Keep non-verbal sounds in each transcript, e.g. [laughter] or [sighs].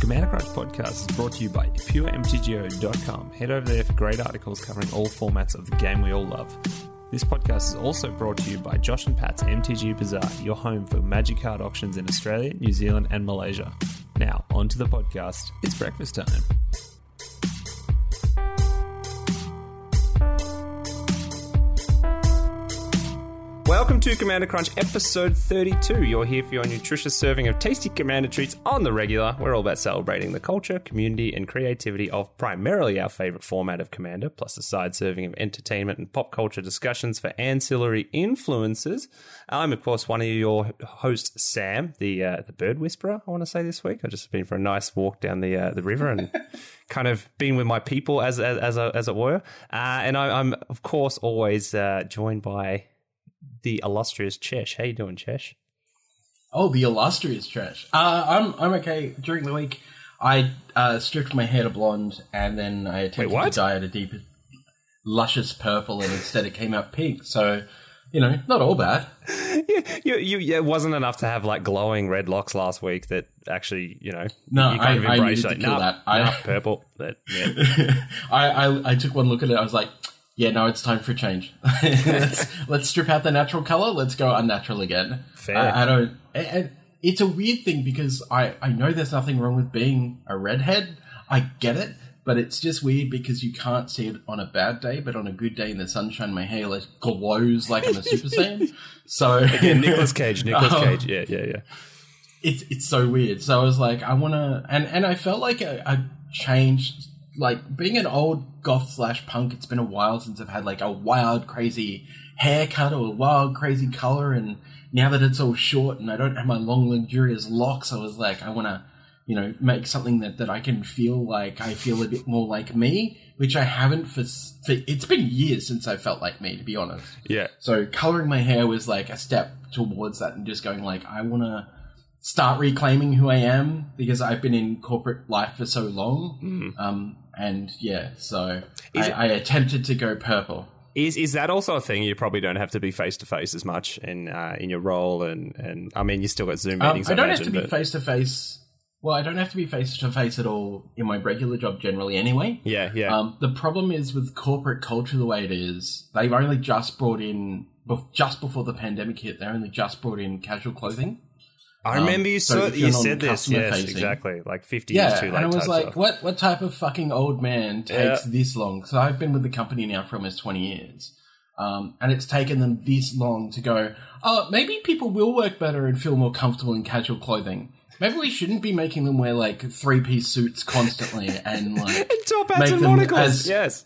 Crunch podcast is brought to you by puremtgo.com. Head over there for great articles covering all formats of the game we all love. This podcast is also brought to you by Josh and Pat's MTG Bazaar, your home for magic card auctions in Australia, New Zealand, and Malaysia. Now, on to the podcast. It's breakfast time. Welcome to Commander Crunch episode 32. You're here for your nutritious serving of tasty Commander treats on the regular. We're all about celebrating the culture, community, and creativity of primarily our favorite format of Commander, plus a side serving of entertainment and pop culture discussions for ancillary influences. I'm, of course, one of your hosts, Sam, the uh, the bird whisperer. I want to say this week. I've just been for a nice walk down the uh, the river and [laughs] kind of been with my people, as as as, a, as it were. Uh, and I, am of course, always uh, joined by the illustrious Chesh. How you doing, Chesh? Oh, the illustrious Chesh. Uh, I'm I'm okay. During the week, I uh, stripped my hair to blonde, and then I attempted Wait, to dye it a deep, luscious purple, and instead it came out pink. So, you know, not all bad. [laughs] you, you, you, it wasn't enough to have like glowing red locks last week that actually, you know, No, you I- kind of I embraced needed like, to kill nah, that. I- [laughs] purple. That, yeah. [laughs] I, I I took one look at it. I was like, yeah, no, it's time for a change. [laughs] let's let's strip out the natural color. Let's go unnatural again. Fair. I, I don't. And, it's a weird thing because I I know there's nothing wrong with being a redhead. I get it. But it's just weird because you can't see it on a bad day, but on a good day in the sunshine, my hair like glows like I'm a Super Saiyan. [laughs] So yeah, Nicholas [laughs] Cage, Nicholas Oh. Um, Cage. Yeah, yeah, yeah. it's it's so weird. So I was like, I want to, and and I felt like I, I changed. Like being an old goth slash punk, it's been a while since I've had like a wild, crazy haircut or a wild, crazy color. And now that it's all short and I don't have my long, luxurious locks, I was like, I want to, you know, make something that that I can feel like I feel a bit more like me, which I haven't for. for it's been years since I felt like me, to be honest. Yeah. So coloring my hair was like a step towards that and just going like I want to start reclaiming who I am because I've been in corporate life for so long. Um, and yeah, so I, it- I attempted to go purple. Is is that also a thing? You probably don't have to be face to face as much in uh, in your role, and and I mean, you still got Zoom Um, meetings. I don't imagine, have to be face to face. Well, I don't have to be face to face at all in my regular job generally anyway. Yeah, yeah. Um, the problem is with corporate culture the way it is, they've only just brought in, just before the pandemic hit, they only just brought in casual clothing. I remember you so saw, you said this. Yes, facing- exactly. Like fifty Yeah, years too late. and I was like, stuff. what what type of fucking old man takes Yeah. this long? So I've been with the company now for almost twenty years, um, and it's taken them this long to go. Oh, maybe people will work better and feel more comfortable in casual clothing. Maybe we shouldn't be making them wear like three piece suits constantly and [laughs] like Top hats make and monocles. as- yes.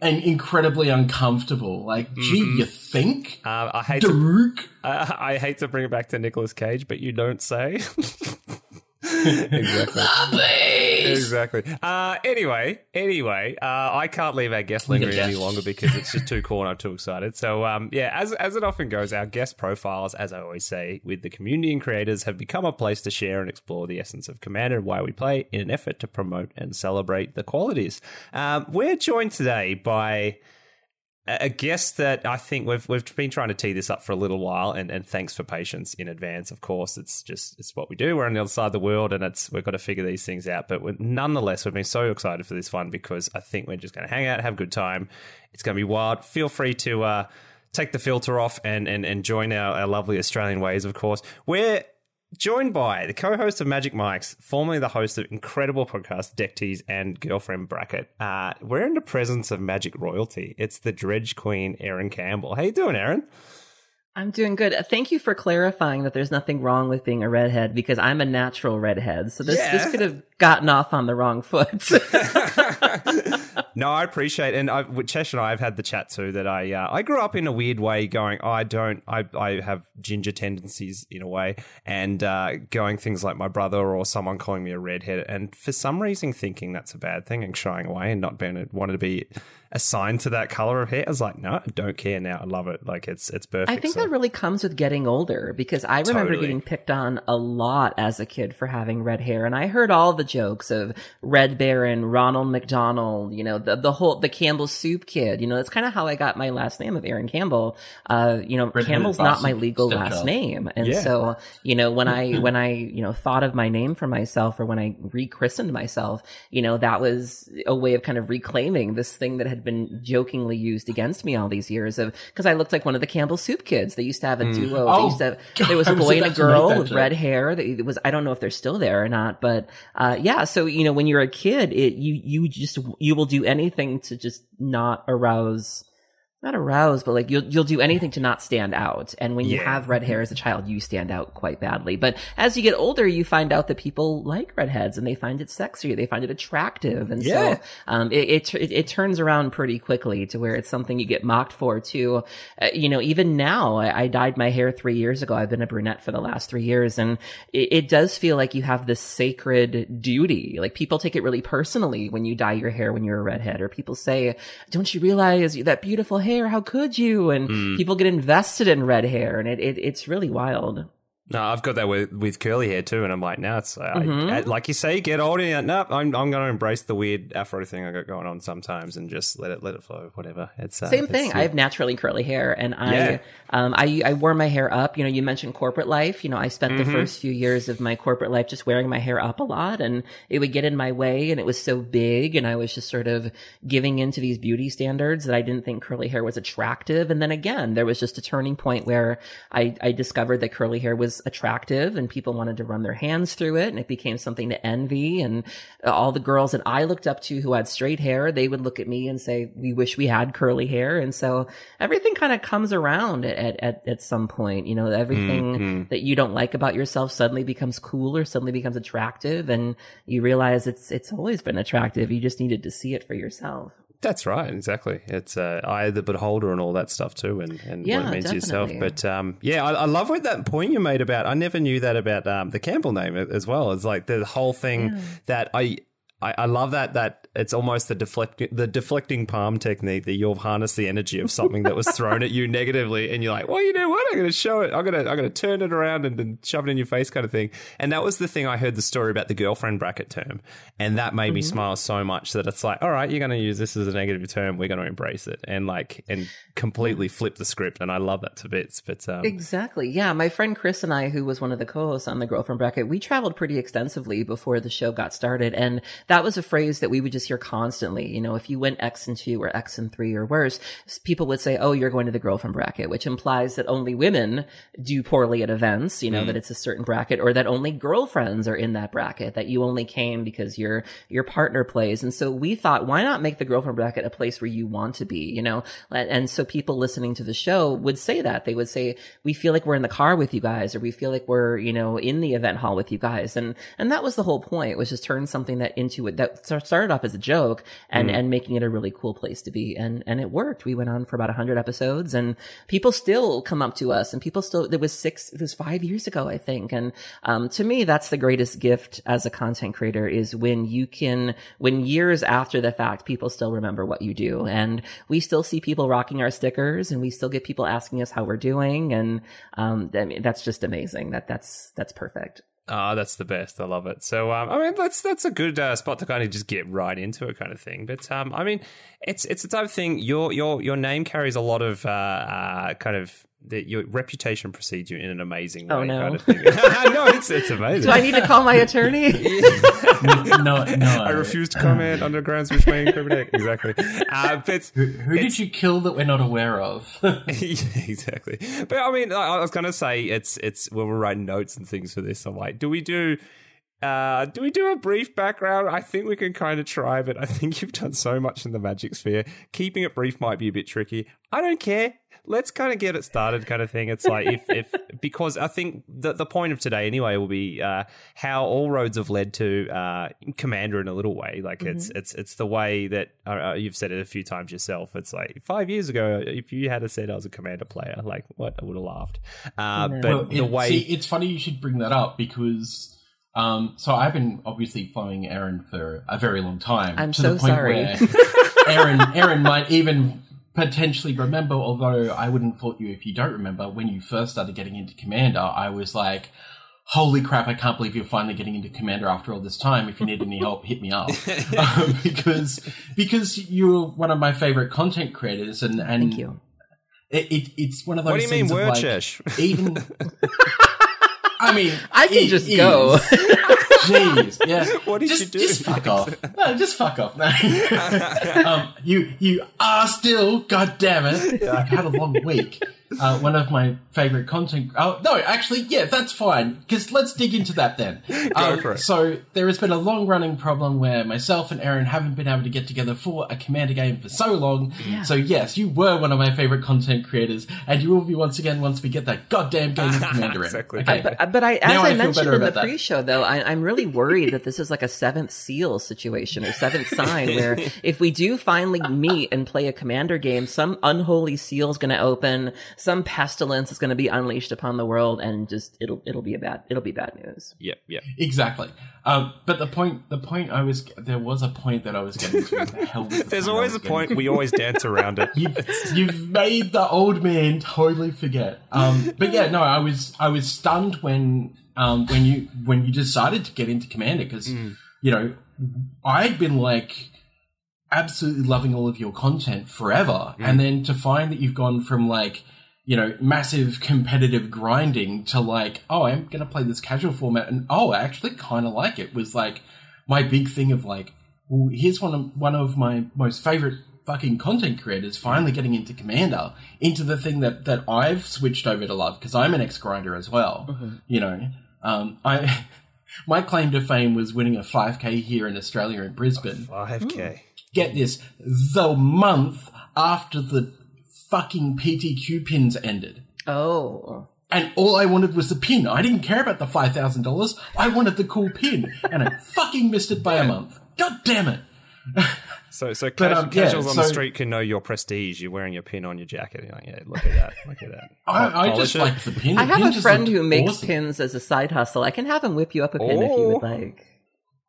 and incredibly uncomfortable. Like, gee, Mm-hmm. you think, Uh, I hate to I, I hate to bring it back to Nicolas Cage, but you don't say. [laughs] [laughs] exactly. Exactly. Uh, anyway, anyway, uh, I can't leave our guest lingering any longer because it's just too cool and I'm too excited. So, um, yeah, as as it often goes, our guest profiles, as I always say, with the community and creators, have become a place to share and explore the essence of Commander and why we play in an effort to promote and celebrate the qualities. Um, we're joined today by a guest that I think we've we've been trying to tee this up for a little while, and, and thanks for patience in advance. Of course, it's just it's what we do. We're on the other side of the world, and it's we've got to figure these things out. But nonetheless, we've been so excited for this one because I think we're just going to hang out, have a good time. It's going to be wild. Feel free to uh, take the filter off and and, and join our, our lovely Australian ways. Of course, we're joined by the co-host of Magic Mike's, formerly the host of incredible podcast Deck Tease and Girlfriend Bracket. Uh, we're in the presence of Magic royalty. It's the Dredge Queen, Erin Campbell. How you doing, Erin? I'm doing good. Uh, Thank you for clarifying that there's nothing wrong with being a redhead because I'm a natural redhead. So this Yeah. this could have gotten off on the wrong foot. [laughs] [laughs] no, I appreciate, and I, Chesh and I have had the chat too. That I uh, I grew up in a weird way, going oh, I don't I I have ginger tendencies in a way, and uh, going things like my brother or someone calling me a redhead, and for some reason thinking that's a bad thing and shying away and not being wanting to be assigned to that color of hair. I was like, no, I don't care now. I love it. Like it's it's perfect. I think so. that really comes with getting older because I remember Totally. getting picked on a lot as a kid for having red hair. And I heard all the jokes of Red Baron, Ronald McDonald, you know, the, the whole, the Campbell Soup Kid. You know, that's kind of how I got my last name of Erin Campbell. Uh, you know, Red-headed Campbell's not my legal stepchild. last name. And Yeah. so, you know, when I, [clears throat] when I, you know, thought of my name for myself or when I rechristened myself, you know, that was a way of kind of reclaiming this thing that had been jokingly used against me all these years of, cause I looked like one of the Campbell Soup kids. They used to have a duo. they Oh, used to have, God, there was a boy and a about to make girl with red hair that was, I don't know if they're still there or not, but, uh, yeah. So, you know, when you're a kid, it, you, you just, you will do anything to just not arouse, not aroused, but like you'll you'll do anything to not stand out. And when you Yeah. have red hair as a child, you stand out quite badly. But as you get older, you find out that people like redheads and they find it sexy, they find it attractive, and Yeah. so um, it, it it it turns around pretty quickly to where it's something you get mocked for too. Uh, you know, even now, I, I dyed my hair three years ago. I've been a brunette for the last three years, and it, it does feel like you have this sacred duty. Like people take it really personally when you dye your hair when you're a redhead, or people say, "Don't you realize that beautiful hair? How could you?" And Mm. people get invested in red hair, and it, it it's really wild. No, I've got that with, with curly hair too, and I'm like, now it's I, Mhm. I- like you say, get older. And no, I'm I'm going to embrace the weird afro thing I got going on sometimes, and just let it let it flow. Whatever. It's uh, Same it's thing. I have naturally curly hair, and I, Yeah. um, I, I wore my hair up. You know, you mentioned corporate life. You know, I spent Mm-hmm. the first few years of my corporate life just wearing my hair up a lot, and it would get in my way, and it was so big, and I was just sort of giving into these beauty standards that I didn't think curly hair was attractive. And then again, there was just a turning point where I, I discovered that curly hair was attractive, and people wanted to run their hands through it, and it became something to envy. And all the girls that I looked up to who had straight hair, they would look at me and say, "We wish we had curly hair." And so everything kind of comes around at at at some point. You know, everything Mhm. that you don't like about yourself suddenly becomes cool or suddenly becomes attractive, and you realize it's it's always been attractive. You just needed to see it for yourself. That's right, exactly. It's uh, eye of the beholder and all that stuff too, and, and what Yeah, it means to yourself. But um, yeah, I, I love what that point you made about. I never knew that about um, the Campbell name as well. It's like the whole thing that I, I I love that that it's almost the deflecting the deflecting palm technique that you'll harness the energy of something that was thrown at you [laughs] negatively, and you're like, well, you know what? I'm going to show it. I'm going to I'm going to turn it around and, and shove it in your face, kind of thing. And that was the thing I heard the story about the girlfriend bracket term, and that made me smile so much that it's like, all right, you're going to use this as a negative term. We're going to embrace it and like and completely flip the script. And I love that to bits. But um, Exactly. Yeah. My friend Chris and I, who was one of the co-hosts on the Girlfriend Bracket, we traveled pretty extensively before the show got started. And that was a phrase that we would just hear constantly. You know, if you went X and two or X and three or worse, people would say, Oh, you're going to the Girlfriend Bracket, which implies that only women do poorly at events, you know, mm. that it's a certain bracket or that only girlfriends are in that bracket, that you only came because your, your partner plays. And so we thought, why not make the Girlfriend Bracket a place where you want to be, you know? And and so people listening to the show would say that. They would say, we feel like we're in the car with you guys, or we feel like we're, you know, in the event hall with you guys. And, and that was the whole point, was just turn something that into it that started off as a joke and, and making it a really cool place to be. And, and it worked. We went on for about a hundred episodes and people still come up to us and people still, there was six, it was five years ago, I think. And, um, to me, that's the greatest gift as a content creator is when you can, when years after the fact, people still remember what you do. And we still see people rocking our stickers and we still get people asking us how we're doing. And, um, I mean, that's just amazing. That, that's, that's perfect. Ah, that's the best. I love it. So, um, I mean, that's that's a good uh, spot to kind of just get right into it, kind of thing. But, um, I mean, it's it's the type of thing. Your your your name carries a lot of uh, uh kind of that your reputation precedes you in an amazing way. Oh, no. kind of thing. [laughs] [laughs] no, it's it's amazing. Do I need to call my attorney? [laughs] no, no. I refuse to comment under grounds which may incriminate. Exactly. Uh, but Who, who did you kill that we're not aware of? yeah, exactly. But I mean, I I was gonna say it's it's when we're writing notes and things for this. I'm like, do we do? Uh, do we do a brief background? I think we can kind of try, but I think you've done so much in the magic sphere. Keeping it brief might be a bit tricky. I don't care. Let's kind of get it started, kind of thing. It's like if, if [laughs] because I think the the point of today anyway will be uh, how all roads have led to uh, Commander in a little way. Like it's it's it's the way that uh, uh, you've said it a few times yourself. It's like five years ago, if you had said I was a Commander player, like what I would have laughed. Uh, But Well, the it- way see, it's funny you should bring that up because. Um, so I've been obviously following Erin for a very long time. I'm to so the point sorry. Where, Erin, Erin might even potentially remember, although I wouldn't fault you if you don't remember, when you first started getting into Commander, I was like, holy crap, I can't believe you're finally getting into Commander after all this time. If you need any help, hit me up. [laughs] um, because, because you're one of my favorite content creators and, and Thank you. It, it, it's one of those What do you mean, things of, like, even, [laughs] I mean, I can it just is. go. Jeez, yeah. [laughs] What did just, you do? Just fuck off. No, just fuck off. No. [laughs] um, you you are still. God damn it! I've had a long week. [laughs] Uh, one of my favorite content. Oh no, actually, yeah, that's fine. Because let's dig into that then. [laughs] Um, for it. So there has been a long running problem where myself and Erin haven't been able to get together for a commander game for so long. So yes, you were one of my favorite content creators, and you will be once again once we get that goddamn game of commander [laughs] Exactly. in. Okay. But, but I, as Now I, I mentioned in the about that. pre-show, though, I, I'm really worried that this is like a seventh seal situation or seventh sign, where if we do finally meet and play a commander game, some unholy seal is going to open, some pestilence is going to be unleashed upon the world, and just it'll it'll be a bad it'll be bad news. Yeah, yep. Exactly. Um, but the point, the point I was, there was a point that I was getting to. The hell the There's always a point. to? We always dance around it. [laughs] You've, you've made the old man totally forget. Um, but yeah, no, I was, I was stunned when, um, when you, when you decided to get into Commander because, you know, I'd been like absolutely loving all of your content forever, and then to find that you've gone from like, you know, massive competitive grinding to like, oh, I'm gonna play this casual format, and oh, I actually kind of like it. Was like my big thing of like, well, here's one of one of my most favorite fucking content creators finally getting into Commander, into the thing that that I've switched over to love because I'm an ex grinder as well. You know, um, I. [laughs] My claim to fame was winning a 5k here in Australia in Brisbane Five k. get this, the month after the fucking PTQ pins ended. Oh, And all I wanted was the pin. I didn't care about the $5,000. I wanted the cool pin. And I fucking missed it by a month. God damn it. So, so But, cas- um, yeah, casuals on the street can know your prestige. You're wearing your pin on your jacket. You're like, yeah, look at that. Look at that. I, I just like the pin. I The have pin a friend who makes awesome. pins as a side hustle. I can have him whip you up a pin if you would Oh. like.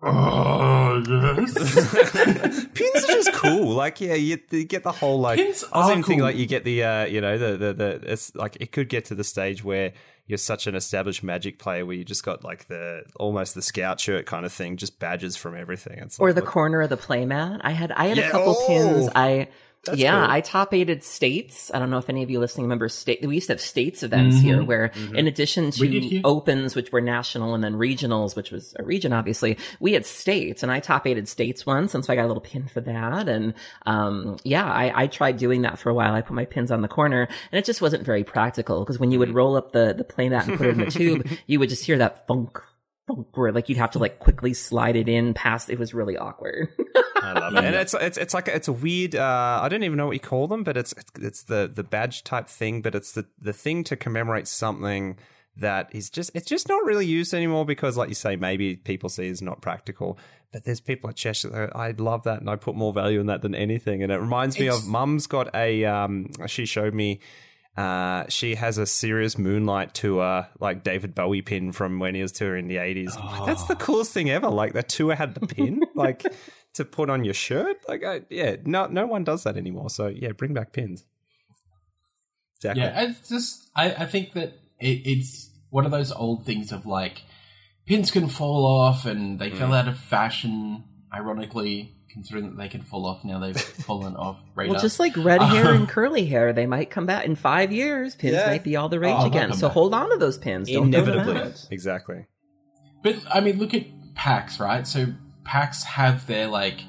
Oh, yes. [laughs] Pins are just cool. Like, yeah, you, you get the whole like. Pins I was are even thinking cool. like you get the, uh, you know, the the the. It's like it could get to the stage where you're such an established Magic player where you just got like the almost the scout shirt kind of thing, just badges from everything. It's or like, the look- corner of the playmat. I had I had Yeah, a couple oh, pins. I that's yeah, cool. I top eighted states. I don't know if any of you listening remember state. We used to have states events Mm-hmm. here where, in addition to opens, which were national, and then regionals, which was a region, obviously, we had states, and I top eighted states once, and so I got a little pin for that. And um, yeah, I, I tried doing that for a while. I put my pins on the corner, and it just wasn't very practical because when you would roll up the the playmat and put it in the tube, [laughs] you would just hear that funk. Funk, Where like you'd have to like quickly slide it in past. It was really awkward. [laughs] I love it, and it's it's it's like it's a weird. Uh, I don't even know what you call them, but it's it's the the badge type thing, but it's the the thing to commemorate something that is just it's just not really used anymore because, like you say, maybe people see it's not practical. But there's people at Cheshire. that I love that, and I put more value in that than anything. And it reminds me It's- of Mum's got a. Um, she showed me. Uh, she has a serious moonlight tour, like David Bowie pin from when he was touring in the eighties. That's the coolest thing ever. Like the tour had the pin, [laughs] like to put on your shirt. Like, I, yeah, no, no one does that anymore. So yeah, bring back pins. Exactly. Yeah, it's just I, I think that it, it's one of those old things of like pins can fall off and they Mm. fell out of fashion. Ironically, considering that they can fall off now, they've [laughs] fallen off radar. Well, just like red hair and curly hair, they might come back in five years. Pins Yeah. might be all the rage Oh, again. So back. hold on to those pins. Don't throw them Inevitably. out. Exactly. But I mean, look at PAX, right? So PAX have their like,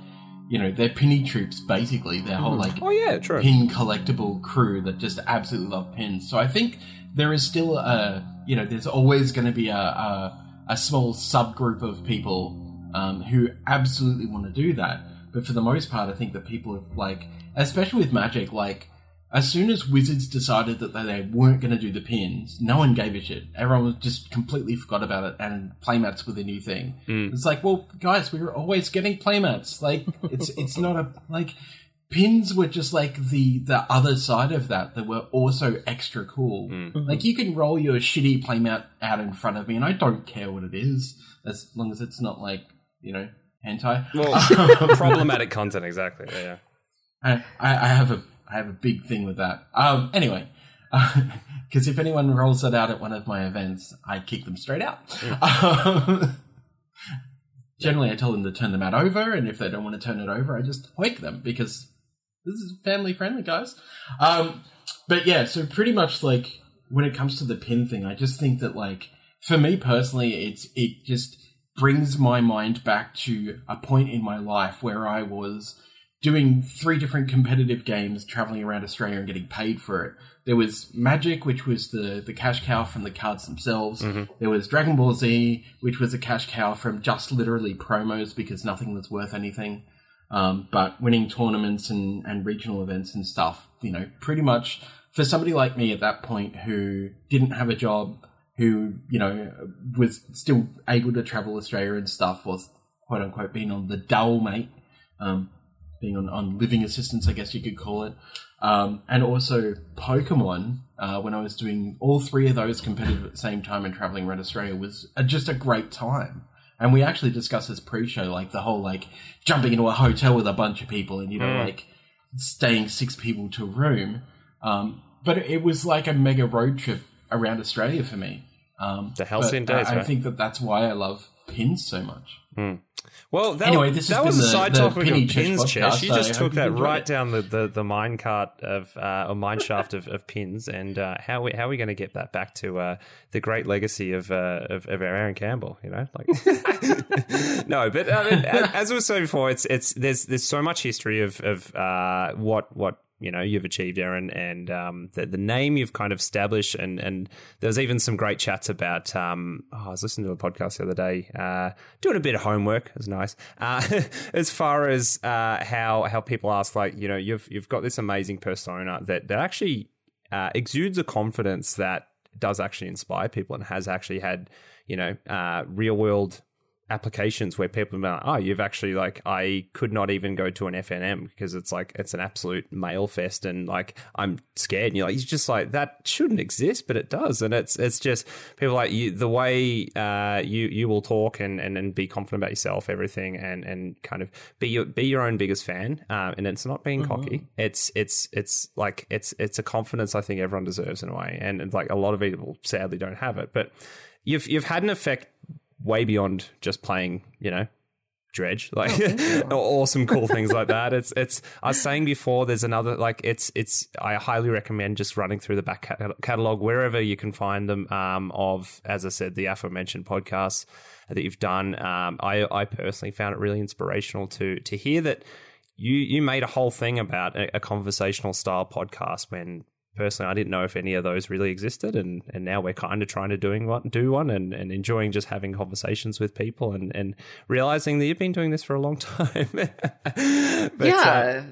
you know, their pinny troops basically, their whole like Oh yeah, true. pin collectible crew that just absolutely love pins. So I think there is still a, you know, there's always going to be a, a a small subgroup of people um, who absolutely want to do that. But for the most part, I think that people have like, especially with Magic, like as soon as Wizards decided that they weren't going to do the pins, no one gave a shit. Everyone was just completely forgot about it, and playmats were the new thing. Mm. It's like, well, guys, we were always getting playmats. Like, it's it's not a like pins were just like the the other side of that that were also extra cool. Mm. Mm-hmm. Like, you can roll your shitty playmat out in front of me, and I don't care what it is, as long as it's not like you know hentai. Well, [laughs] problematic content. Exactly. Yeah. I, I, I have a I have a big thing with that. Um, anyway, [laughs] because if anyone rolls that out at one of my events, I kick them straight out. Um, [laughs] generally, I tell them to turn the mat over, and if they don't want to turn it over, I just wake them because this is family friendly, guys. Um, but yeah, so pretty much like when it comes to the pin thing, I just think that like for me personally, it's it just brings my mind back to a point in my life where I was doing three different competitive games, traveling around Australia and getting paid for it. There was Magic, which was the, the cash cow from the cards themselves. Mm-hmm. There was Dragon Ball Z, which was a cash cow from just literally promos because nothing was worth anything. Um, but winning tournaments and, and regional events and stuff, you know, pretty much for somebody like me at that point who didn't have a job, who, you know, was still able to travel Australia and stuff, was quote unquote being on the dull, mate. Um, being on, on living assistance, I guess you could call it. Um, and also Pokemon, uh, when I was doing all three of those competitive at the same time and traveling around Australia was a, just a great time. And we actually discussed this pre-show, like the whole like jumping into a hotel with a bunch of people and, you know, Mm. like staying six people to a room. Um, but it was like a mega road trip around Australia for me. Um, The halcyon uh, days, I right? think that that's why I love pins so much. Well, that, Anyway, this that was a the- side the topic Penny of pins. Chesh. You just took that right it. down the, the, the mine cart of uh, or mine shaft of, of pins, and uh, how we how are we going to get that back to uh, the great legacy of, uh, of of our Erin Campbell? You know, like [laughs] no, but I mean, as, we said before, it's it's there's there's so much history of of uh, what what you know you've achieved, Erin, and um, the, the name you've kind of established, and and there was even some great chats about. Um, oh, I was listening to a podcast the other day, uh, doing a bit of homework. It was nice. Uh, [laughs] as far as uh, how how people ask, like you know, you've you've got this amazing persona that that actually uh, exudes a confidence that does actually inspire people and has actually had you know uh, real world applications where people are like, oh, you've actually like, I could not even go to an FNM because it's like, it's an absolute male fest and like, I'm scared. And you're like, it's just like, that shouldn't exist, but it does. And it's, it's just people like you, the way, uh, you, you will talk and, and, and be confident about yourself, everything and, and kind of be your, be your own biggest fan. Um, and it's not being cocky. It's, it's, it's like, it's, it's a confidence I think everyone deserves in a way. And, it's like a lot of people sadly don't have it, but you've, you've had an effect way beyond just playing, you know, dredge like [laughs] awesome cool things like that. It's it's i was saying before there's another like it's it's i highly recommend just running through the back catalog wherever you can find them um of as i said the aforementioned podcasts that you've done. Um i i personally found it really inspirational to to hear that you you made a whole thing about a, a conversational style podcast when personally I didn't know if any of those really existed and, and now we're kind of trying to doing what do one and, and enjoying just having conversations with people and, and realizing that you've been doing this for a long [laughs] time. [laughs] But, uh, yeah.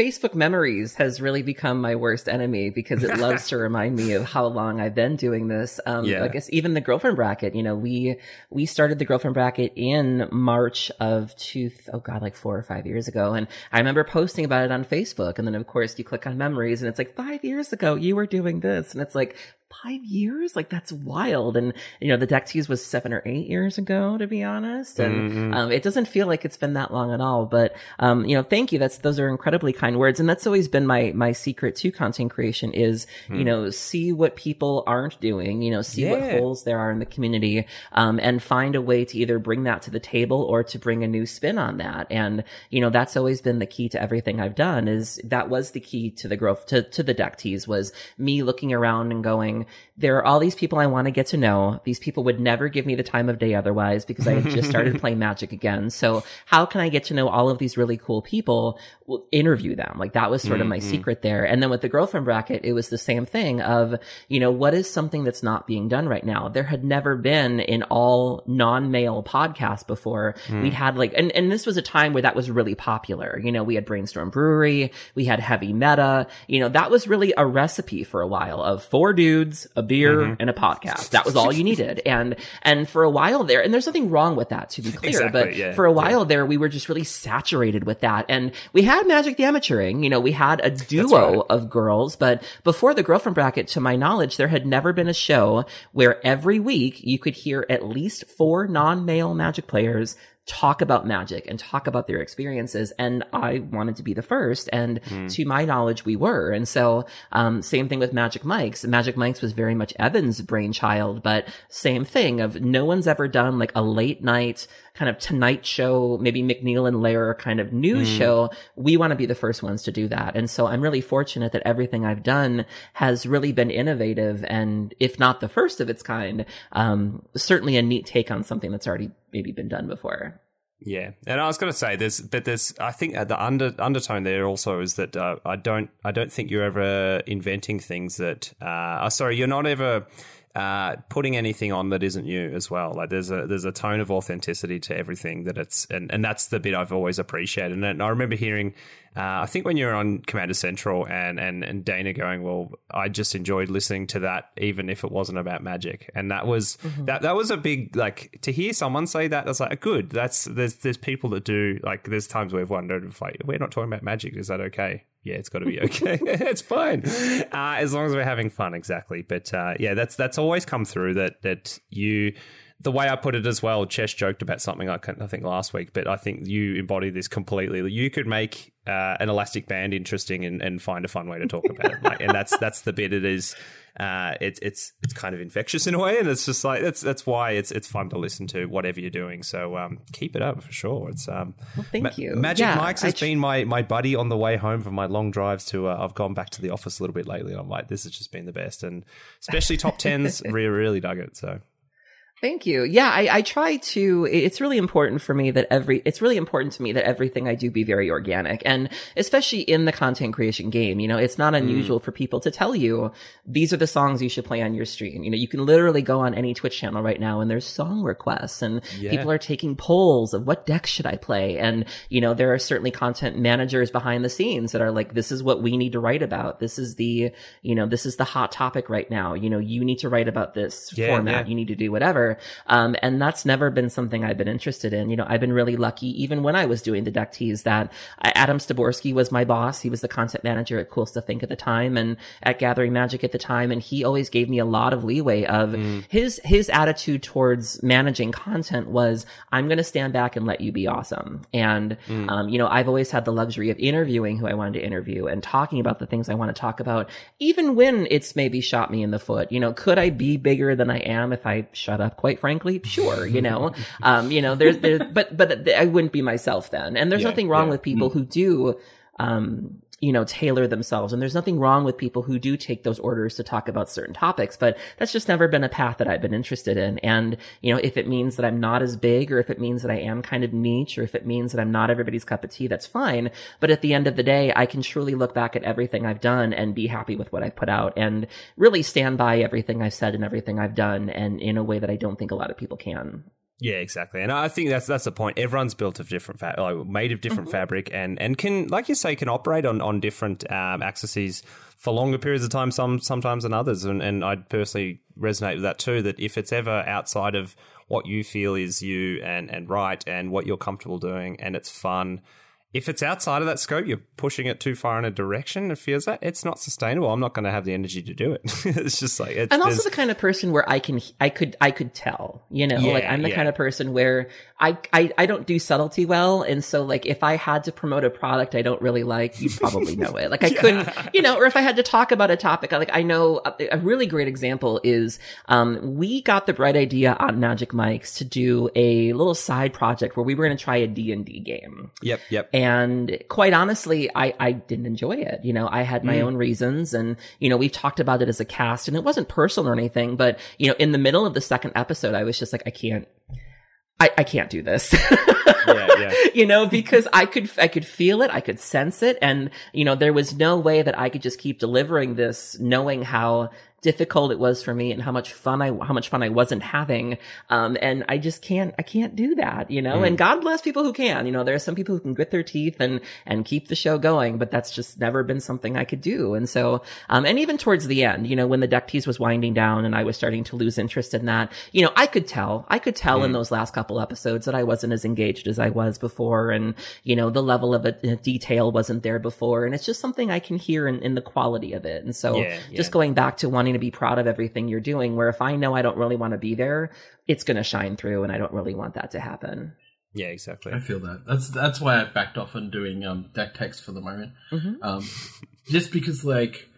Facebook memories has really become my worst enemy because it loves to [laughs] remind me of how long I've been doing this. Um, Yeah. I guess even the girlfriend bracket, you know, we, we started the girlfriend bracket in March of two, oh God, like four or five years ago. And I remember posting about it on Facebook. And then of course you click on memories and it's like five years ago you were doing this. And it's like, five years? Like that's wild. And you know, the deck tease was seven or eight years ago, to be honest. And Mhm. um, it doesn't feel like it's been that long at all. But um, you know, thank you. That's those are incredibly kind words, and that's always been my my secret to content creation is you know see what people aren't doing, you know, see what holes there are in the community, um, and find a way to either bring that to the table or to bring a new spin on that. And you know, that's always been the key to everything I've done. Is that was the key to the growth to to the deck tease was me looking around and going, there are all these people I want to get to know. These people would never give me the time of day otherwise because I had just [laughs] started playing Magic again. So how can I get to know all of these really cool people? Well, interview them. Like that was sort of my mm-hmm. secret there. And then with the girlfriend bracket, it was the same thing of, you know, what is something that's not being done right now? There had never been an all non-male podcast before. Hmm. We'd had like, and, and this was a time where that was really popular. You know, we had Brainstorm Brewery, we had Heavy Meta, you know, that was really a recipe for a while of four dudes, a beer, mm-hmm. and a podcast. That was all you needed. [laughs] And, and for a while there, and there's nothing wrong with that to be clear, Exactly, but yeah, for a yeah. while there, we were just really saturated with that. And we had Magic the Amateuring, you know, we had a duo right. of girls, but before the girlfriend bracket, to my knowledge, there had never been a show where every week you could hear at least four non-male Magic players talk about magic and talk about their experiences. And I wanted to be the first. And mm. to my knowledge, we were. And so, um, same thing with Magic Mike's. Magic Mike's was very much Evan's brainchild, but same thing of no one's ever done like a late night kind of tonight show, maybe MacNeil and Lehrer kind of news mm. show. We want to be the first ones to do that. And so I'm really fortunate that everything I've done has really been innovative and if not the first of its kind, um, certainly a neat take on something that's already maybe been done before. Yeah, and I was going to say there's, but there's, I think the under undertone there also is that uh, I don't, I don't think you're ever inventing things that, uh, oh, sorry, you're not ever uh, putting anything on that isn't you as well. Like there's a there's a tone of authenticity to everything that it's and, and that's the bit I've always appreciated. And I remember hearing, uh, I think when you were on Commander Central and and and Dana going, well, I just enjoyed listening to that even if it wasn't about magic. And that was mm-hmm. that that was a big like to hear someone say that. That's like good. That's there's there's people that do like there's times we've wondered if like we're not talking about magic. Is that okay? Yeah, it's got to be okay. [laughs] it's fine uh, as long as we're having fun. Exactly. But uh, yeah, that's that's always come through that that you. The way I put it as well, Chesh joked about something I, I think last week, but I think you embody this completely. You could make uh, an elastic band interesting and, and, find a fun way to talk about it, like, and that's that's the bit. It is uh, it's it's it's kind of infectious in a way, and it's just like that's that's why it's it's fun to listen to whatever you're doing. So um, keep it up for sure. It's um, well, thank Ma- you. Magic yeah, Mike's has been my my buddy on the way home from my long drives to. Uh, I've gone back to the office a little bit lately. And I'm like, this has just been the best, and especially top tens. [laughs] really really dug it. So Thank you. Yeah, I, I, try to, it's really important for me that every, it's really important to me that everything I do be very organic. And especially in the content creation game, you know, it's not unusual mm. for people to tell you, these are the songs you should play on your stream. You know, you can literally go on any Twitch channel right now and there's song requests and yeah. people are taking polls of what deck should I play? And, you know, there are certainly content managers behind the scenes that are like, this is what we need to write about. This is the, you know, this is the hot topic right now. You know, you need to write about this yeah, format. Yeah. You need to do whatever. Um, and that's never been something I've been interested in. You know, I've been really lucky, even when I was doing the deck tease, that Adam Styborski was my boss. He was the content manager at Cool Stuff Inc at the time and at Gathering Magic at the time. And he always gave me a lot of leeway of mm. his, his attitude towards managing content was, I'm going to stand back and let you be awesome. And, mm. um, you know, I've always had the luxury of interviewing who I wanted to interview and talking about the things I want to talk about, even when it's maybe shot me in the foot. You know, could I be bigger than I am if I shut up quite frankly? sure, you know, [laughs] um, you know, there's, there's, but, but I wouldn't be myself then. And there's yeah, nothing wrong yeah. with people mm. who do, um, you know, tailor themselves. And there's nothing wrong with people who do take those orders to talk about certain topics, but that's just never been a path that I've been interested in. And, you know, if it means that I'm not as big or if it means that I am kind of niche or if it means that I'm not everybody's cup of tea, that's fine. But at the end of the day, I can truly look back at everything I've done and be happy with what I've put out and really stand by everything I've said and everything I've done and in a way that I don't think a lot of people can. Yeah, exactly, and I think that's that's the point. Everyone's built of different, fa- like, made of different mm-hmm. fabric, and and can, like you say, can operate on on different um, axes for longer periods of time, some sometimes than others. And and I personally resonate with that too. That if it's ever outside of what you feel is you and and right, and what you're comfortable doing, and it's fun, if it's outside of that scope, you're pushing it too far in a direction. It feels that it's not sustainable. I'm not going to have the energy to do it. [laughs] it's just like, it's, I'm also the kind of person where I can, I could, I could tell, you know, yeah, like I'm the yeah. kind of person where I, I, I don't do subtlety well. And so like if I had to promote a product I don't really like, you'd probably know it. Like I [laughs] yeah. couldn't, you know, or if I had to talk about a topic, like I know a, a really great example is, um, we got the bright idea on Magic Mike's to do a little side project where we were going to try a D&D game. Yep. Yep and quite honestly, I, I didn't enjoy it. You know, I had my mm. own reasons and, you know, we've talked about it as a cast and it wasn't personal or anything, but, you know, in the middle of the second episode, I was just like, I can't, I, I can't do this. [laughs] yeah, yeah. You know, because I could, I could feel it. I could sense it. And, you know, there was no way that I could just keep delivering this knowing how difficult it was for me and how much fun I, how much fun I wasn't having. Um, and I just can't, I can't do that, you know, mm. and God bless people who can, you know, there are some people who can grit their teeth and, and keep the show going, but that's just never been something I could do. And so, um, and even towards the end, you know, when the deck tease was winding down and I was starting to lose interest in that, you know, I could tell, I could tell mm. in those last couple episodes that I wasn't as engaged as I was before. And, you know, the level of a, detail wasn't there before. And it's just something I can hear in, in the quality of it. And so yeah, yeah. just going back to wanting to be proud of everything you're doing. Where if I know I don't really want to be there, it's going to shine through and I don't really want that to happen. Yeah, exactly. I feel that. That's that's why I backed off on doing um, deck techs for the moment. Mm-hmm. Um, just because, like,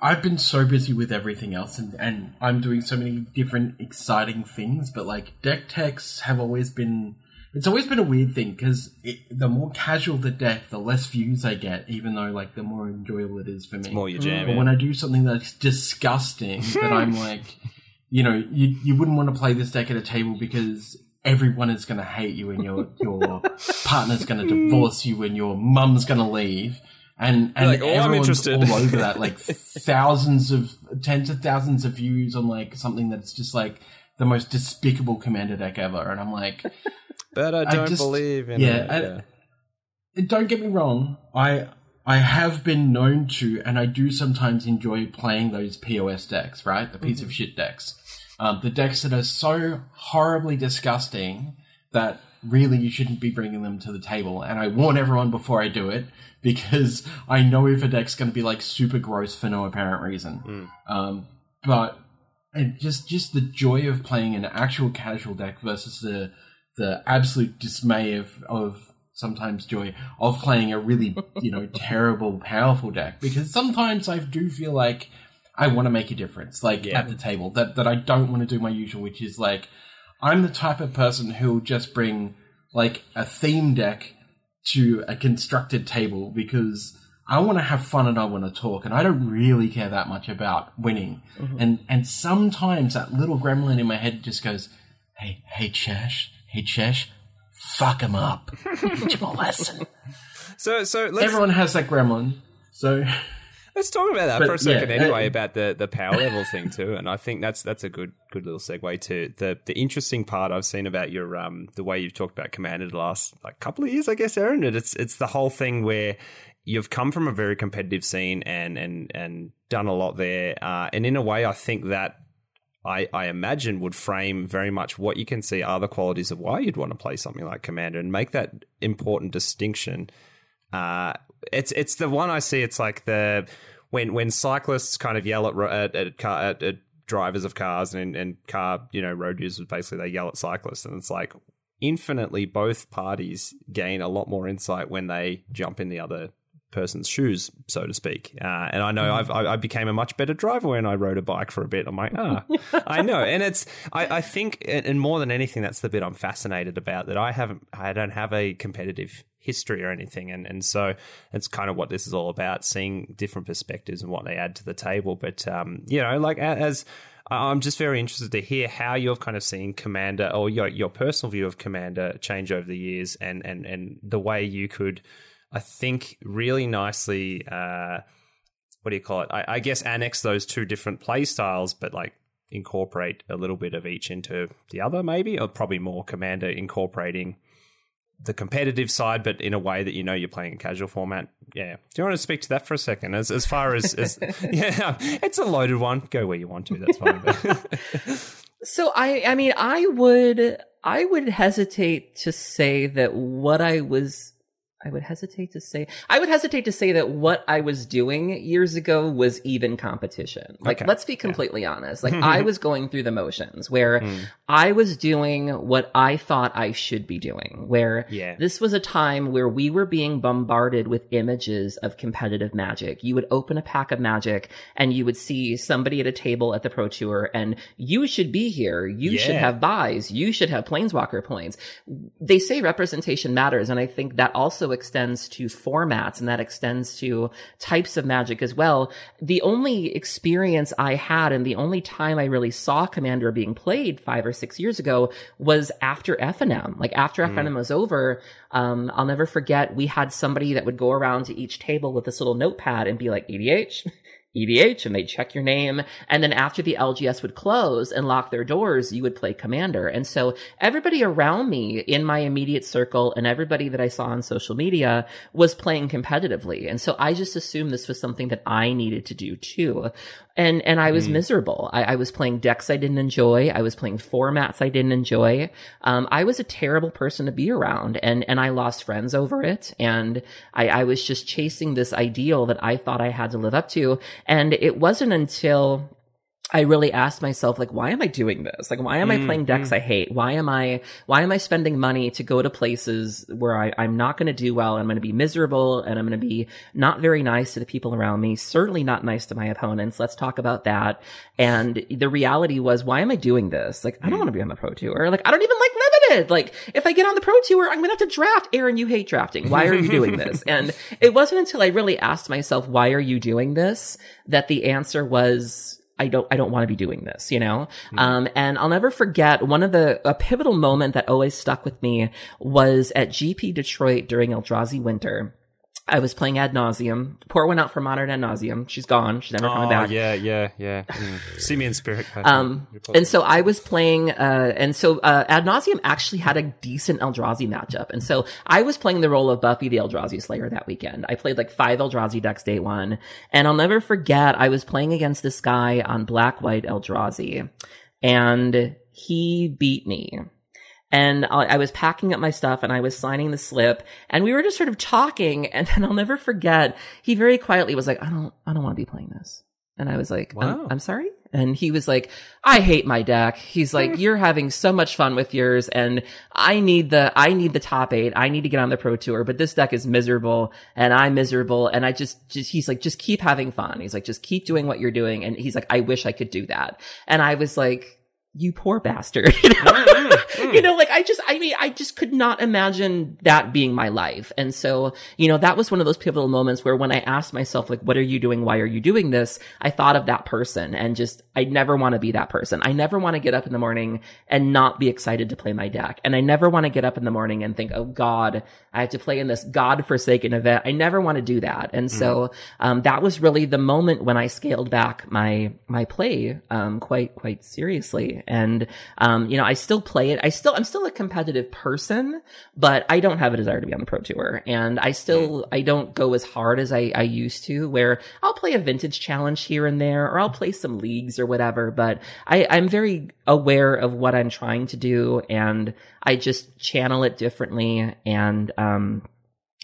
I've been so busy with everything else, and, and I'm doing so many different exciting things. But like, deck techs have always been. It's always been a weird thing because the more casual the deck, the less views I get. Even though, like, the more enjoyable it is for me. More your jam. But yeah. when I do something that's disgusting, [laughs] that I'm like, you know, you you wouldn't want to play this deck at a table because everyone is going to hate you and your your [laughs] partner's going to divorce you and your mum's going to leave. And and like, "Oh, I'm everyone's interested." all over that, [laughs] like thousands of tens of thousands of views on like something that's just like the most despicable commander deck ever. And I'm like, [laughs] but I I don't just- believe in yeah, it. I- yeah. don't get me wrong, I I have been known to, and I do sometimes enjoy playing those POS decks, right? The piece of shit decks, um, the decks that are so horribly disgusting that really you shouldn't be bringing them to the table. And I warn everyone before I do it because I know if a deck's going to be like super gross for no apparent reason. Um, but and just just the joy of playing an actual casual deck versus the the absolute dismay of of sometimes joy of playing a really you know [laughs] terrible powerful deck because sometimes I do feel like I want to make a difference like Yeah. at the table that that I don't want to do my usual which is like I'm the type of person who'll just bring like a theme deck to a constructed table because I want to have fun and I want to talk and I don't really care that much about winning. And and sometimes that little gremlin in my head just goes, "Hey, hey Chesh, hey Chesh, fuck him up. [laughs] Teach him a lesson." So, so let's Everyone has that gremlin. So [laughs] Let's talk about that But, for a second yeah, anyway uh, about the, the power level thing too, and I think that's that's a good good little segue to the the interesting part I've seen about your um the way you've talked about Commander the last like couple of years, I guess, Erin. And it's it's the whole thing where you've come from a very competitive scene and and and done a lot there, uh, and in a way, I think that I, I imagine would frame very much what you can see are the qualities of why you'd want to play something like Commander and make that important distinction. Uh, it's it's the one I see. It's like the when when cyclists kind of yell at at, at, car, at, at drivers of cars and and car you know road users basically they yell at cyclists and it's like infinitely both parties gain a lot more insight when they jump in the other person's shoes, so to speak. Uh, and I know I've, I, I became a much better driver when I rode a bike for a bit. I'm like, ah, I know. And it's, I, I think, and and more than anything, that's the bit I'm fascinated about that I haven't, I don't have a competitive history or anything. And, and so it's kind of what this is all about, seeing different perspectives and what they add to the table. But, um, you know, like as, I'm just very interested to hear how you've kind of seen Commander or your your personal view of Commander change over the years, and and and the way you could, I think, really nicely. Uh, what do you call it? I, I guess annex those two different play styles, but like incorporate a little bit of each into the other, maybe, or probably more Commander incorporating the competitive side, but in a way that you know you're playing a casual format. Yeah. Do you want to speak to that for a second? As as far as, as [laughs] yeah, it's a loaded one. Go where you want to. That's fine. [laughs] [laughs] So I I mean I would I would hesitate to say that what I was I would hesitate to say I would hesitate to say that what I was doing years ago was even competition. Like Okay. let's be completely honest. Like [laughs] I was going through the motions where Hmm. I was doing what I thought I should be doing. Where Yeah. this was a time where we were being bombarded with images of competitive magic. You would open a pack of magic and you would see somebody at a table at the Pro Tour and you should be here. You should have buys. You should have planeswalker planes. They say representation matters. And I think that also extends to formats and that extends to types of magic as well. The only experience I had and the only time I really saw Commander being played five or six years ago was after FNM. Like after FNM was over, um, I'll never forget we had somebody that would go around to each table with this little notepad and be like, EDH, [laughs] EDH, and they'd check your name. And then after the LGS would close and lock their doors, you would play Commander. And so everybody around me in my immediate circle and everybody that I saw on social media was playing competitively. And so I just assumed this was something that I needed to do too. And, and I was miserable. I, I was playing decks I didn't enjoy. I was playing formats I didn't enjoy. Um, I was a terrible person to be around and, and I lost friends over it. And I, I was just chasing this ideal that I thought I had to live up to. And it wasn't until I really asked myself, like, why am I doing this? Like, why am I playing decks mm-hmm. I hate? Why am I, why am I spending money to go to places where I, I'm not going to do well? I'm going to be miserable and I'm going to be not very nice to the people around me. Certainly not nice to my opponents. Let's talk about that. And the reality was, why am I doing this? Like, I don't mm. want to be on the pro tour. Like, I don't even like Like, if I get on the pro tour, I'm going to have to draft. Erin, you hate drafting. Why are you doing this? [laughs] and it wasn't until I really asked myself, why are you doing this? That the answer was, I don't, I don't want to be doing this, you know? Um, and I'll never forget one of the, a pivotal moment that always stuck with me was at GP Detroit during Eldrazi winter. I was playing Ad Nauseam. Pour one out for modern Ad Nauseam. She's gone. She's never coming Oh back. yeah, yeah, yeah. Mm. [laughs] See me in spirit. Um, and so I was playing, uh, and so, uh, Ad Nauseam actually had a decent Eldrazi matchup. And so I was playing the role of Buffy the Eldrazi Slayer that weekend. I played like five Eldrazi decks day one. And I'll never forget, I was playing against this guy on Black White Eldrazi. And he beat me. And I, I was packing up my stuff and I was signing the slip and we were just sort of talking. [laughs] And then I'll never forget, he very quietly was like, I don't, I don't want to be playing this. And I was like, I'm- I'm, sorry. And he was like, I hate my deck. He's like, [laughs] you're having so much fun with yours. And I need the, I need the top eight. I need to get on the pro tour, but this deck is miserable and I'm miserable. And I just, just, he's like, just keep having fun. He's like, just keep doing what you're doing. And he's like, I wish I could do that. And I was like, you poor bastard. [laughs] You know? you know, like I just, I mean, I just could not imagine that being my life. And so, you know, that was one of those pivotal moments where when I asked myself, like, what are you doing? Why are you doing this? I thought of that person and just, I never want to be that person. I never want to get up in the morning and not be excited to play my deck. And I never want to get up in the morning and think, oh God, I have to play in this God-forsaken event. I never want to do that. And so, um, that was really the moment when I scaled back my, my play, um, quite, quite seriously. And, um, you know, I still play it. I still, I'm still a competitive person, but I don't have a desire to be on the pro tour. And I still, I don't go as hard as I, I used to where I'll play a vintage challenge here and there, or I'll play some leagues or whatever, but I, I'm very aware of what I'm trying to do and I just channel it differently. And, um,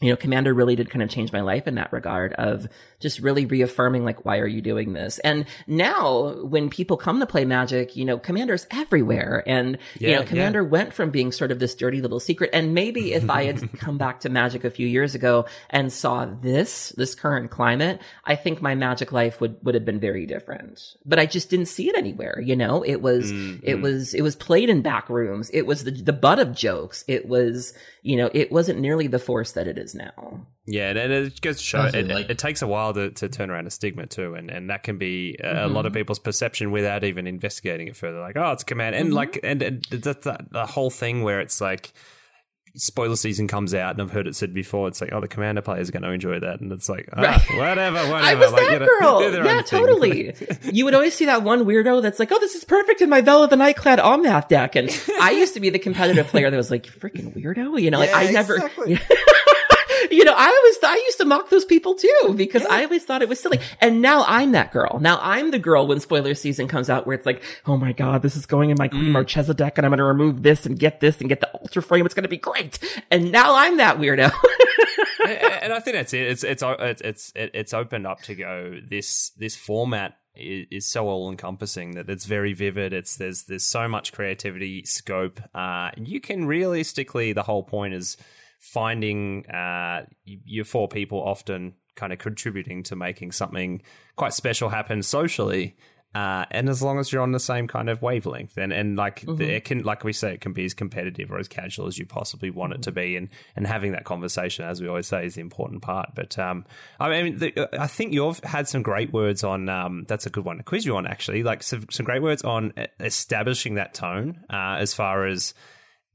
you know, Commander really did kind of change my life in that regard of just really reaffirming, like, why are you doing this? And now when people come to play Magic, you know, Commander's everywhere. And, you know, Commander went from being sort of this dirty little secret. And maybe if I had [laughs] come back to Magic a few years ago and saw this, this current climate, I think my Magic life would, would have been very different. But I just didn't see it anywhere, you know? It was, it mm-hmm. was, it was played in back rooms. It was the, the butt of jokes. It was, you know, it wasn't nearly the force that it is now. Yeah, and and it goes to show Also, it, like- it takes a while to, to turn around a stigma too, and, and that can be a, a lot Mm-hmm. of people's perception without even investigating it further. Like, oh, it's a command, Mm-hmm. and like, and, and that's that, the whole thing where it's like spoiler season comes out, and I've heard it said before. It's like, oh, the commander players are going to enjoy that, and it's like, ah, Right. whatever, [laughs] whatever. I was like, that you know, girl. Yeah, totally. [laughs] you would always see that one weirdo that's like, "Oh, this is perfect in my Vela the Nightclad Omnath deck." And I used to be the competitive player that was like, "Freaking weirdo," you know, like Yeah, I never. exactly. [laughs] you know, I always I used to mock those people too because I always thought it was silly. And now I'm that girl. Now I'm the girl when spoiler season comes out where it's like, oh my god, this is going in my Queen Marchesa deck, and I'm going to remove this and get this and get the ultra frame. It's going to be great. And now I'm that weirdo. [laughs] and, and I think that's it. It's it's it's it's it's opened up to go. This this format is, is so all encompassing that it's very vivid. It's there's there's so much creativity scope. Uh, you can realistically, the whole point is finding uh, your four people often kind of contributing to making something quite special happen socially. Uh, and as long as you're on the same kind of wavelength, and and like the, it can, like we say, it can be as competitive or as casual as you possibly want it to be, and and having that conversation, as we always say, is the important part. But um, I mean, the, I think you've had some great words on. Um, that's a good one to quiz you on, actually. Like some, some great words on establishing that tone, uh, as far as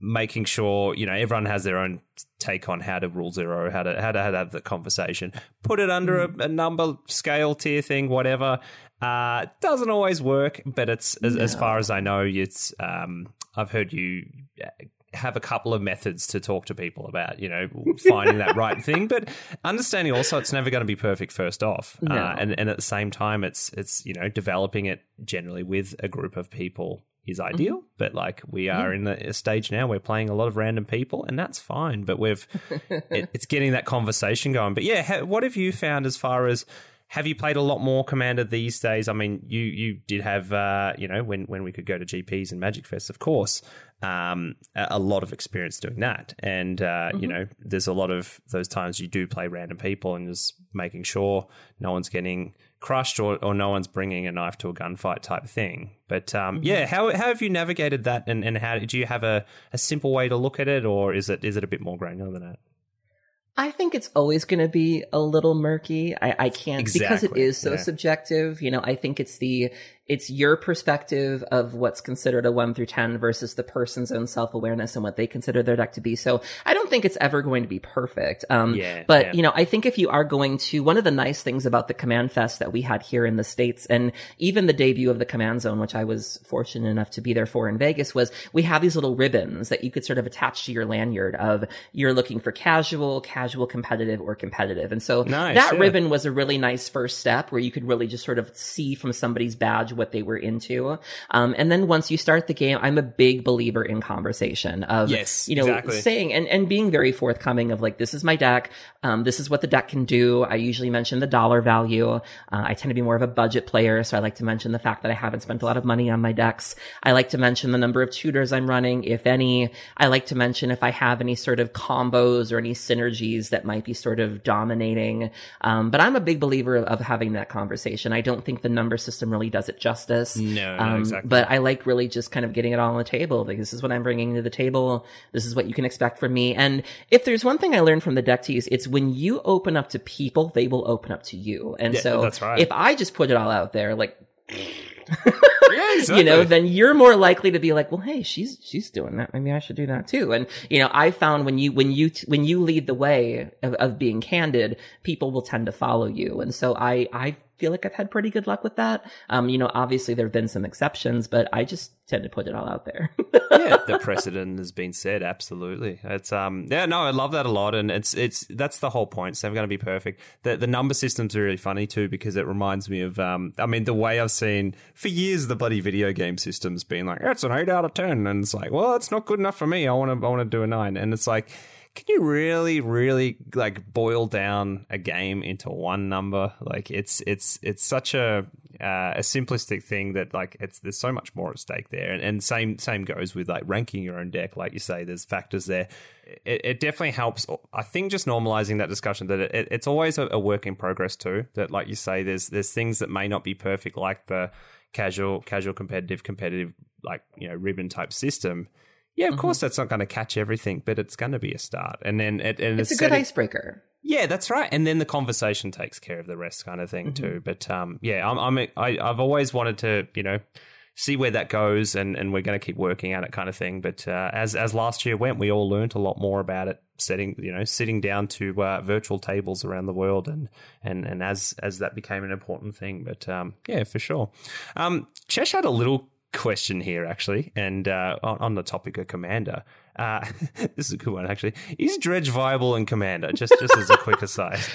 making sure you know everyone has their own take on how to rule zero, how to how to, how to have the conversation. Put it under a, a number scale tier thing, whatever. Uh, doesn't always work, but it's as, as far as I know, it's. Um, I've heard you have a couple of methods to talk to people about, you know, [laughs] finding that right thing, but understanding also it's never going to be perfect first off, No. uh, and and at the same time, it's it's you know developing it generally with a group of people is ideal, but like we are in a, a stage now, we're playing a lot of random people, and that's fine. But we've it, [laughs] it's getting that conversation going. But yeah, ha, what have you found as far as have you played a lot more Commander these days? I mean, you you did have uh, you know when when we could go to GPs and Magic Fest, of course, um, a, a lot of experience doing that. And uh, you know, there's a lot of those times you do play random people and just making sure no one's getting crushed or, or no one's bringing a knife to a gunfight type thing. But um, yeah, how how have you navigated that? And, and how do you have a, a simple way to look at it, or is it is it a bit more granular than that? I think it's always going to be a little murky. I, I can't because it is so yeah. subjective. You know, I think it's the it's your perspective of what's considered a one through ten versus the person's own self awareness and what they consider their deck to be. So I don't think it's ever going to be perfect. Um, Yeah, but yeah. you know, I think if you are going to one of the nice things about the Command Fest that we had here in the states, and even the debut of the Command Zone, which I was fortunate enough to be there for in Vegas, was we have these little ribbons that you could sort of attach to your lanyard of you're looking for casual, casual, competitive, or competitive. And so Nice, that yeah. ribbon was a really nice first step where you could really just sort of see from somebody's badge what they were into. Um, and then once you start the game, I'm a big believer in conversation of, Yes, you know, exactly. saying and, and being very forthcoming of like, this is my deck. Um, this is what the deck can do. I usually mention the dollar value. Uh, I tend to be more of a budget player. So I like to mention the fact that I haven't spent a lot of money on my decks. I like to mention the number of tutors I'm running, if any. I like to mention if I have any sort of combos or any synergies that might be sort of dominating. Um, but I'm a big believer of having that conversation. I don't think the number system really does it justice. No, Um, exactly. But I like really just kind of getting it all on the table. Like this is what I'm bringing to the table. This is what you can expect from me. And if there's one thing I learned from the deck techs, it's when you open up to people, they will open up to you. And Yeah, so that's right. if I just put it all out there, like yeah, [laughs] you know, then you're more likely to be like, well, hey, she's she's doing that. Maybe I should do that too. And you know, I found when you when you when you lead the way of, of being candid, people will tend to follow you. And so I I feel like I've had pretty good luck with that. Um, you know, obviously there have been some exceptions, but I just tend to put it all out there. [laughs] yeah, the precedent has been set. Absolutely, it's um, yeah, no, I love that a lot, and it's it's that's the whole point. It's never going to be perfect. The the number systems are really funny too because it reminds me of um, I mean, the way I've seen for years the bloody video game systems being like, it's an eight out of ten, and it's like, well, it's not good enough for me. I want to I want to do a nine, and it's like. Can you really, really like boil down a game into one number? Like it's it's it's such a uh, a simplistic thing that like it's there's so much more at stake there, and, and same same goes with like ranking your own deck. Like you say, there's factors there. It, it definitely helps. I think just normalizing that discussion that it, it's always a, a work in progress too. That like you say, there's there's things that may not be perfect, like the casual casual competitive competitive like you know ribbon type system. Yeah, of course that's not going to catch everything, but it's going to be a start. And then it, and it's a good icebreaker. yeah, that's right. And then the conversation takes care of the rest, kind of thing too. But um, yeah, I'm, I'm I, I've always wanted to, you know, see where that goes, and, and we're going to keep working at it, kind of thing. But uh, as as last year went, we all learned a lot more about it. Setting, you know, sitting down to uh, virtual tables around the world, and and and as as that became an important thing. But um, yeah, for sure. Um, Chesh had a little question here actually, and uh, on, the topic of Commander. Uh, [laughs] this is a good one actually. Is Dredge viable in Commander? Just just as a quick aside. [laughs]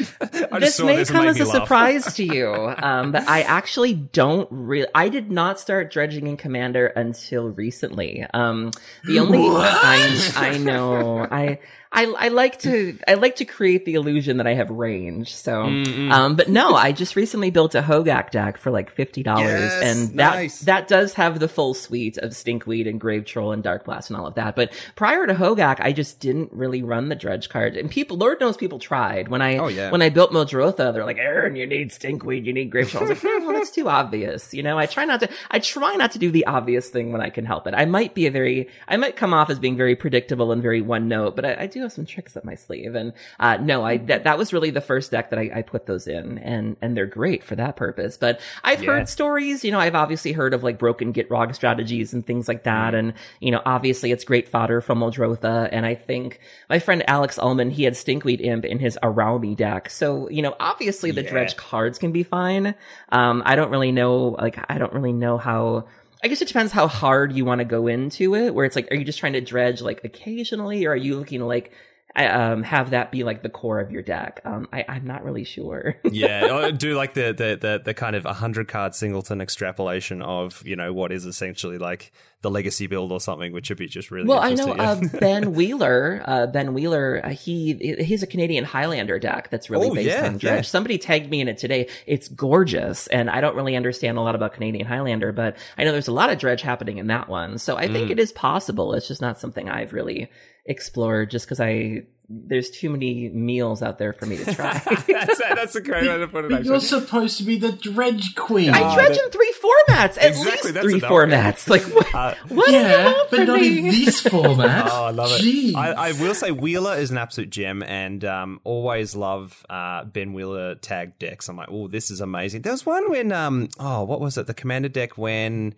This may this come as a laugh. surprise to you, [laughs] um, but I actually don't really. I did not start dredging in Commander until recently. Um, the only I, I know I. I, I like to I like to create the illusion that I have range. So, um, but no, I just recently built a Hogaak deck for like fifty dollars, Yes, and that nice. that does have the full suite of Stinkweed and Grave Troll and Dark Blast and all of that. But prior to Hogaak, I just didn't really run the dredge card. And people, Lord knows, people tried when I Oh, yeah. when I built Muldrotha. They're like, Erin, you need Stinkweed, you need Grave Troll. I was like, "Eh, well, that's too obvious. You know, I try not to. I try not to do the obvious thing when I can help it. I might be a very, I might come off as being very predictable and very one note, but I, I do have some tricks up my sleeve. And uh, no, I that that was really the first deck that I, I put those in, and and they're great for that purpose. But I've Yeah. heard stories. You know, I've obviously heard of like broken Gitrog strategies and things like that. And, you know, obviously it's great fodder from Muldrotha. And I think my friend Alex Ullman, he had Stinkweed Imp in his Araumi deck. So, you know, obviously the Yeah. dredge cards can be fine. Um, I don't really know, like, I don't really know how, I guess it depends how hard you want to go into it, where it's like, are you just trying to dredge like occasionally, or are you looking to like, I, um, have that be like the core of your deck? Um, I, I'm not really sure. [laughs] yeah, do like the the the, the kind of hundred card singleton extrapolation of you know what is essentially like the legacy build or something, which would be just really well. I know uh, [laughs] Ben Wheeler. Uh, ben Wheeler. Uh, he he's a Canadian Highlander deck that's really Oh, based yeah, on Dredge. yeah. Somebody tagged me in it today. It's gorgeous, and I don't really understand a lot about Canadian Highlander, but I know there's a lot of Dredge happening in that one. So I Mm. think it is possible. It's just not something I've really explored, just because I there's too many meals out there for me to [laughs] try. that's, a, that's a great way to put it. But you're supposed to be the dredge queen. I dredge that- in three formats, at Exactly, least three formats. Like what? Uh, what yeah, but not me? in this [laughs] format. Oh, I love it. Jeez. I, I will say Wheeler is an absolute gem, and um, always love uh, Ben Wheeler tag decks. I'm like, oh, this is amazing. There was one when, um, oh, what was it? The commander deck when.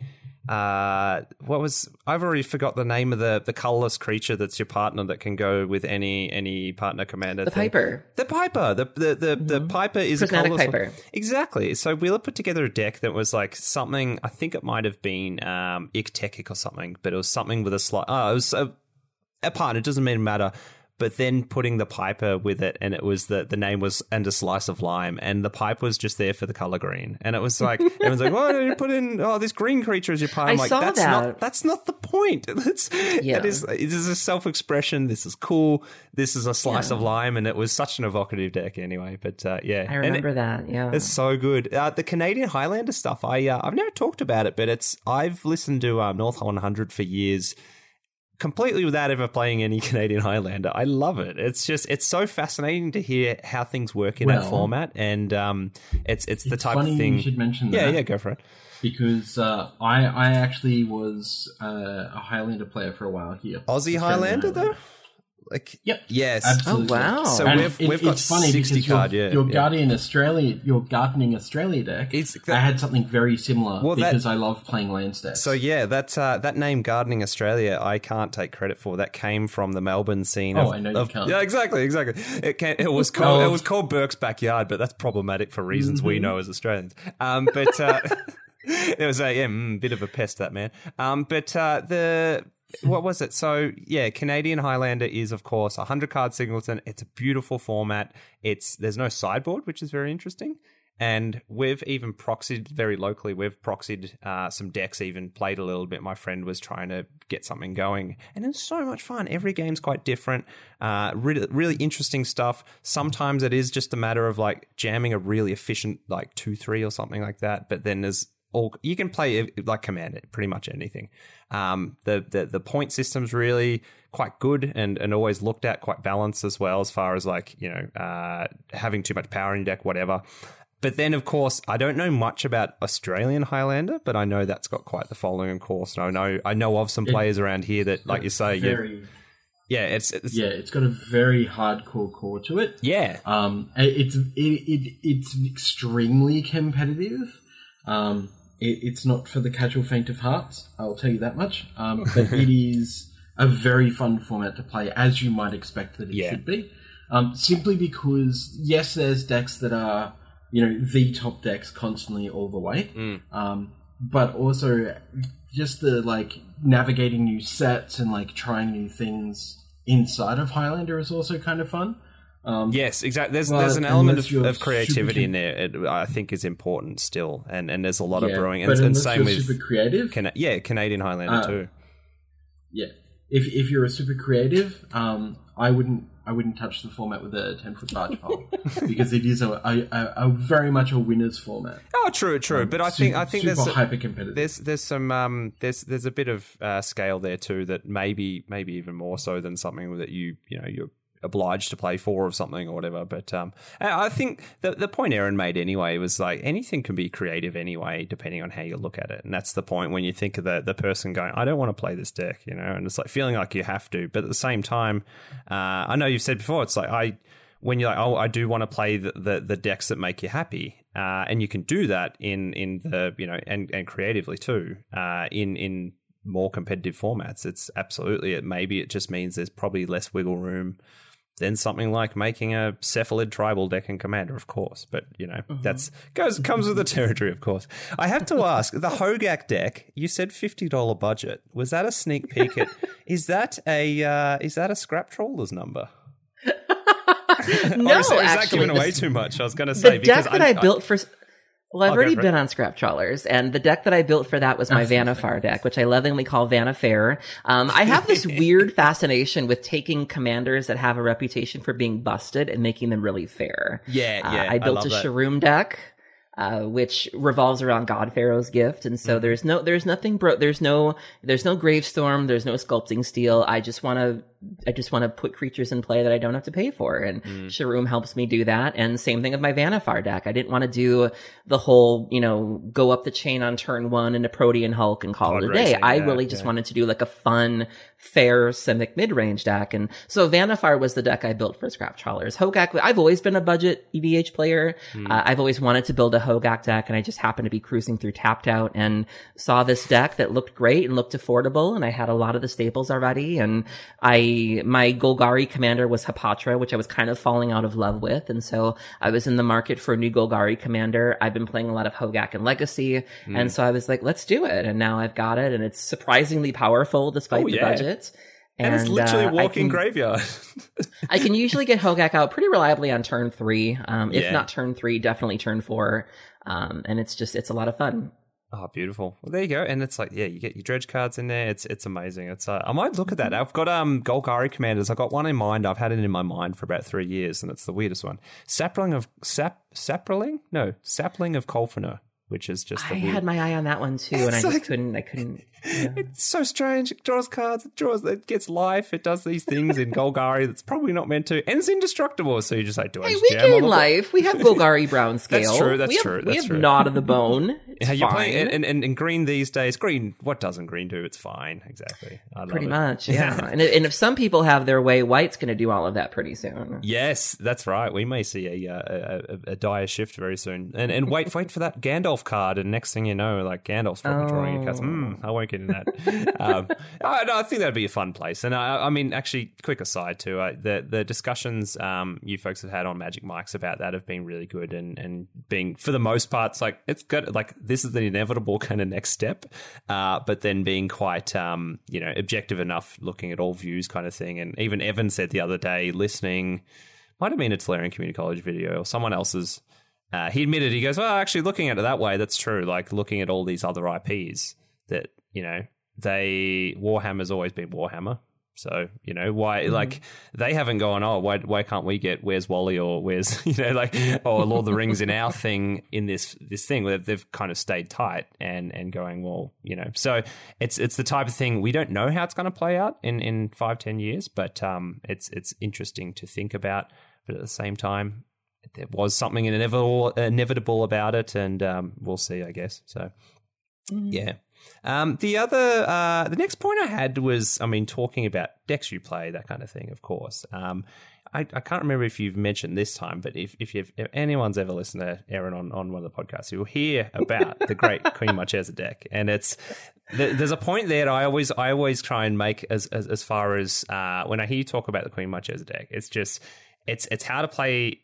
Uh, what was I've already forgot the name of the the colorless creature that's your partner that can go with any any partner commander. The thing. Piper. The Piper. The the the, the Piper is a colorless Piper. one. Exactly. So Wheeler put together a deck that was like something. I think it might have been um, Iktekik or something, but it was something with a slight. Oh, it was a, a partner. It doesn't even matter. But then putting the Piper with it, and it was the the name was and a slice of lime, and the pipe was just there for the color green, and it was like [laughs] everyone's like, "Why did you put in? Oh, this green creature is your partner." I'm I like, saw "That's that. not that's not the point. [laughs] That's Yeah. that is this is a self expression. This is cool. This is a slice Yeah. of lime, and it was such an evocative deck anyway. But uh, yeah, I And it- remember that. Yeah. it's so good. Uh, the Canadian Highlander stuff. I uh, I've never talked about it, but it's I've listened to um, North 100 for years, completely without ever playing any [laughs] Canadian Highlander. I love it. It's just it's so fascinating to hear how things work in that format, and um, it's it's the It's type funny of thing. you should mention yeah, that. yeah, go for it. because uh, I I actually was uh, a Highlander player for a while here. Aussie Australian Highlander though, like Yep. yes, Absolutely. Oh, wow. So And we've it- we've got it's funny sixty because your, card. Yeah, your yeah. Guardian Australia, your Gardening Australia deck. It's- I had something very similar Well, that- because I love playing land decks. So yeah, that uh, that name Gardening Australia, I can't take credit for. That came from the Melbourne scene. Oh, of, I know you of- can't. Yeah, exactly, exactly. It came, it was called Oh. it was called Burke's backyard, but that's problematic for reasons we Mm-hmm. know as Australians. Um, but uh, [laughs] it was a yeah, mm, bit of a pest that man. Um, but uh, the what was it? So yeah, Canadian Highlander is of course a hundred card singleton. It's a beautiful format. It's there's no sideboard, which is very interesting. And we've even proxied very locally. We've proxied uh, some decks, even played a little bit. My friend was trying to get something going, and it's so much fun. Every game's quite different. Uh, really, really interesting stuff. Sometimes it is just a matter of like jamming a really efficient like two three or something like that. But then there's all you can play like command it pretty much anything. Um, the, the the point system's really quite good and and always looked at quite balanced as well as far as like you know uh, having too much power in your deck whatever. But then, of course, I don't know much about Australian Highlander, but I know that's got quite the following, of course. And I know I know of some players around here that, like you say, yeah, very, yeah, it's, it's yeah, it's got a very hardcore core to it. yeah, Um, it's it, it it's extremely competitive. Um, it, it's not for the casual faint of hearts. I'll tell you that much. Um, but it is a very fun format to play, as you might expect that it Yeah. should be. Um, simply because yes, there's decks that are you know the top decks constantly all the way. Um, but also just the like navigating new sets and like trying new things inside of Highlander is also kind of fun. Um, yes, exactly. There's there's an element of, of creativity super- in there. It, I think is important still, and and there's a lot of brewing, and, and same you're with super creative. Cana- yeah, Canadian Highlander Uh, too. yeah, if if you're a super creative, um, I wouldn't I wouldn't touch the format with a ten foot barge pole [laughs] because it is a, a, a, a very much a winners format. Oh, true, true. but I think I think super there's a- hyper competitive. there's there's some um there's there's a bit of uh, scale there too that maybe maybe even more so than something that you you know you're obliged to play for or something or whatever but um I think the the point Erin made anyway was like anything can be creative anyway depending on how you look at it and that's the point when you think of the the person going I don't want to play this deck you know and it's like feeling like you have to but at the same time uh I know you've said before it's like I when you're like, oh, I do want to play the, the, the decks that make you happy, uh, and you can do that in in the you know and and creatively too, uh, in in more competitive formats. It's absolutely it. Maybe it just means there's probably less wiggle room than something like making a cephalid tribal deck in Commander, of course. But you know that's goes comes with the territory, of course. I have to ask the Hogaak deck. You said fifty dollar budget. Was that a sneak peek at? [laughs] is that a uh, is that a scrap trawler's number? [laughs] no, Or is, is that actually, giving away too much? I was going to say the deck because that I, built for Well, I've I'll already been on Scrap Trawlers, and the deck that I built for that was my [laughs] Vannifar deck, which I lovingly call Vanifair. Um, I have this [laughs] weird fascination with taking commanders that have a reputation for being busted and making them really fair. Yeah, Uh, yeah. I built a that. Sharuum deck, uh, which revolves around God Pharaoh's gift, and Mm-hmm. so there's no, there's nothing, bro. There's no, there's no Gravestorm. There's no Sculpting Steel. I just want to, I just want to put creatures in play that I don't have to pay for, and Mm. Sharuum helps me do that. And same thing with my Vannifar deck. I didn't want to do the whole, you know, go up the chain on turn one and a Protean Hulk and call Pod it a day. racing, I yeah, really just yeah. wanted to do like a fun, fair Simic mid-range deck. And so Vannifar was the deck I built for Scrap Trawlers. Hogaak, I've always been a budget EDH player. Hmm. Uh, I've always wanted to build a Hogaak deck and I just happened to be cruising through Tapped Out and saw this deck that looked great and looked affordable. And I had a lot of the staples already. And I, my Golgari commander was Hapatra, which I was kind of falling out of love with. And so I was in the market for a new Golgari commander. I've been playing a lot of Hogaak and Legacy. Hmm. And so I was like, let's do it. And now I've got it and it's surprisingly powerful despite Oh, the yeah. budget. And, it's literally uh, a I walking can- graveyard. I can usually get Hogaak out pretty reliably on turn three. Um, if Yeah. not turn three, definitely turn four. Um, and it's just, it's a lot of fun. Oh, beautiful. Well, there you go. And it's like, yeah, you get your dredge cards in there. It's it's amazing. It's uh, I might look at that. I've got um Golgari commanders. I've got one in mind. I've had it in my mind for about three years, and it's the weirdest one. Sapling of sap sapling? No, sapling of Colfenor, which is just the I weird. had my eye on that one too, and I It's just couldn't, I couldn't. [laughs] It's so strange. It draws cards. It draws. It gets life. It does these things in Golgari that's probably not meant to, and it's indestructible. So you just like, do I Hey, we gain it? life. We have Golgari Brown scale. [laughs] That's true, that's we have, true, We have true. Knot of the [laughs] Bone. It's Yeah, you're fine. playing and, and, and green these days. Green, what doesn't green do? It's fine. Exactly. Pretty it. much, yeah. and, and if some people have their way, White's going to do all of that pretty soon. Yes, that's right. We may see a uh, a, a, a dire shift very soon. And and wait, wait for that Gandalf card, and next thing you know, like Gandalf's probably drawing a card. Oh. Mm, I won't get into that. um, [laughs] I, no, I think that'd be a fun place. And I, I mean, actually, quick aside too, uh, the the discussions um, you folks have had on Magic Mics about that have been really good, and and being for the most part, it's like it's good. Like this is the inevitable kind of next step, uh, but then being quite um, you know objective enough, looking at all views, kind of thing. And even Evan said the other day, listening might have been a Tolarian Community College video or someone else's. Uh, he admitted, he goes, well, actually, looking at it that way, that's true. Like looking at all these other IPs that, you know, they, Warhammer's always been Warhammer. So, you know, why, like, they haven't gone, oh, why, why can't we get Where's Wally or Where's, [laughs] you know, like, or Lord of the Rings in our [laughs] thing, in this, this thing where they've kind of stayed tight and, and going, well, you know, so it's, it's the type of thing we don't know how it's going to play out in, in five, ten years, but, um, it's, it's interesting to think about. But at the same time, there was something inevitable, inevitable about it, and um, we'll see, I guess. So, yeah. Um, the other, uh, the next point I had was, I mean, talking about decks you play, that kind of thing, of course. Um, I, I can't remember if you've mentioned this time, but if if, you've, if anyone's ever listened to Erin on, on one of the podcasts, you'll hear about the great [laughs] Queen Marchesa deck, and it's th- there's a point there that I always I always try and make as as, as far as uh, when I hear you talk about the Queen Marchesa deck, it's just it's it's how to play.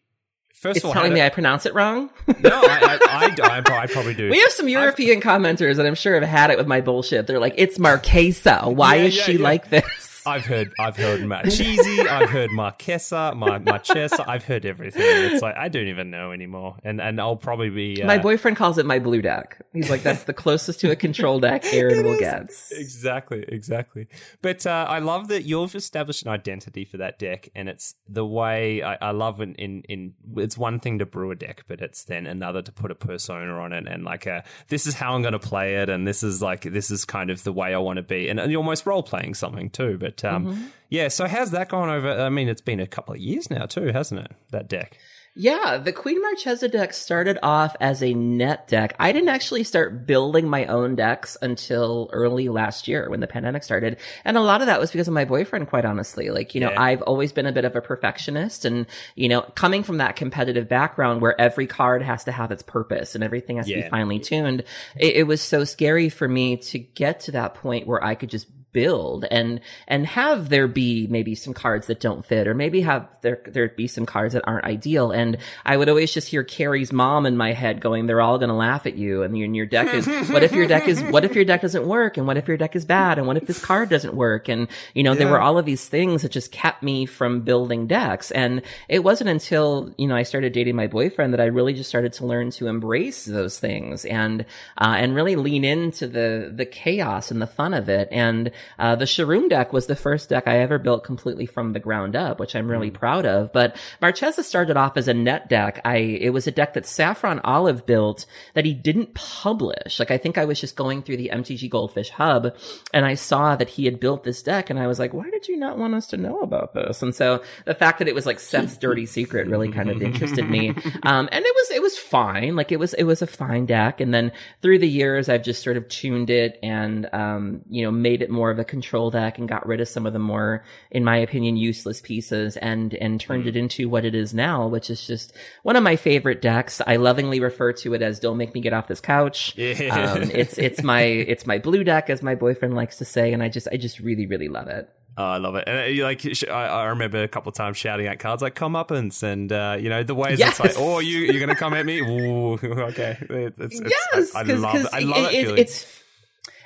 First It's of all, telling me I pronounce it wrong. no, I, I, [laughs] I, I, I probably do. We have some European commenters that I'm sure have had it with my bullshit. They're like, "It's Marquesa. Why Yeah, is yeah, she yeah. like this?" I've heard, I've heard Marchese, [laughs] I've heard Marquesa, Mar- Marchesa, I've heard everything. It's like I don't even know anymore, and and I'll probably be uh, My boyfriend calls it my blue deck. He's like, "That's the closest to a control deck Erin will get." Exactly, exactly. But uh, I love that you've established an identity for that deck, and it's the way I, I love in, in in it's one thing to brew a deck, but it's then another to put a persona on it, and like a this is how I'm going to play it, and this is like this is kind of the way I want to be, and, and you're almost role playing something too. But um, yeah, so how's that gone over? I mean, it's been a couple of years now too, hasn't it? That deck. Yeah, the Queen Marchesa deck started off as a net deck. I didn't actually start building my own decks until early last year when the pandemic started. And a lot of that was because of my boyfriend, quite honestly. Like, you know, Yeah. I've always been a bit of a perfectionist and, you know, coming from that competitive background where every card has to have its purpose and everything has to be finely tuned, it, it was so scary for me to get to that point where I could just build and and have there be maybe some cards that don't fit or maybe have there there be some cards that aren't ideal. And I would always just hear Carrie's mom in my head going they're all going to laugh at you. And your, your deck is [laughs] what if your deck is what if your deck doesn't work? And what if your deck is bad? And what if this card doesn't work? And you know yeah. there were all of these things that just kept me from building decks. And it wasn't until you know I started dating my boyfriend that I really just started to learn to embrace those things and uh, and really lean into the the chaos and the fun of it. And uh, the Sharuum deck was the first deck I ever built completely from the ground up, which I'm really mm. proud of. But Marchesa started off as a net deck. I, it was a deck that Saffron Olive built that he didn't publish. Like, I think I was just going through the MTG Goldfish hub and I saw that he had built this deck and I was like, why did you not want us to know about this? And so the fact that it was like Seth's dirty secret really kind of [laughs] interested me. Um, and it was, it was fine. Like, it was, it was a fine deck. And then through the years, I've just sort of tuned it and, um, you know, made it more of a control deck and got rid of some of the more, in my opinion, useless pieces and, and turned mm. it into what it is now, which is just one of my favorite decks. I lovingly refer to it as "Don't make me get off this couch." [laughs] Yeah. Um, it's it's my it's my blue deck, as my boyfriend likes to say, and I just I just really really love it. Oh, I love it. And uh, like, I, remember a couple of times shouting at cards like "comeuppance," and uh, you know the ways yes. it's like, "Oh, you you're gonna come at me?" Ooh, [laughs] okay. It's, it's, yes, I, I love, I love it, it It's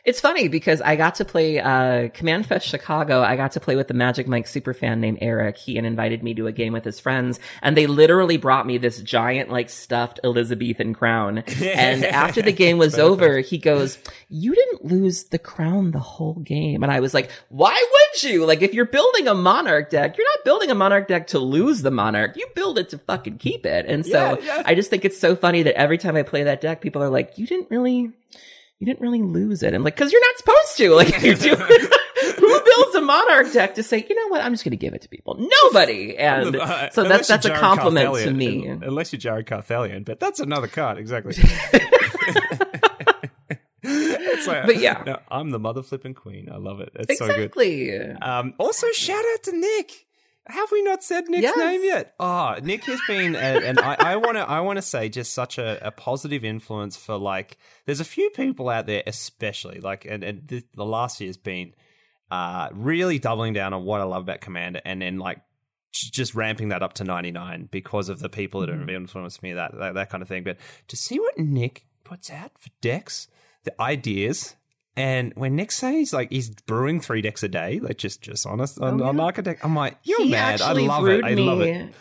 it's funny because I got to play uh, Command Fest Chicago. I got to play with the Magic Mike superfan named Eric. He and invited me to a game with his friends, and they literally brought me this giant, like stuffed Elizabethan crown. and [laughs] after the game was over, he goes, "You didn't lose the crown the whole game." And I was like, "Why would you? Like, if you're building a Monarch deck, you're not building a Monarch deck to lose the Monarch. You build it to fucking keep it." And so yeah, yeah. I just think it's so funny that every time I play that deck, people are like, "You didn't really." You didn't really lose it. And like, cause you're not supposed to. Like, you do. [laughs] Who builds a monarch deck to say, you know what, I'm just going to give it to people? Nobody. And [laughs] uh, so that's, that's a compliment to me. Unless you're Jared Carthalion, but that's another card. Exactly. [laughs] Like, but yeah, no, I'm the mother flipping queen. I love it. It's exactly. so good. Um, also, shout out to Nick. Have we not said Nick's yes. name yet? Oh, Nick has been, a, and I want to, I want to say, just such a, a, positive influence for like. There's a few people out there, especially like, and, and the, the last year's been uh, really doubling down on what I love about Commander, and then like just ramping that up to 99 because of the people that have mm-hmm. influenced me, that, that that kind of thing. But to see what Nick puts out for decks, the ideas, and when Nick says like he's brewing three decks a day, like just just honest on, oh, yeah. on architect, I'm like, you're he mad. I love it. I love it.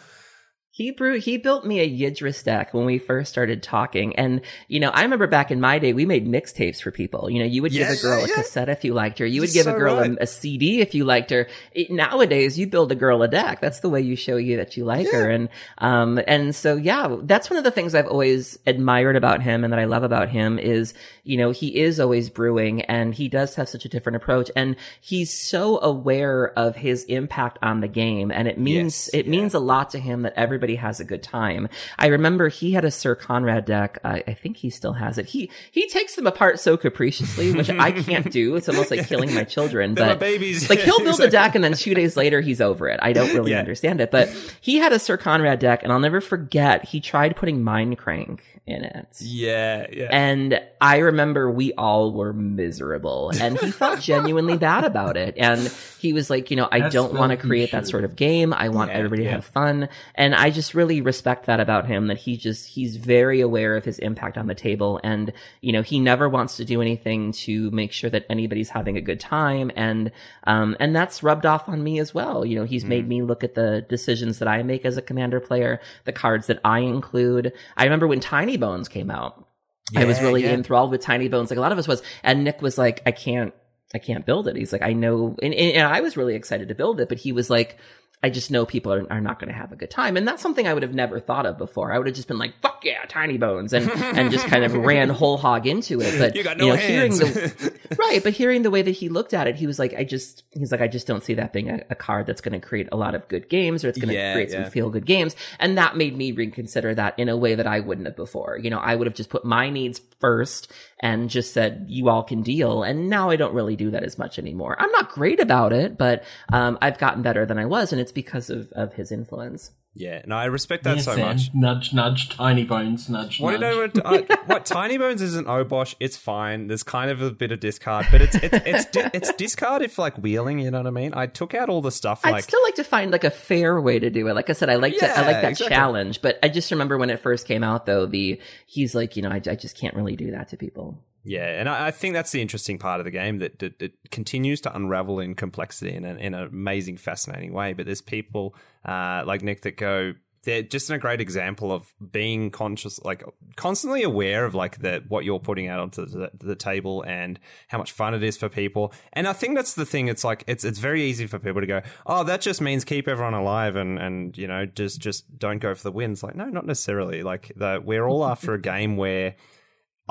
He brew, he built me a Yidris deck when we first started talking. And, you know, I remember back in my day, we made mixtapes for people. You know, you would yeah, give a girl yeah, yeah. a cassette if you liked her. You would give so a girl right. a, a, CD if you liked her. It, nowadays, you build a girl a deck. That's the way you show you that you like her. And, um, and so, yeah, that's one of the things I've always admired about him and that I love about him is, you know, he is always brewing and he does have such a different approach. And he's so aware of his impact on the game. And it means, yes, it means a lot to him that everybody everybody has a good time. I remember he had a Syr Konrad deck. I, I think he still has it. He he takes them apart so capriciously, which I [laughs] can't do. It's almost like killing my children. but babies. Like he'll build a [laughs] deck and then two days later he's over it. I don't really yeah. understand it. But he had a Syr Konrad deck, and I'll never forget. He tried putting Mindcrank in it. Yeah, yeah. And I remember we all were miserable, and he felt [laughs] genuinely bad about it. And he was like, you know, I That's don't want to create that sort of game. I want yeah, everybody yeah. to have fun. And I just really respect that about him that he just, he's very aware of his impact on the table. And, you know, he never wants to do anything to make sure that anybody's having a good time. And, um, and that's rubbed off on me as well. You know, he's mm. made me look at the decisions that I make as a commander player, the cards that I include. I remember when Tiny Bones came out. Yeah, I was really yeah. enthralled with Tiny Bones, like a lot of us was. And Nick was like, I can't, I can't build it. He's like, I know, and, and I was really excited to build it, but he was like, I just know people are, are not going to have a good time. And that's something I would have never thought of before. I would have just been like, fuck yeah, tiny bones and, [laughs] and just kind of ran whole hog into it. But, you, no you know, hearing the, [laughs] right. But hearing the way that he looked at it, he was like, I just, he's like, I just don't see that being a, a card that's going to create a lot of good games or it's going to yeah, create yeah. some feel good games. And that made me reconsider that in a way that I wouldn't have before. You know, I would have just put my needs first and just said, you all can deal. And now I don't really do that as much anymore. I'm not great about it, but, um, I've gotten better than I was. And it's because of, of his influence. Yeah, no, I respect that Yes, so Sam. much. Nudge, nudge, tiny bones, nudge, What, nudge. you know, what, I, [laughs] what Tiny Bones isn't Obosh. It's fine. There's kind of a bit of discard, but it's it's it's, di- it's discard if like wheeling. You know what I mean? I took out all the stuff I'd still like to find like a fair way to do it. Like I said, I like to, I like that exactly. challenge, but I just remember when it first came out though, the, he's like, you know, I, I just can't really do that to people. Yeah, and I, I think that's the interesting part of the game that, that, that continues to unravel in complexity in, a, in an amazing, fascinating way. But there's people uh, like Nick that go. They're just a great example of being conscious, like constantly aware of like the what you're putting out onto the, the table and how much fun it is for people. And I think that's the thing. It's like it's it's very easy for people to go, oh, that just means keep everyone alive and and you know just just don't go for the wins. Like no, not necessarily. Like the, we're all [laughs] after a game where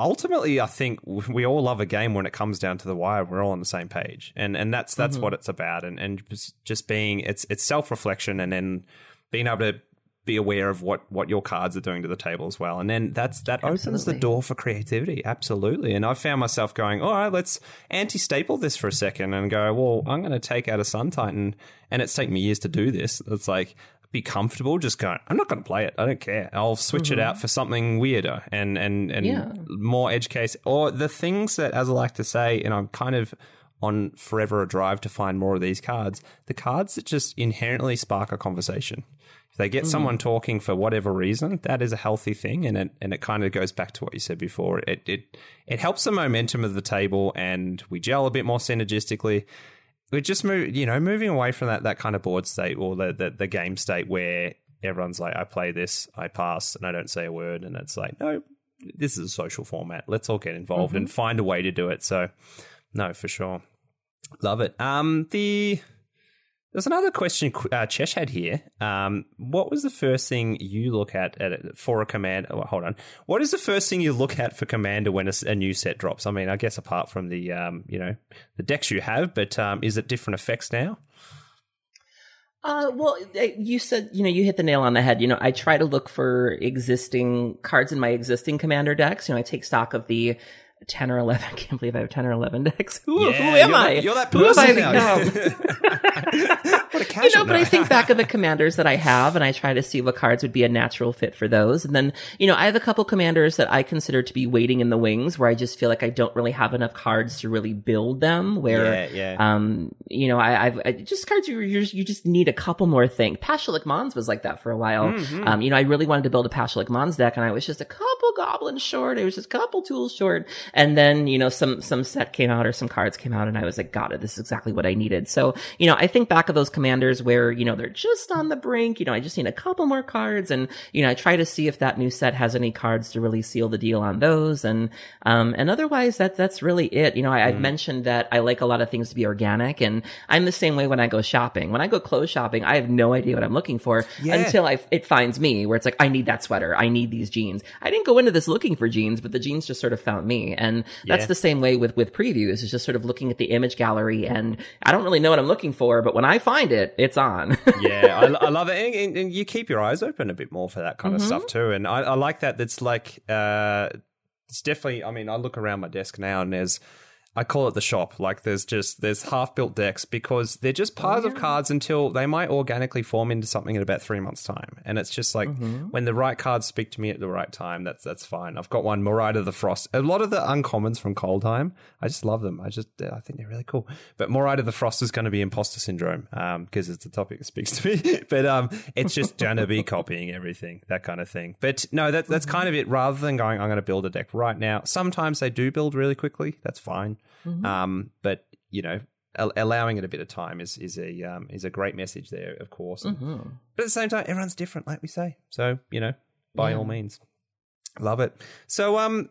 ultimately i think we all love a game when it comes down to the wire. We're all on the same page. And and that's that's mm-hmm. what it's about. And and just- being it's it's self-reflection and then being able to be aware of what what your cards are doing to the table as well. And then that's that opens the door for creativity. Absolutely. And i found myself going all right let's anti-staple this for a second and go well i'm going to take out a sun titan and it's taken me years to do this. It's like be comfortable just going i'm not going to play it. I don't care. I'll switch it out mm-hmm. for something weirder and and and Yeah. more edge case. Or the things that as i like to say and i'm kind of on forever a drive to find more of these cards the cards that just inherently spark a conversation. If they get someone mm. talking for whatever reason that is a healthy thing and it and it kind of goes back to what you said before. It it it helps the momentum of the table and we gel a bit more synergistically we're just move, you know, moving away from that that kind of board state or the, the the game state where everyone's like, I play this, I pass, and I don't say a word, and it's like, no, this is a social format. Let's all get involved and find a way to do it. So, no, for sure, love it. Um, the there's another question uh, Chesh had here. Um, what was the first thing you look at, at for a command? Oh, hold on. What is the first thing you look at for commander when a new set drops? I mean, I guess apart from the um, you know the decks you have, but um, is it different effects now? Uh, well, uh, you said, you know, you hit the nail on the head. You know, I try to look for existing cards in my existing commander decks. You know, I take stock of the 10 or 11. [laughs] I can't believe I have 10 or 11 decks. Who, who am you're I? That, you're that Who have I person now. [laughs] [laughs] what a you casual. know, but I think back of the commanders that I have and I try to see what cards would be a natural fit for those. And then, you know, I have a couple commanders that I consider to be waiting in the wings where I just feel like I don't really have enough cards to really build them where, Yeah, yeah. um, you know, I, I've I, just cards you, you just, you just need a couple more things. Pashalik Mons was like that for a while. Mm-hmm. Um, you know, I really wanted to build a Pashalik Mons deck and I was just a couple goblins short. It was just a couple tools short. And then, you know, some, some set came out or some cards came out and I was like, got it. This is exactly what I needed. So, you know, I think back of those commanders where, you know, they're just on the brink. You know, I just need a couple more cards and, you know, I try to see if that new set has any cards to really seal the deal on those. And, um, and otherwise that, that's really it. You know, I, I've mentioned that I like a lot of things to be organic and I'm the same way when I go shopping. When I go clothes shopping, I have no idea what I'm looking for Yeah. until I, it finds me where it's like, I need that sweater. I need these jeans. I didn't go into this looking for jeans, but the jeans just sort of found me. And that's Yeah. the same way with, with previews. It's just sort of looking at the image gallery and I don't really know what I'm looking for, but when I find it, it's on. [laughs] yeah, I, I love it, and, and, you keep your eyes open a bit more for that kind of stuff too. And I, I like that. That's like, uh, it's definitely. I mean, I look around my desk now, and there's, I call it the shop. Like, there's just there's half built decks because they're just oh, piles of cards until they might organically form into something in about three months' time. And it's just like mm-hmm. when the right cards speak to me at the right time, that's that's fine. I've got one, Moritte the Frost. A lot of the uncommons from Kaldheim, I just love them. I just I think they're really cool. But Moritte the Frost is going to be imposter syndrome um, because it's a topic that speaks to me. [laughs] but um, it's just going to be copying everything, that kind of thing. But no, that that's mm-hmm. kind of it. Rather than going, I'm going to build a deck right now. Sometimes they do build really quickly. That's fine. Um, but you know, al- allowing it a bit of time is is a um, is a great message there, of course. And- But at the same time, everyone's different, like we say. So you know, by all means, love it. So um,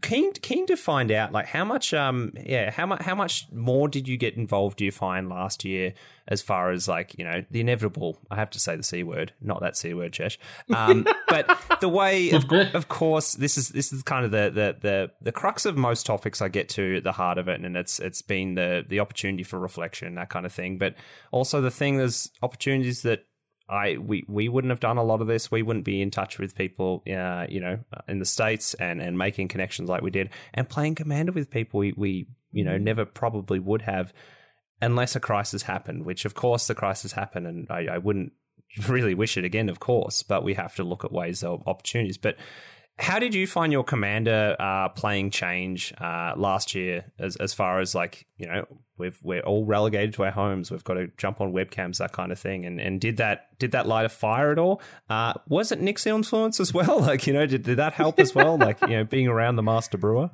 keen keen to find out like how much um yeah how much how much more did you get involved do you find last year as far as like you know the inevitable I have to say the c word not that c word Chesh um [laughs] but the way of, of course. this is this is kind of the, the the the crux of most topics I get to the heart of it and it's it's been the the opportunity for reflection that kind of thing. But also the thing there's opportunities that I we we wouldn't have done a lot of this. We wouldn't be in touch with people, uh, you know, in the states and and making connections like we did, and playing commander with people we we you know never probably would have unless a crisis happened. Which of course the crisis happened, and I, I wouldn't [laughs] really wish it again, of course, but we have to look at ways of opportunities. But how did you find your commander uh, playing change uh, last year? As as far as like you know, we've we're all relegated to our homes. We've got to jump on webcams, that kind of thing. And and did that did that light a fire at all? Uh, was it Nick's influence as well? [laughs] Like you know, did, did that help as well? like you know, being around the master brewer.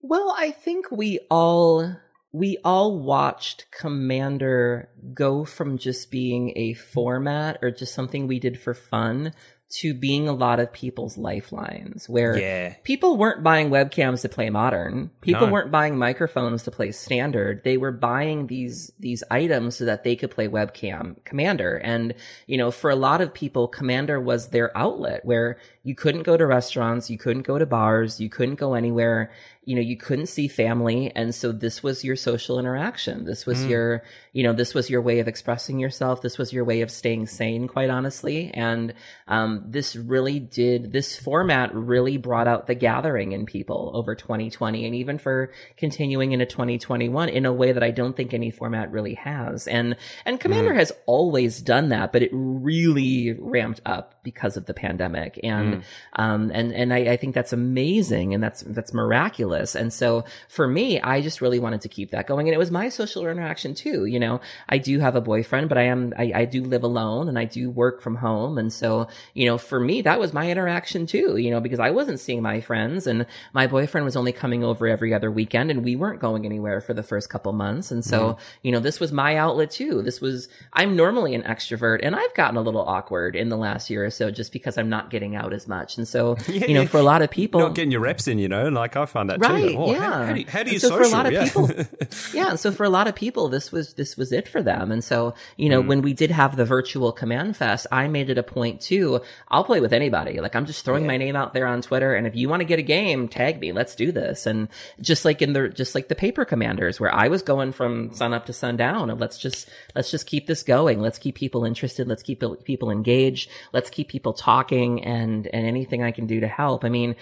Well, I think we all we all watched Commander go from just being a format or just something we did for fun to being a lot of people's lifelines where Yeah. people weren't buying webcams to play modern. People No. weren't buying microphones to play standard. They were buying these these items so that they could play webcam commander. And you know, for a lot of people, commander was their outlet where you couldn't go to restaurants, you couldn't go to bars, you couldn't go anywhere. You know, you couldn't see family, and so this was your social interaction. This was your, you know, this was your way of expressing yourself. This was your way of staying sane, quite honestly. And um, this really did. This format really brought out the gathering in people over 2020, and even for continuing into 2021 in a way that I don't think any format really has. And and Commander has always done that, but it really ramped up because of the pandemic. And um, and and I, I think that's amazing, and that's that's miraculous. And so for me, I just really wanted to keep that going, and it was my social interaction too. You know, I do have a boyfriend, but I am I, I do live alone, and I do work from home, and so you know, for me, that was my interaction too. You know, because I wasn't seeing my friends, and my boyfriend was only coming over every other weekend, and we weren't going anywhere for the first couple months, and so mm-hmm. you know, this was my outlet too. This was I'm normally an extrovert, and I've gotten a little awkward in the last year or so just because I'm not getting out as much, and so [laughs] you know, for a lot of people, Not getting your reps in, you know, like I find that. Right, Oh, yeah. How, do you, how do you so social? for a lot of yeah. people, [laughs] yeah. So for a lot of people, this was this was it for them. And so you Mm. know, when we did have the virtual command fest, I made it a point too. I'll play with anybody. Like I'm just throwing my name out there on Twitter, and if you want to get a game, tag me. Let's do this. And just like in the just like the paper commanders, where I was going from sun up to sundown, and let's just let's just keep this going. Let's keep people interested. Let's keep people engaged. Let's keep people talking, and and anything I can do to help. I mean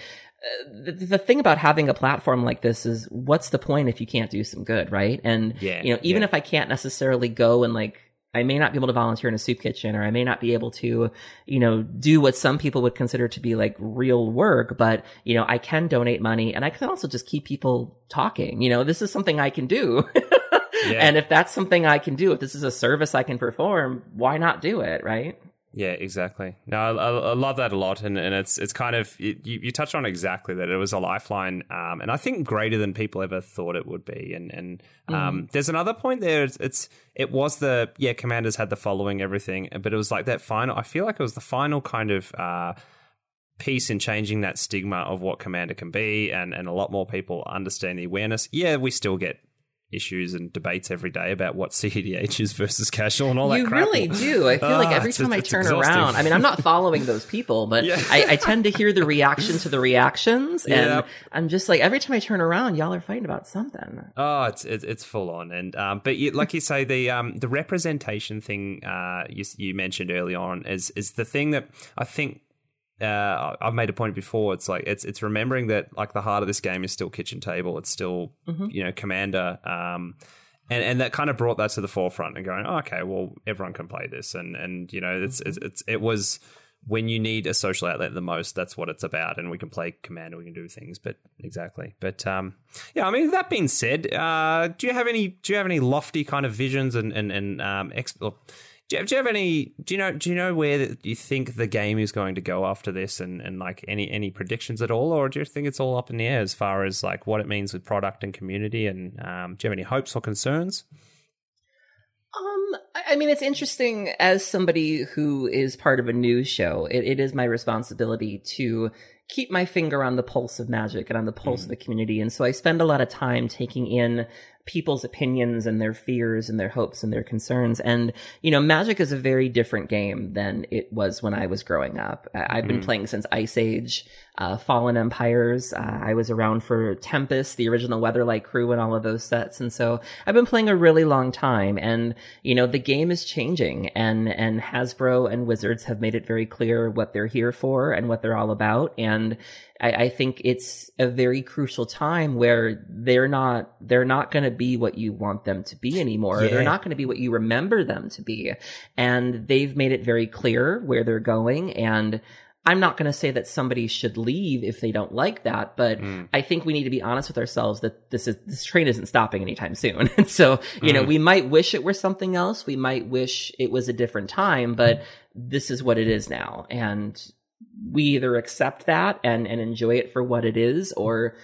the, the thing about having a platform like this is what's the point if you can't do some good, right? And Yeah, you know, even yeah. if I can't necessarily go and like I may not be able to volunteer in a soup kitchen or I may not be able to, you know, do what some people would consider to be like real work, but you know, I can donate money and I can also just keep people talking. You know, this is something I can do. [laughs] And if that's something I can do, if this is a service I can perform, why not do it, right? Yeah, exactly. No, I, I love that a lot, and, and it's it's kind of you, you touched on exactly that it was a lifeline, um, and I think greater than people ever thought it would be. And and um, there's another point there. It's, it's it was the yeah, commanders had the following everything, but it was like that final. I feel like it was the final kind of. Uh, piece in changing that stigma of what commander can be and and a lot more people understand the awareness yeah we still get issues and debates every day about what [laughs] CEDH is versus casual and all that you crap. really do. I feel like Ah, every time I turn exhausting. around, I mean, I'm not following those people, but Yeah. I, I tend to hear the reaction to the reactions, [laughs] and Yep. I'm just like, every time I turn around, y'all are fighting about something. Oh, it's it's, it's full on, and um, but you, like you say, the um, the representation thing uh, you you mentioned early on is is the thing that I think uh, I've made a point before. It's like it's it's remembering that like the heart of this game is still kitchen table. It's still you know commander. Um, and, and that kind of brought that to the forefront and going, oh, okay, well, everyone can play this, and and you know, it's it's, it's it was when you need a social outlet the most, that's what it's about, and we can play commander, we can do things, but exactly, but um, yeah, I mean, that being said, uh, do you have any do you have any lofty kind of visions and and and um, ex- or, do you, have, do you have any? Do you know? Do you know where you think the game is going to go after this, and, and like any any predictions at all, or do you think it's all up in the air as far as like what it means with product and community? And um, do you have any hopes or concerns? Um, I mean, it's interesting as somebody who is part of a news show. It, it is my responsibility to keep my finger on the pulse of magic and on the pulse of the community. And so I spend a lot of time taking in people's opinions and their fears and their hopes and their concerns. And, you know, magic is a very different game than it was when I was growing up. I- I've been mm-hmm. playing since Ice Age, uh, Fallen Empires. Uh, I was around for Tempest, the original Weatherlight crew and all of those sets. And so I've been playing a really long time. And, you know, the game is changing and, and Hasbro and Wizards have made it very clear what they're here for and what they're all about. And I, I think it's a very crucial time where they're not, they're not going to be what you want them to be anymore. Yeah. They're not going to be what you remember them to be. And they've made it very clear where they're going. And I'm not going to say that somebody should leave if they don't like that, but Mm. I think we need to be honest with ourselves that this is this train isn't stopping anytime soon. [laughs] And so, you know, we might wish it were something else. We might wish it was a different time, but this is what it is now. And we either accept that and and enjoy it for what it is or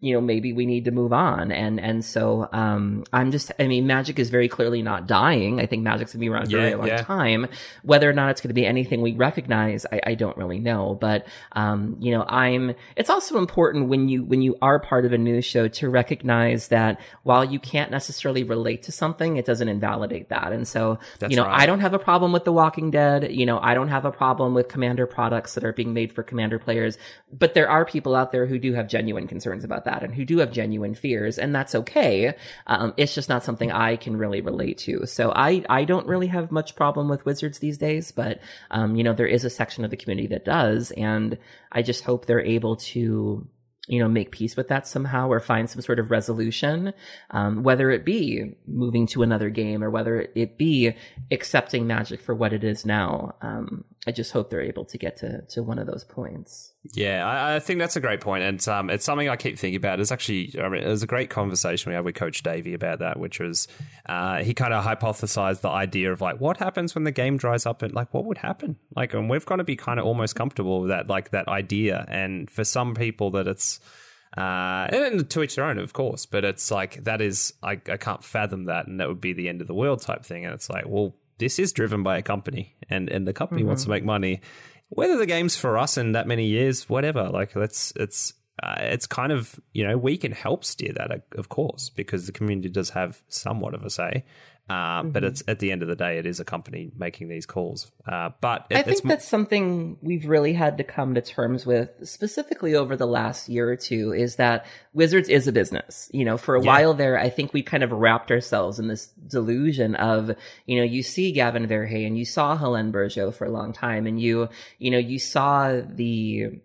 you know maybe we need to move on. And and so um i'm just i mean magic is very clearly not dying. I think magic's gonna be around for a very long yeah. time. Whether or not it's going to be anything we recognize I, I don't really know. But um you know i'm it's also important when you when you are part of a news show to recognize that while you can't necessarily relate to something it doesn't invalidate that. And so That's you know right. i don't have a problem with the walking dead. You know i don't have a problem with commander products that are being made for commander players. But there are people out there who do have genuine concerns about that and who do have genuine fears and that's okay. Um, it's just not something i can really relate to. So i i don't really have much problem with wizards these days but um, you know there is a section of the community that does and i just hope they're able to you know make peace with that somehow or find some sort of resolution um, whether it be moving to another game or whether it be accepting magic for what it is now. Um, i just hope they're able to get to to one of those points Yeah, I, I think that's a great point, and um, it's something I keep thinking about. It's actually, I mean, it was a great conversation we had with Coach Davey about that, which was uh, he kind of hypothesized the idea of like what happens when the game dries up, and like what would happen, like, and we've got to be kind of almost comfortable with that, like that idea. And for some people, that it's uh, and to each their own, of course, but it's like that is I, I can't fathom that, and that would be the end of the world type thing. And it's like, well, this is driven by a company, and and the company wants to make money whether the game's for us in that many years, whatever. Like that's it's uh, it's kind of you know we can help steer that, of course, because the community does have somewhat of a say. Uh, But it's at the end of the day, it is a company making these calls. Uh, but it, I think that's something we've really had to come to terms with, specifically over the last year or two, is that Wizards is a business. You know, for a Yeah. while there, I think we kind of wrapped ourselves in this delusion of, you know, you see Gavin Verhey and you saw Hélène Bergeot for a long time and you, you know, you saw the,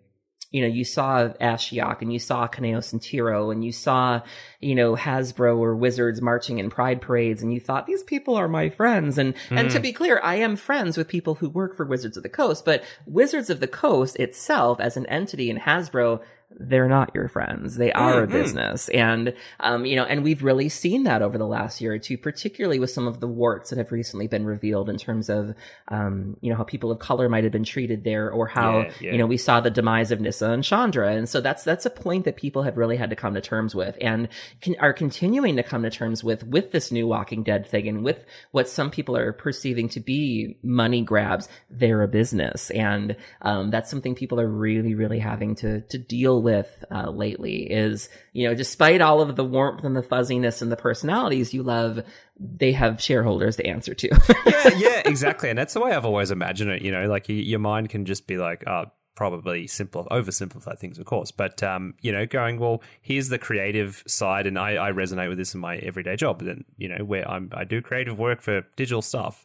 you know, you saw Ashiok and you saw Kaneos and Tiro and you saw, you know, Hasbro or Wizards marching in pride parades and you thought these people are my friends. And, and to hmm. be clear, I am friends with people who work for Wizards of the Coast, but Wizards of the Coast itself as an entity and Hasbro, they're not your friends. They are a business. And, um, you know, and we've really seen that over the last year or two, particularly with some of the warts that have recently been revealed in terms of, um, you know, how people of color might have been treated there or how, Yeah, yeah. you know, we saw the demise of Nissa and Chandra. And so that's, that's a point that people have really had to come to terms with and can, are continuing to come to terms with, with this new Walking Dead thing and with what some people are perceiving to be money grabs. They're a business. And, um, that's something people are really, really having to, to deal with, uh, lately is, you know, despite all of the warmth and the fuzziness and the personalities you love, they have shareholders to answer to. [laughs] yeah, yeah, exactly. And that's the way I've always imagined it. You know, like y- your mind can just be like, oh, probably simple, oversimplify things, of course. But um, you know, going well, here's the creative side, and I, I resonate with this in my everyday job. And you know, where I'm, I do creative work for digital stuff.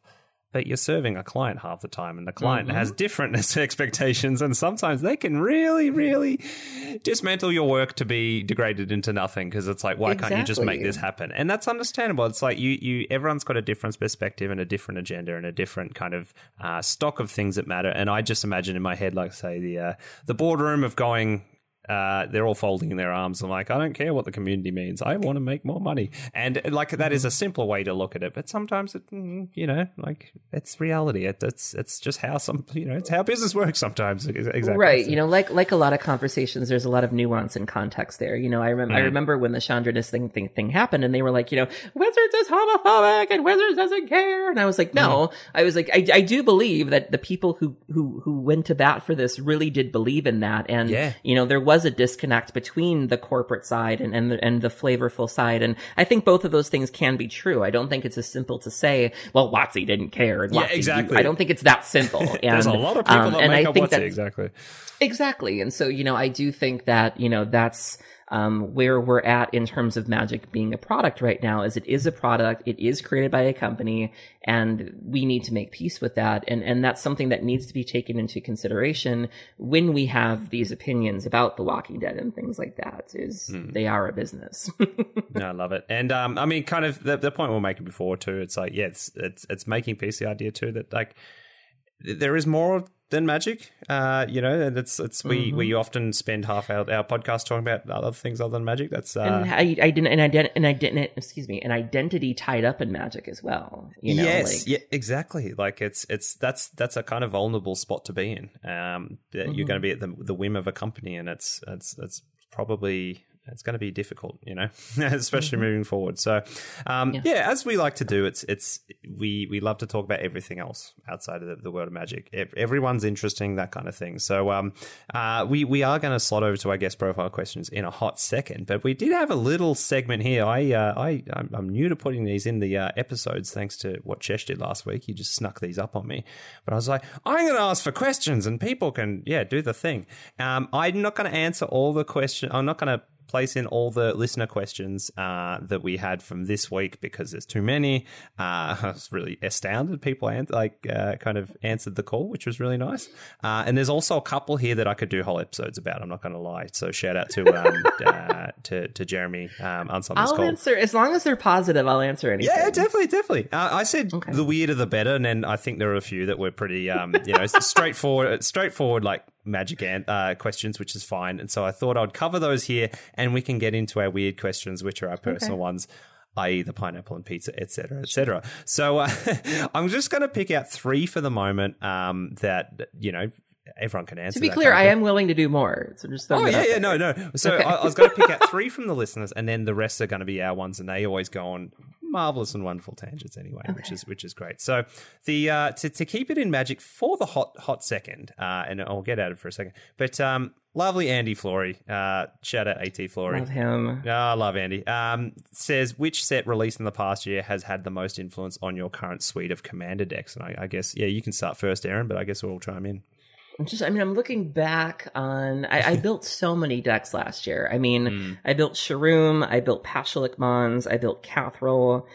But you're serving a client half the time, and the client has different [laughs] expectations, and sometimes they can really, really dismantle your work to be degraded into nothing because it's like, why can't you just make this happen? And that's understandable. It's like you, you, everyone's got a different perspective and a different agenda and a different kind of uh, stock of things that matter. And I just imagine in my head, like say the uh, the boardroom of going. Uh, they're all folding their arms. I'm like, I don't care what the community means. I want to make more money, and like that is a simpler way to look at it. But sometimes it, mm, you know, like it's reality. It, it's it's just how some, you know, it's how business works. Sometimes, exactly. Right. You know, like like a lot of conversations, there's a lot of nuance and context there. You know, I remember I remember when the Chandra thing, thing thing happened, and they were like, you know, Wizards is homophobic and Wizards doesn't care, and I was like, no, I was like, I, I do believe that the people who who who went to bat for this really did believe in that, and Yeah. you know, there was a disconnect between the corporate side and and the, and the flavorful side, and I think both of those things can be true. I don't think it's as simple to say, well, WotC didn't care. And Yeah, WotC- exactly. I don't think it's that simple. [laughs] There's a And, lot of people um, that and make I up that's- exactly. Exactly. And so, you know, I do think that, you know, that's, um, where we're at in terms of magic being a product right now is it is a product it is created by a company and we need to make peace with that and and that's something that needs to be taken into consideration when we have these opinions about the walking dead and things like that is Hmm. they are a business [laughs] No, I love it. And um, I mean, kind of the, the point we're making before too. It's like, yeah, it's it's it's making peace. The idea too that like there is more than magic. Uh, you know, and it's it's we we often spend half our, our podcast talking about other things other than magic. That's uh, and I, I didn't, and I didn't, and I didn't, excuse me, an identity tied up in magic as well. You know, yes, like, yeah, exactly. Like it's it's that's that's a kind of vulnerable spot to be in. Um, that you're going to be at the the whim of a company, and it's it's it's probably it's going to be difficult, you know, [laughs] especially moving forward. So, um, yeah. Yeah. as we like to do, it's it's we we love to talk about everything else outside of the, the world of magic. Ev- Everyone's interesting, that kind of thing. So, um, uh, we we are going to slot over to our guest profile questions in a hot second, but we did have a little segment here. I uh, I I'm, I'm new to putting these in the uh, episodes, thanks to what Chesh did last week. He just snuck these up on me, but I was like, I'm going to ask for questions, and people can yeah do the thing. Um, I'm not going to answer all the questions. I'm not going to place in all the listener questions uh, that we had from this week because there's too many. Uh, [laughs] I was really astounded. People an- like uh, kind of answered the call, which was really nice. Uh, and there's also a couple here that I could do whole episodes about. I'm not going to lie. So shout out to um, [laughs] uh, to, to Jeremy um, on something's I'll called. answer as long as they're positive. I'll answer anything. Yeah, definitely, definitely. Uh, I said Okay. the weirder the better, and then I think there are a few that were pretty, um, you know, [laughs] straightforward, straightforward like magic uh, questions, which is fine. And so I thought I'd cover those here, and we can get into our weird questions, which are our personal ones. I.e., the pineapple and pizza, etc., etc. So uh, [laughs] I'm just going to pick out three for the moment um, that you know everyone can answer. To be that clear, I am willing to do more. So just Oh yeah, yeah, there. no, no. So I, I was going to pick out [laughs] three from the listeners, and then the rest are going to be our ones, and they always go on marvelous and wonderful tangents anyway, which is which is great. So the uh, to to keep it in magic for the hot hot second, uh, and I'll get at it for a second, but um, lovely Andy Flory, uh, shout out At Flory. Love him. Ah, I love Andy. Um, says which set released in the past year has had the most influence on your current suite of commander decks? And I, I guess yeah, you can start first, Aaron, but I guess we'll all chime in. I'm just, I mean, I'm looking back on, I, I [laughs] built so many decks last year. I mean, Hmm. I built Sharuum, I built Pashalik Mons, I built Kathril.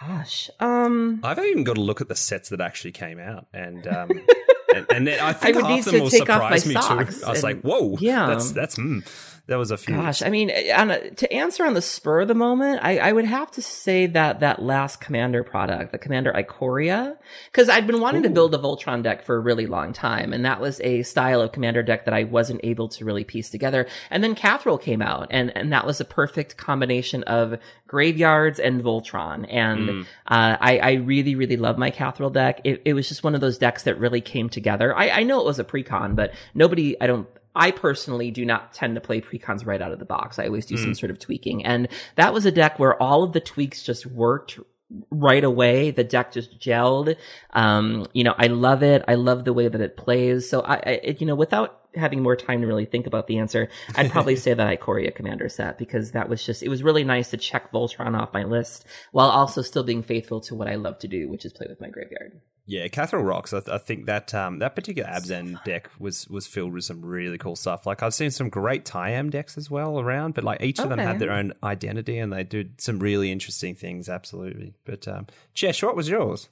Gosh, um, I've even got to look at the sets that actually came out, and um, [laughs] and, and then I think I would half need them to will take off my surprise me socks too. I was and- like, "Whoa, yeah. that's that's mm, that was a few." Gosh, I mean, on a, to answer on the spur of the moment, I, I would have to say that that last Commander product, the Commander Ikoria, because I'd been wanting to build a Voltron deck for a really long time, and that was a style of Commander deck that I wasn't able to really piece together. And then Kathril came out, and and that was a perfect combination of graveyards and Voltron, and uh, I, I really really love my Kathril deck. It, it was just one of those decks that really came together. I, I know it was a precon, but nobody, I don't. I personally do not tend to play precons right out of the box. I always do some sort of tweaking. And that was a deck where all of the tweaks just worked right away. The deck just gelled. Um, you know, I love it. I love the way that it plays. So I, I it- you know, without having more time to really think about the answer, I'd probably [laughs] say that Ikoria Commander set because that was just, it was really nice to check Voltron off my list while also still being faithful to what I love to do, which is play with my graveyard. Yeah, Catherine rocks. I, I think that um, that particular Abzan deck was was filled with some really cool stuff. Like I've seen some great Tayam decks as well around, but like each of them had their own identity and they did some really interesting things. Absolutely. But um, Chesh, what was yours?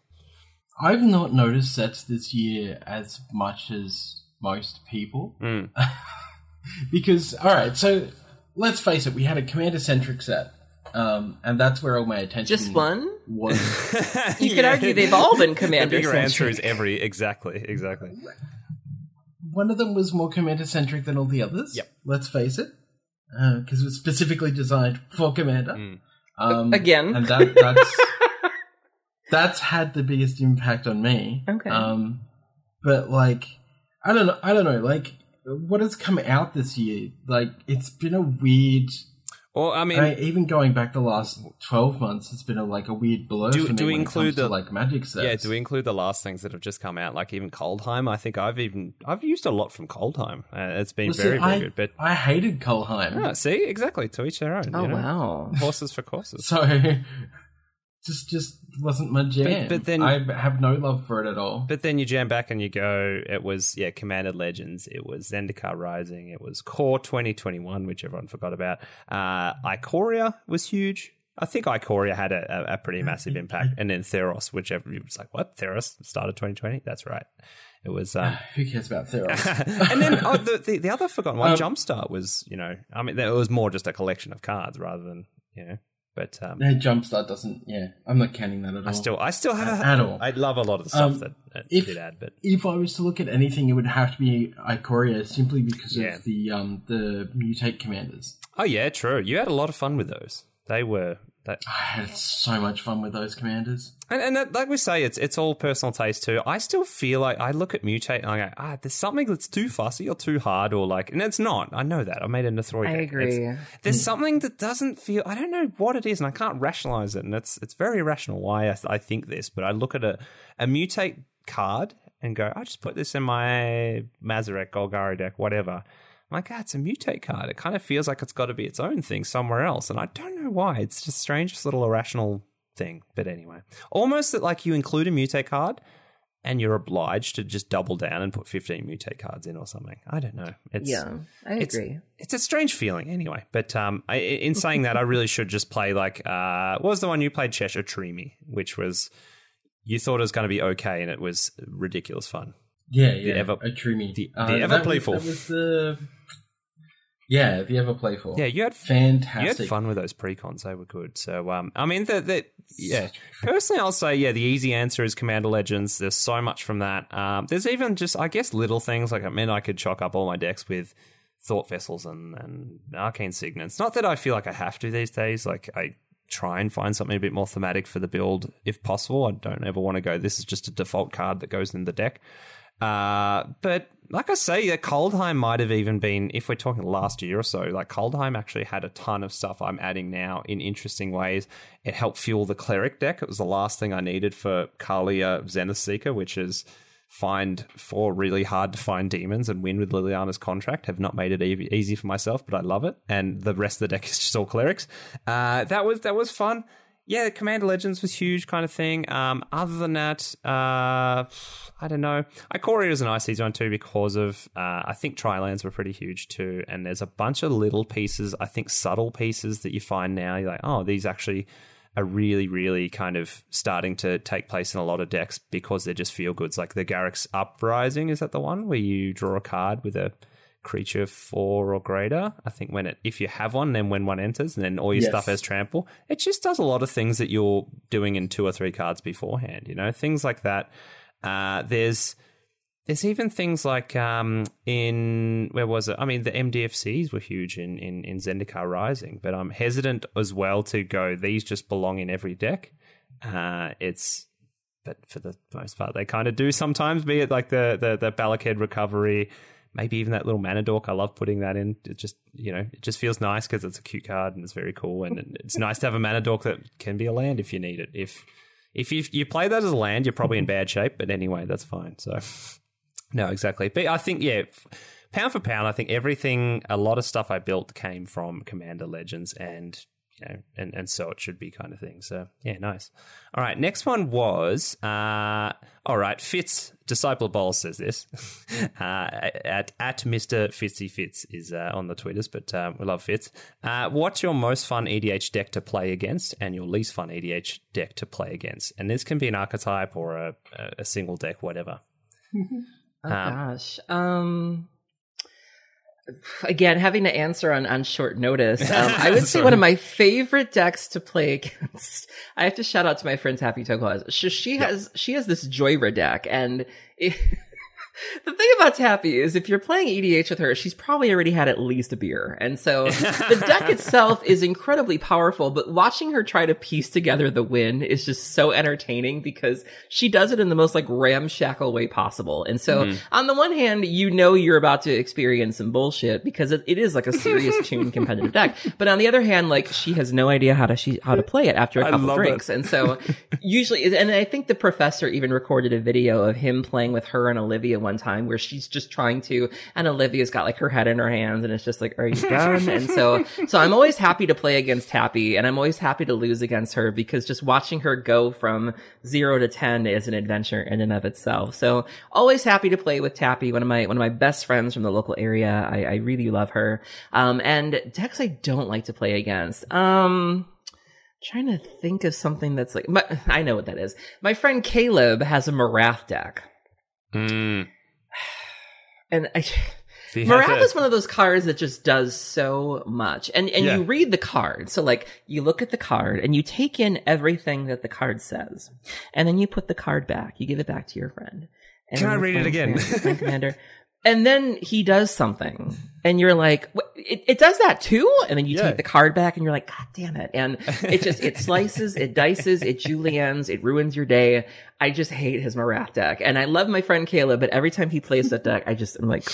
I've not noticed sets this year as much as most people. Mm. [laughs] because, alright, so let's face it, we had a commander centric set. Um, and that's where all my attention Just one? was. [laughs] You could argue they've all been The Commander bigger answer is every exactly, exactly. One of them was more commander centric than all the others. Yep. Let's face it. Because it was specifically designed for commander. Mm. Um, Again. And that, that's, [laughs] that's had the biggest impact on me. Okay. Um, but like, I don't know. I don't know. Like, what has come out this year? Like, it's been a weird. Well, I mean, I, even going back the last twelve months, it's been a like a weird blur Do- for me do we include the- to, like magic sets. yeah. Do we include the last things that have just come out, like even Kaldheim? I think I've even I've used a lot from Kaldheim. Uh, it's been Well, see, very very I, good. But I hated Kaldheim. Ah, see, exactly to each their own. Oh, you know? wow. horses for courses. [laughs] So, just just wasn't my jam. but then- I have no love for it at all. But then you jam back and you go, it was, yeah, Commander Legends, it was Zendikar Rising, it was Core 2021, which everyone forgot about. Uh, Ikoria was huge. I think Ikoria had a, a, pretty massive impact. And then Theros, which everybody was like, what? Theros started 2020? That's right. It was. [sighs] Um, Who cares about Theros? [laughs] and then oh, the, the, the other forgotten one, Um, Jumpstart, was, you know, I mean, it was more just a collection of cards rather than, you know, but um, no, Jumpstart doesn't. Yeah, I'm not counting that at all. I still, I still have, At all. I love a lot of the stuff Um, that, that if- did add, but If I was to look at anything, it would have to be Ikoria, simply because Yeah. of the um the mutate commanders. oh yeah, true. You had a lot of fun with those. They were that, [sighs] I had so much fun with those commanders. and, and that, like we say, it's it's all personal taste too. I still feel like I look at mutate and I go, ah, there's something that's too fussy or too hard or like, and it's not. I know that. I made a Nethroi. I deck. agree. It's- there's something that doesn't feel. I don't know what it is, and I can't rationalize it. And it's it's very irrational why I, I think this. But I look at a a mutate card and go, I just put this in my Mazirek Golgari deck, whatever. I'm like, ah, it's a mutate card. It kind of feels like it's got to be its own thing somewhere else, and I don't know why. It's just strangest little irrational thing. But anyway, almost that like you include a mutate card. And you're obliged to just double down and put 15 mutate cards in or something. I don't know. It's, Yeah, I it's- agree. It's a strange feeling, anyway. But um, I, in saying that, I really should just play like uh, what was the one you played, Cheshire Treemy, which was you thought it was going to be okay, and it was ridiculous fun. Yeah, yeah. ever- a Trumi. the- Uh, the ever that was- That was the yeah, the ever playful. Yeah, you had fantastic. you had fun with those precons; they were good. So, um, I mean, the, the yeah. Personally, I'll say yeah. The easy answer is Commander Legends. There's so much from that. Um, there's even just I guess little things like I mean, I could chalk up all my decks with thought vessels and and arcane signets. Not that I feel like I have to these days. Like I try and find something a bit more thematic for the build if possible. I don't ever want to go. This is just a default card that goes in the deck. Uh, but like I say, Kaldheim might have even been, if we're talking last year or so, like Kaldheim actually had a ton of stuff I'm adding now in interesting ways. It helped fuel the cleric deck. It was the last thing I needed for Kaalia Zenith Seeker, which is find four really hard to find demons and win with Liliana's contract. Have not made it e- easy for myself, but I love it. And the rest of the deck is just all clerics. Uh, that was that was fun. Yeah, Commander Legends was huge, kind of thing. Um, other than that, uh, I don't know. Ikoria was a nice easy one too because of uh, I think Trilands were pretty huge too, and there's a bunch of little pieces. I think subtle pieces that you find now. You're like, oh, these actually are really, really kind of starting to take place in a lot of decks because they're just feel goods. Like the Garruk's Uprising, is that the one where you draw a card with a creature four or greater? I think when it, if you have one, then when one enters, and then all your Yes. stuff has trample, it just does a lot of things that you're doing in two or three cards beforehand. You know, things like that. Uh, there's there's even things like um, in where was it? I mean, the MDFCs were huge in in, in Zendikar Rising, but I'm hesitant as well to go. These just belong in every deck. Uh, it's but for the most part, they kind of do sometimes. Be it like the the the Bala Ged Recovery, maybe even that little mana dork. I love putting that in. It just you know it just feels nice because it's a cute card and it's very cool, and it's nice to have a mana dork that can be a land if you need it. If if you you play that as a land, you're probably in bad shape. But anyway, that's fine. So no, exactly. But I think yeah. Pound for pound, I think everything, a lot of stuff I built came from Commander Legends, and you know, and, and so it should be kind of thing. So yeah, nice. All right, next one was uh, all right. Fitz Disciple Bowl says this [laughs] uh, at at Mister Fitzy Fitz is uh, on the tweeters, but um, we love Fitz. Uh, what's your most fun EDH deck to play against, and your least fun EDH deck to play against? And this can be an archetype or a, a, a single deck, whatever. [laughs] Oh gosh. Um again, having to answer on, on short notice. Um, [laughs] I would say one of my favorite decks to play against. [laughs] I have to shout out to my friend Tappy Toko. She, she has she has this Jhoira deck, and it, [laughs] [laughs] the thing about Tappy is if you're playing EDH with her, she's probably already had at least a beer. And so [laughs] the deck itself is incredibly powerful, but watching her try to piece together the win is just so entertaining because she does it in the most like ramshackle way possible. And so mm-hmm. on the one hand, you know you're about to experience some bullshit because it, it is like a serious [laughs] tune competitive deck. But on the other hand, like she has no idea how to she how to play it after a couple love it. drinks. And so usually, and I think the professor even recorded a video of him playing with her and Olivia one one time where she's just trying to, and Olivia's got like her head in her hands and it's just like, are you [laughs] done? and so, so I'm always happy to play against Tappy and I'm always happy to lose against her because just watching her go from zero to 10 is an adventure in and of itself. So always happy to play with Tappy, one of my, one of my best friends from the local area. I, I really love her. Um, and decks I don't like to play against. Um, trying to think of something that's like, my, I know what that is. My friend Caleb has a Marath deck. Mm. And I, Do you have Marath to- is one of those cards that just does so much. And and Yeah. you read the card. So like you look at the card and you take in everything that the card says. And then you put the card back. You give it back to your friend. And Can I read it again? commander. And then he does something, and you're like, it, it does that too? And then you Yeah. take the card back, and you're like, God damn it! And it just it [laughs] slices, it dices, it juliennes, it ruins your day. I just hate his Marath deck, and I love my friend Caleb, but every time he plays that deck, I just am like,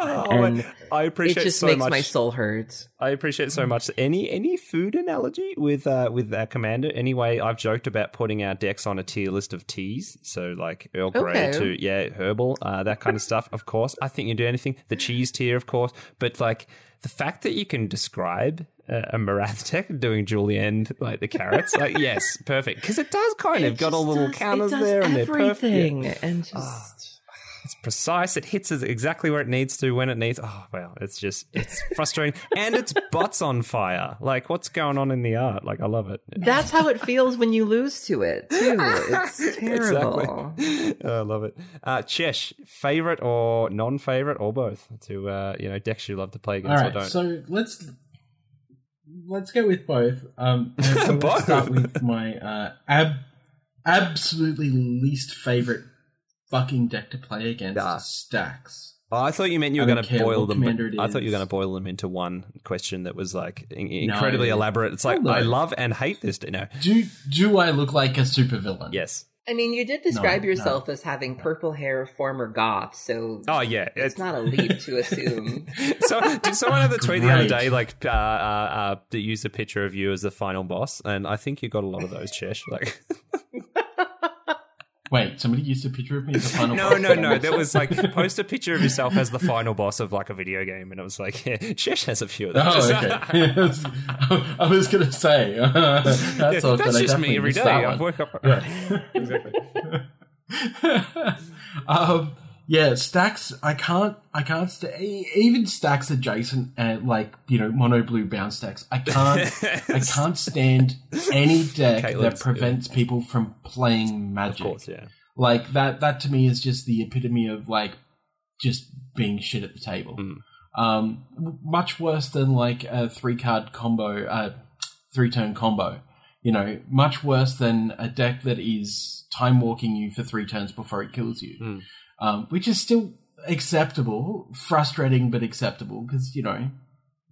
Oh, and I it just so makes much. my soul hurt. I appreciate so much. Any any food analogy with uh with our commander? Anyway, I've joked about putting our decks on a tier list of teas, so like Earl Grey Okay. to yeah herbal, uh, that kind of stuff. Of course, I think you do anything. The cheese tier, of course, but like the fact that you can describe uh, a Marath deck doing julienne like the carrots, like [laughs] yes, perfect, because it does kind of got a just little does- counters it there, and they're perfect. Yeah. everything, and just. It's precise. It hits exactly where it needs to when it needs. Oh well, it's just it's frustrating, [laughs] and its butt's on fire. Like what's going on in the art? Like I love it. That's how it feels when you lose to it too. It's [laughs] terrible. Exactly. [laughs] I love it. Uh, Chesh, favorite or non-favorite or both? To uh, you know, decks you love to play All against or don't. so let's let's go with both. Um, so Both? let's start with my uh, ab- absolutely least favorite fucking deck to play against Ah. stacks. Oh, I thought you meant you were going to boil them. it I thought you were going to boil them into one question that was like in- incredibly No. elaborate. It's like Hold I love and hate this. No, Do do I look like a supervillain? yes. I mean, you did describe No, yourself as having purple hair, former goth, so Oh yeah, it's not a leap to [laughs] assume. so did someone have the tweet the other day like uh, uh, uh, that used a picture of you as the final boss, and I think you got a lot of those, Chesh. Like, [laughs] Wait, somebody used a picture of me as the final. [laughs] no, boss? no, no. There was like post a picture of yourself as the final boss of like a video game, and it was like, yeah, Chesh has a few of those. Oh, okay. [laughs] [laughs] I was gonna say that's, Yeah, that's just me every day. I work up. Yeah. exactly. um, yeah, stacks. I can't. I can't. St- even stacks adjacent and like you know mono blue bounce stacks. I can't. I [laughs] can't stand any deck Caitlin's, that prevents people from playing magic. Of course, yeah. Like that. That to me is just the epitome of like just being shit at the table. Mm. Um, much worse than like a three card combo, uh, three turn combo. You know, much worse than a deck that is time walking you for three turns before it kills you, Mm. Um, which is still acceptable, frustrating but acceptable because you know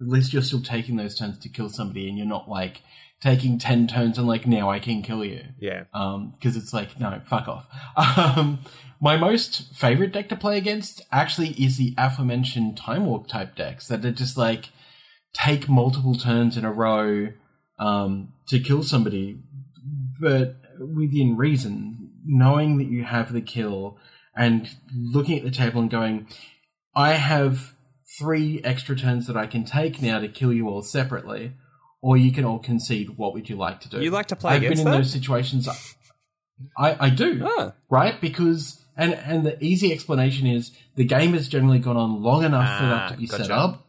at least you're still taking those turns to kill somebody, and you're not like taking ten turns and like now I can kill you Yeah. because it's like no, fuck off. [laughs] Um, my most favorite deck to play against actually is the aforementioned time walk type decks that are just like take multiple turns in a row um, to kill somebody, but within reason, knowing that you have the kill and looking at the table and going, I have three extra turns that I can take now to kill you all separately. Or you can all concede. What would you like to do? You like to play I've been in that? those situations. I I do Ah. right because and and the easy explanation is the game has generally gone on long enough for that Ah, to be gotcha. set up.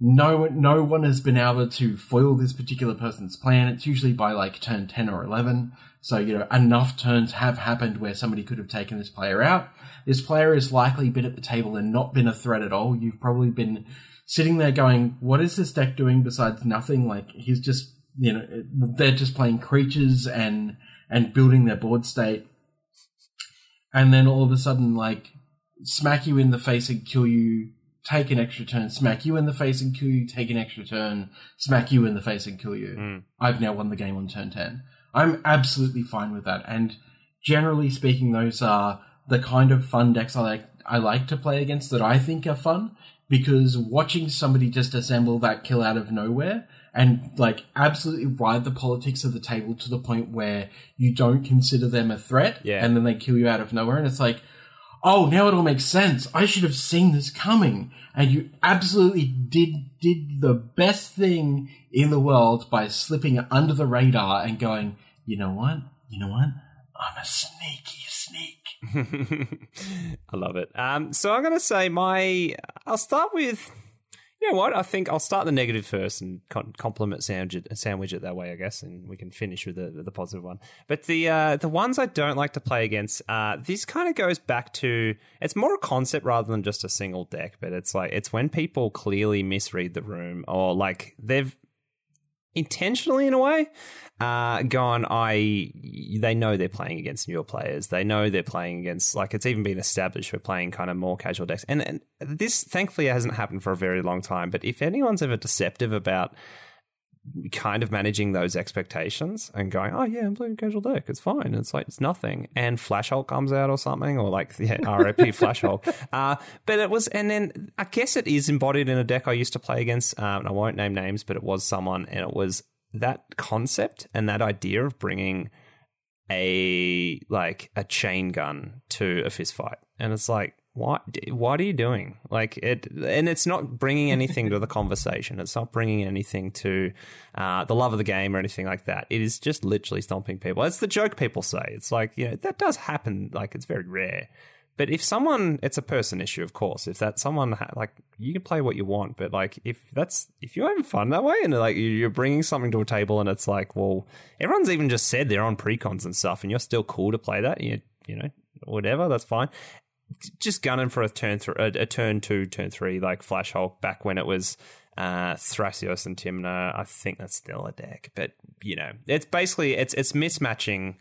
No one, no one has been able to foil this particular person's plan. It's usually by like turn ten or eleven. So you know enough turns have happened where somebody could have taken this player out. This player has likely been at the table and not been a threat at all. You've probably been sitting there going, "What is this deck doing besides nothing?" Like he's just you know they're just playing creatures and and building their board state and then all of a sudden like smack you in the face and kill you take an extra turn smack you in the face and kill you take an extra turn smack you in the face and kill you Mm. i've now won the game on turn 10 i'm absolutely fine with that and generally speaking those are the kind of fun decks i like i like to play against that i think are fun because watching somebody just assemble that kill out of nowhere and like absolutely ride the politics of the table to the point where you don't consider them a threat Yeah. and then they kill you out of nowhere and it's like oh, now it all makes sense. I should have seen this coming. And you absolutely did, did the best thing in the world by slipping under the radar and going, you know what? You know what? I'm a sneaky sneak. [laughs] I love it. Um, so I'm going to say my. I'll start with you know what? I think I'll start the negative first and compliment sandwich it, sandwich it that way, I guess, and we can finish with the the positive one. But the uh, the ones I don't like to play against, uh, this kind of goes back to it's more a concept rather than just a single deck. But it's like it's when people clearly misread the room or like they've intentionally in a way. Uh, gone i they know they're playing against newer players. They know they're playing against like it's even been established for playing kind of more casual decks. And, and this thankfully hasn't happened for a very long time. But if anyone's ever deceptive about kind of managing those expectations and going, oh yeah, I'm playing casual deck. It's fine. It's like it's nothing. And Flash Hulk comes out or something, or like yeah, [laughs] RIP Flash Hulk. Uh, but it was, and then I guess it is embodied in a deck I used to play against. Um, I won't name names, but it was someone, and it was that concept and that idea of bringing a like a chain gun to a fist fight, and it's like what what are you doing? Like it and it's not bringing anything to the [laughs] conversation. It's not bringing anything to uh, the love of the game or anything like that. It is just literally stomping people. It's the joke people say. It's like you know that does happen. Like it's very rare. But if someone it's a person issue of course. If that someone like you can play what you want but like if that's if you're having fun that way and like you're bringing something to a table and it's like well everyone's even just said they're on precons and stuff and you're still cool to play that you you know whatever that's fine just gunning for a turn th- a, a, turn two, turn three, like Flash Hulk back when it was uh, Thrasios and Tymna. I think that's still a deck, but you know, it's basically it's it's mismatching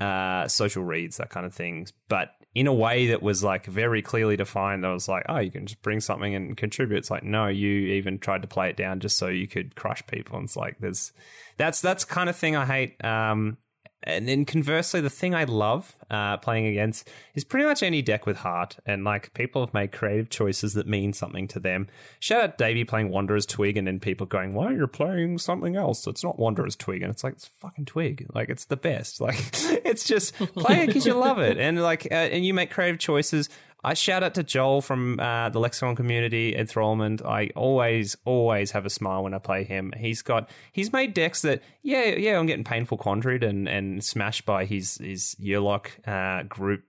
uh, social reads, that kind of things, but in a way that was like very clearly defined. That was like, oh, you can just bring something and contribute. It's like, no, you even tried to play it down just so you could crush people. And it's like, there's that's that's kind of thing I hate. Um, and then conversely, the thing I love uh, playing against is pretty much any deck with heart, and like people have made creative choices that mean something to them. Shout out Davey playing Wanderer's Twig, and then people going, "Why are you playing something else? It's not Wanderer's Twig," and it's like it's fucking Twig, like it's the best. [laughs] Like it's just play it because you love it, and like uh, and you make creative choices. I shout out to Joel from uh, the Lexicon community, Enthrallment. I always, always have a smile when I play him. He's got, he's made decks that, yeah, yeah, I'm getting painful quandried and, and smashed by his, his Yearlock uh, group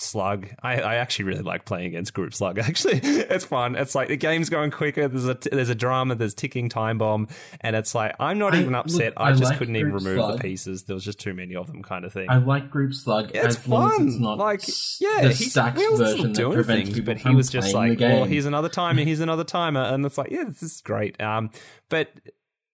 slug. I, I actually really like playing against group slug. [laughs] Actually, it's fun. It's like the game's going quicker. There's a there's a drama. There's ticking time bomb, and it's like I'm not I, even upset. Look, I, I, just like couldn't even remove slug. the pieces. There was just too many of them, kind of thing. I like group slug. It's fun. it's not like yeah, the he's stacked version doing things, but he was just like, well, here's another timer. Here's [laughs] another timer, and it's like, yeah, this is great. Um, but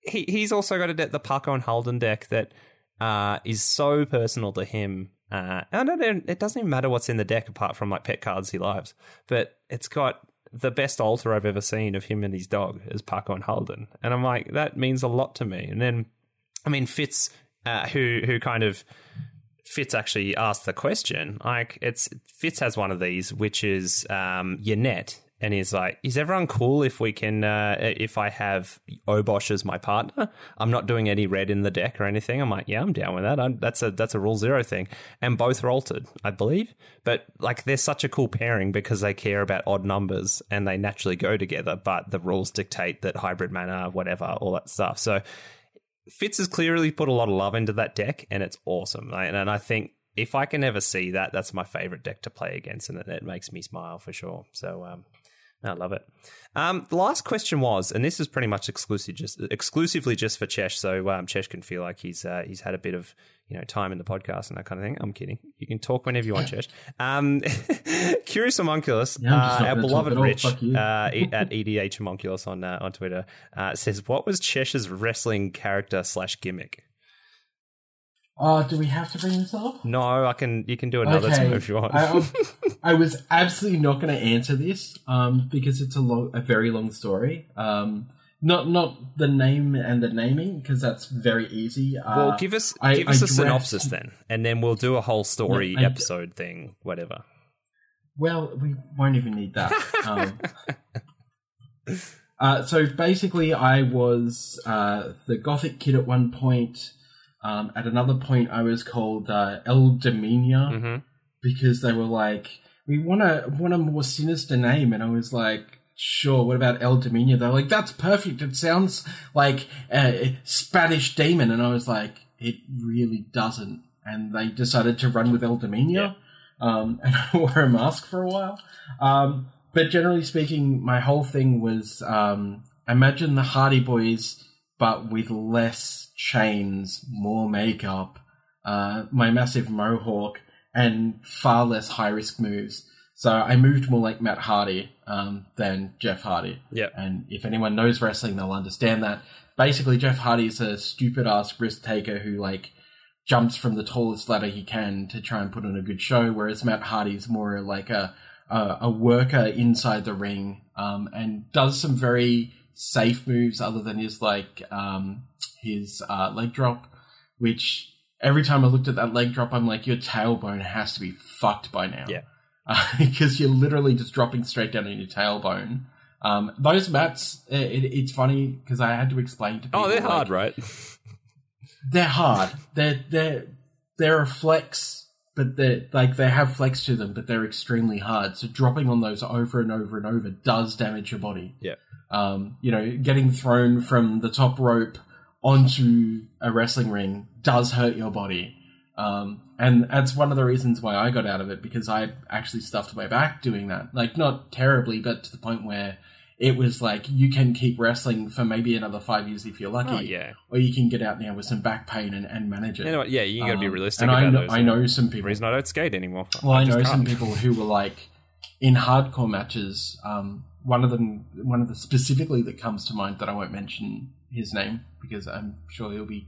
he he's also got a deck, the Pako and Haldan deck that uh, is so personal to him uh, and it doesn't even matter what's in the deck apart from like pet cards he loves, but it's got the best altar I've ever seen of him and his dog as Pako and Haldan, and I'm like that means a lot to me. And then, I mean Fitz, uh, who who kind of Fitz actually asked the question. Like it's Fitz has one of these, which is um, Yennett and he's like, "Is everyone cool if we can? Uh, if I have Obosh as my partner, I'm not doing any red in the deck or anything." I'm like, "Yeah, I'm down with that. I'm, that's a that's a rule zero thing." And both are altered, I believe. But like, they're such a cool pairing because they care about odd numbers and they naturally go together. But the rules dictate that hybrid mana, whatever, all that stuff. So Fitz has clearly put a lot of love into that deck, and it's awesome. And I think if I can ever see that, that's my favorite deck to play against, and it makes me smile for sure. So, um, I love it. Um, the last question was, and this is pretty much exclusive, just exclusively just for Chesh, so um, Chesh can feel like he's uh, he's had a bit of you know time in the podcast and that kind of thing. I'm kidding. You can talk whenever you want, Chesh. Um, [laughs] Curious Homunculus, yeah, uh, our beloved Rich uh, [laughs] at EDH Homunculus on uh, on Twitter uh, says, "What was Chesh's wrestling character slash gimmick?" Oh, do we have to bring this up? No, I can. You can do another okay. time if you want. I, [laughs] I, was absolutely not going to answer this um, because it's a long, a very long story. Um, not not the name and the naming because that's very easy. Uh, well, give us I, give us a synopsis then, and then we'll do a whole story no, episode thing, whatever. Well, we won't even need that. [laughs] um, uh, so basically, I was uh, the gothic kid at one point. Um, at another point, I was called uh, El Dominia mm-hmm. because they were like, we want a want a more sinister name, and I was like, sure. What about El Dominio? They're like, that's perfect. It sounds like a Spanish demon, and I was like, it really doesn't. And they decided to run with El Dominio, um, [laughs] and I wore a mask for a while. Um, but generally speaking, my whole thing was um, imagine the Hardy Boys, but with less chains, more makeup, uh, my massive mohawk, and far less high risk moves. So I moved more like Matt Hardy um, than Jeff Hardy. Yeah. And if anyone knows wrestling, they'll understand that. Basically, Jeff Hardy's a stupid ass risk taker who like jumps from the tallest ladder he can to try and put on a good show, whereas Matt Hardy's more like a a, a worker inside the ring um, and does some very safe moves other than his like um, his uh, leg drop, which every time I looked at that leg drop, I'm like, your tailbone has to be fucked by now. Yeah. [laughs] Because you're literally just dropping straight down on your tailbone. Um, those mats, it, it, it's funny because I had to explain to people. Oh, they're like, hard, right? [laughs] They're hard. They're they're they're a flex, but they like they have flex to them, but they're extremely hard. So dropping on those over and over and over does damage your body. Yeah. Um, you know, getting thrown from the top rope onto a wrestling ring does hurt your body. Um, and that's one of the reasons why I got out of it because I actually stuffed my back doing that. Like, not terribly, but to the point where it was like you can keep wrestling for maybe another five years if you're lucky. Oh, yeah. Or you can get out there with some back pain and, and manage it. You know? Yeah, you got to be Um, realistic and about I know, those. I know some people. reason I don't skate anymore. Well, I just know some people who were like in hardcore matches. Um, one of them, one of the specifically that comes to mind that I won't mention his name because I'm sure he'll be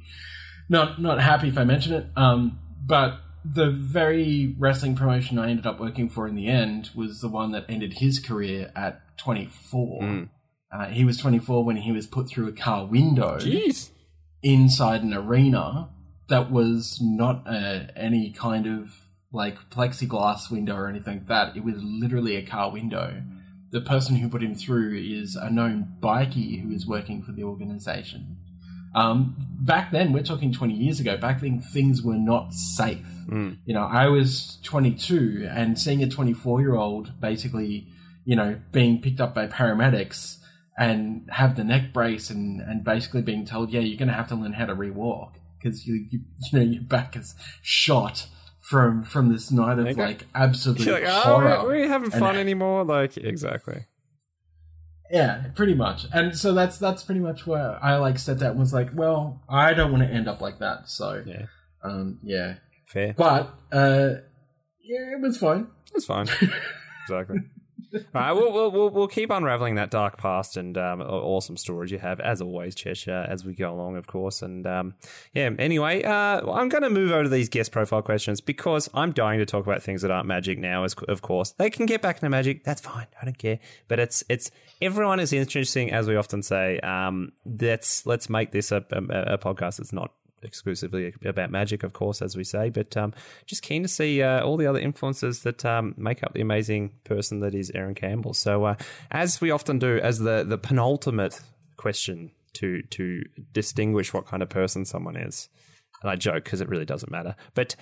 not not happy if I mention it. Um, but the very wrestling promotion I ended up working for in the end was the one that ended his career at 24. Mm. Uh, he was 24 when he was put through a car window Jeez. inside an arena that was not uh, any kind of like plexiglass window or anything like that. It was literally a car window. The person who put him through is a known bikie who is working for the organization. Um, back then, we're talking 20 years ago, back then things were not safe. Mm. You know, I was 22 and seeing a 24 year old basically, you know, being picked up by paramedics and have the neck brace and, and basically being told, yeah, you're going to have to learn how to rewalk because you, you, you know, your back is shot from, from this night of Okay. like absolute You're like, horror. oh, we, we having And- fun anymore? Like, exactly. Yeah, pretty much. And so that's, that's pretty much where I like said that and was like, well, I don't want to end up like that. So, Yeah, um, yeah, fair. but, uh, yeah, it was fine. That's fine. [laughs] exactly. All right, we'll, we'll, we'll, keep unraveling that dark past and um, awesome stories you have, as always, Cheshire, as we go along, of course. And um, yeah, anyway, uh, I'm going to move over to these guest profile questions because I'm dying to talk about things that aren't magic now, as, of course. They can get back into magic. That's fine. I don't care. But it's, it's everyone is interesting, as we often say. Um, let's, let's make this a, a, a podcast that's not exclusively about magic, of course, as we say, but um, just keen to see uh, all the other influences that um, make up the amazing person that is Erin Campbell. So, uh, as we often do, as the the penultimate question to to distinguish what kind of person someone is, and I joke because it really doesn't matter, but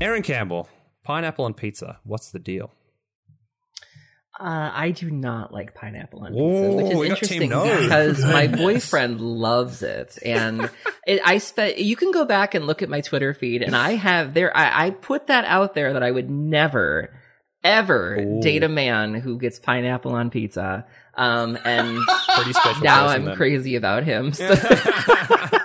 Erin Campbell, pineapple and pizza, what's the deal? Uh, I do not like pineapple on pizza, Ooh, which is we got Team interesting because [laughs] my boyfriend loves it, and it, I spent. You can go back and look at my Twitter feed, and I have there. I, I put that out there that I would never, ever Ooh. date a man who gets pineapple on pizza. Um, and now person, I'm then. crazy about him. So [laughs]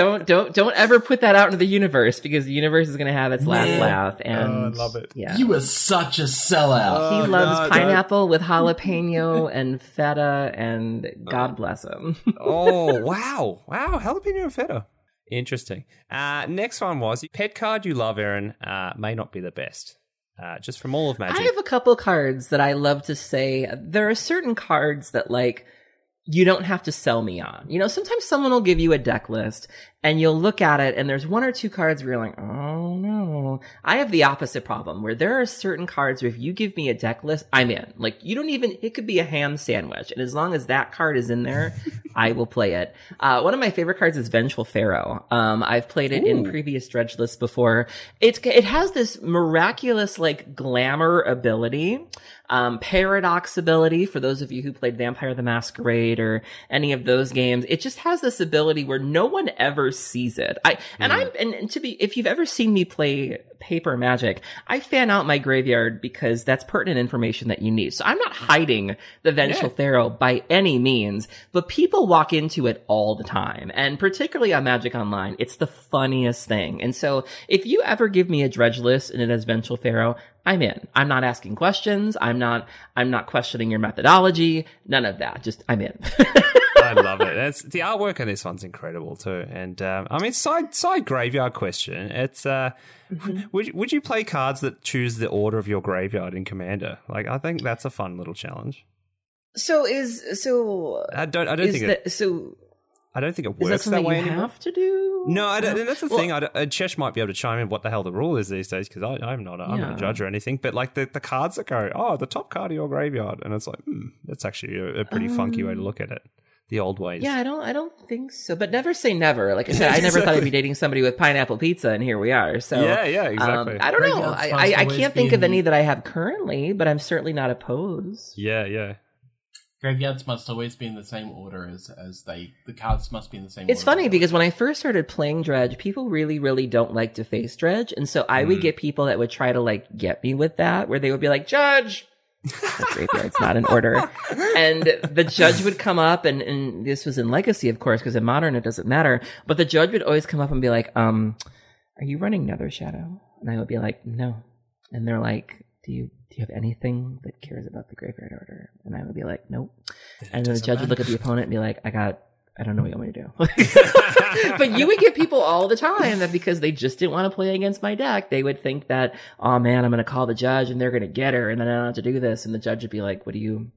don't don't don't ever put that out into the universe because the universe is going to have its last Man. laugh. And Oh, I love it. Yeah. You were such a sellout. He Oh, loves no, no. pineapple with [laughs] jalapeno and feta, and God bless him. [laughs] oh wow, wow, jalapeno and feta. Interesting. Uh, next one was pet card you love, Erin. Uh, may not be the best. Uh, just from all of magic. I have a couple cards that I love to say. There are certain cards that like you don't have to sell me on. You know, sometimes someone will give you a deck list and you'll look at it and there's one or two cards where you're like, oh no, I have the opposite problem where there are certain cards where if you give me a deck list, I'm in. Like you don't even, it could be a ham sandwich. And as long as that card is in there, [laughs] I will play it. Uh, one of my favorite cards is Vengeful Pharaoh. Um, I've played it Ooh. in previous dredge lists before. It's, it has this miraculous like glamour ability um, paradox ability for those of you who played Vampire the Masquerade or any of those games. It just has this ability where no one ever sees it. I, and mm. I'm, and, and to be, if you've ever seen me play paper magic, I fan out my graveyard because that's pertinent information that you need. So I'm not hiding the Vengeful yeah. Pharaoh by any means, but people walk into it all the time. And particularly on Magic Online, it's the funniest thing. And so if you ever give me a dredge list and it has Vengeful Pharaoh, I'm in. I'm not asking questions. I'm not, I'm not questioning your methodology. None of that. Just, I'm in. [laughs] I love it. That's the artwork on this one's incredible too. And um, I mean, side side graveyard question. It's uh, mm-hmm. would would you play cards that choose the order of your graveyard in Commander? Like, I think that's a fun little challenge. So is so. I don't. I don't think that, it, so. I don't think it works that, that way you anymore. have to do. No, I don't, that's the well, thing. I Chesh might be able to chime in what the hell the rule is these days because I'm not. A, I'm yeah. not a judge or anything. But like the, the cards that go, oh, the top card of your graveyard, and it's like, hmm, that's actually a, a pretty um, funky way to um, look at it the old ways. Yeah, I don't, I don't think so. But never say never. Like I said, I [laughs] never exactly. thought I'd be dating somebody with pineapple pizza, and here we are. So yeah, yeah, exactly. Um, I don't know. I, I, I, can't think of any that I have currently, but I'm certainly not opposed. Yeah, yeah. Graveyards must always be in the same order as as they. The cards must be in the same. It's funny because when I first started playing Dredge, people really, really don't like to face Dredge, and so I mm. would get people that would try to like get me with that, where they would be like, "Judge, graveyard's not in order. And the judge would come up and, and this was in legacy, of course, because in modern it doesn't matter. But the judge would always come up and be like, um, are you running Nether Shadow? And I would be like, no. And they're like, do you, do you have anything that cares about the graveyard order? And I would be like, nope. And then the judge matter. would look at the opponent and be like, I got I don't know what you want me to do. [laughs] [laughs] but you would get people all the time that because they just didn't want to play against my deck, they would think that, oh man, I'm going to call the judge and they're going to get her and then I don't have to do this. And the judge would be like, what do you,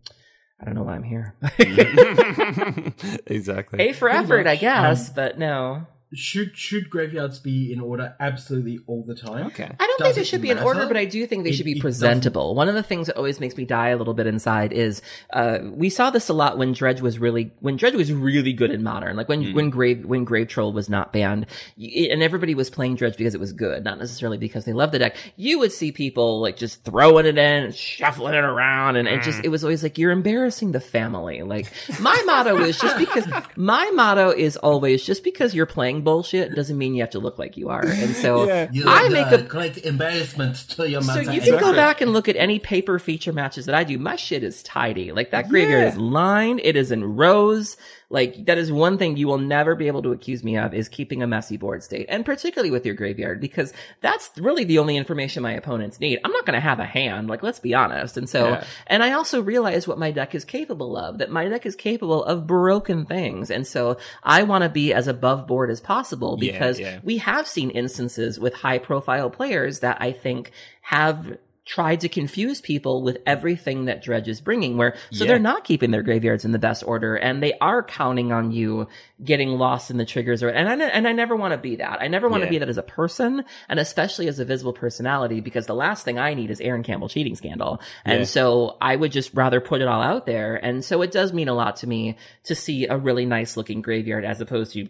I don't know why I'm here. [laughs] exactly. A for effort, I guess, um, but no should should graveyards be in order absolutely all the time? Okay. I don't Does think they should matter? be in order, but I do think they it, should be presentable. One of the things that always makes me die a little bit inside is uh, we saw this a lot when Dredge was really when Dredge was really good in modern, like when mm. when Grave when Grave Troll was not banned, and everybody was playing Dredge because it was good, not necessarily because they loved the deck. You would see people like just throwing it in, shuffling it around, and it just mm. it was always like you're embarrassing the family. Like my motto is just because my motto is always just because you're playing bullshit doesn't mean you have to look like you are. And so [laughs] yeah. I make a great embarrassment to your mother. So you can go back and look at any paper feature matches that I do. My shit is tidy. Like that graveyard yeah. is lined. It is in rows. Like that is one thing you will never be able to accuse me of is keeping a messy board state. And particularly with your graveyard, because that's really the only information my opponents need. I'm not going to have a hand. Like, let's be honest. And so, yeah. and I also realize what my deck is capable of, that my deck is capable of broken things. And so I want to be as above board as possible because yeah, yeah. we have seen instances with high profile players that I think have tried to confuse people with everything that Dredge is bringing, where so yeah. they're not keeping their graveyards in the best order, and they are counting on you getting lost in the triggers. Or and I and I never want to be that. I never want to yeah. be that as a person, and especially as a visible personality, because the last thing I need is Erin Campbell cheating scandal. And yeah. so I would just rather put it all out there. And so it does mean a lot to me to see a really nice looking graveyard as opposed to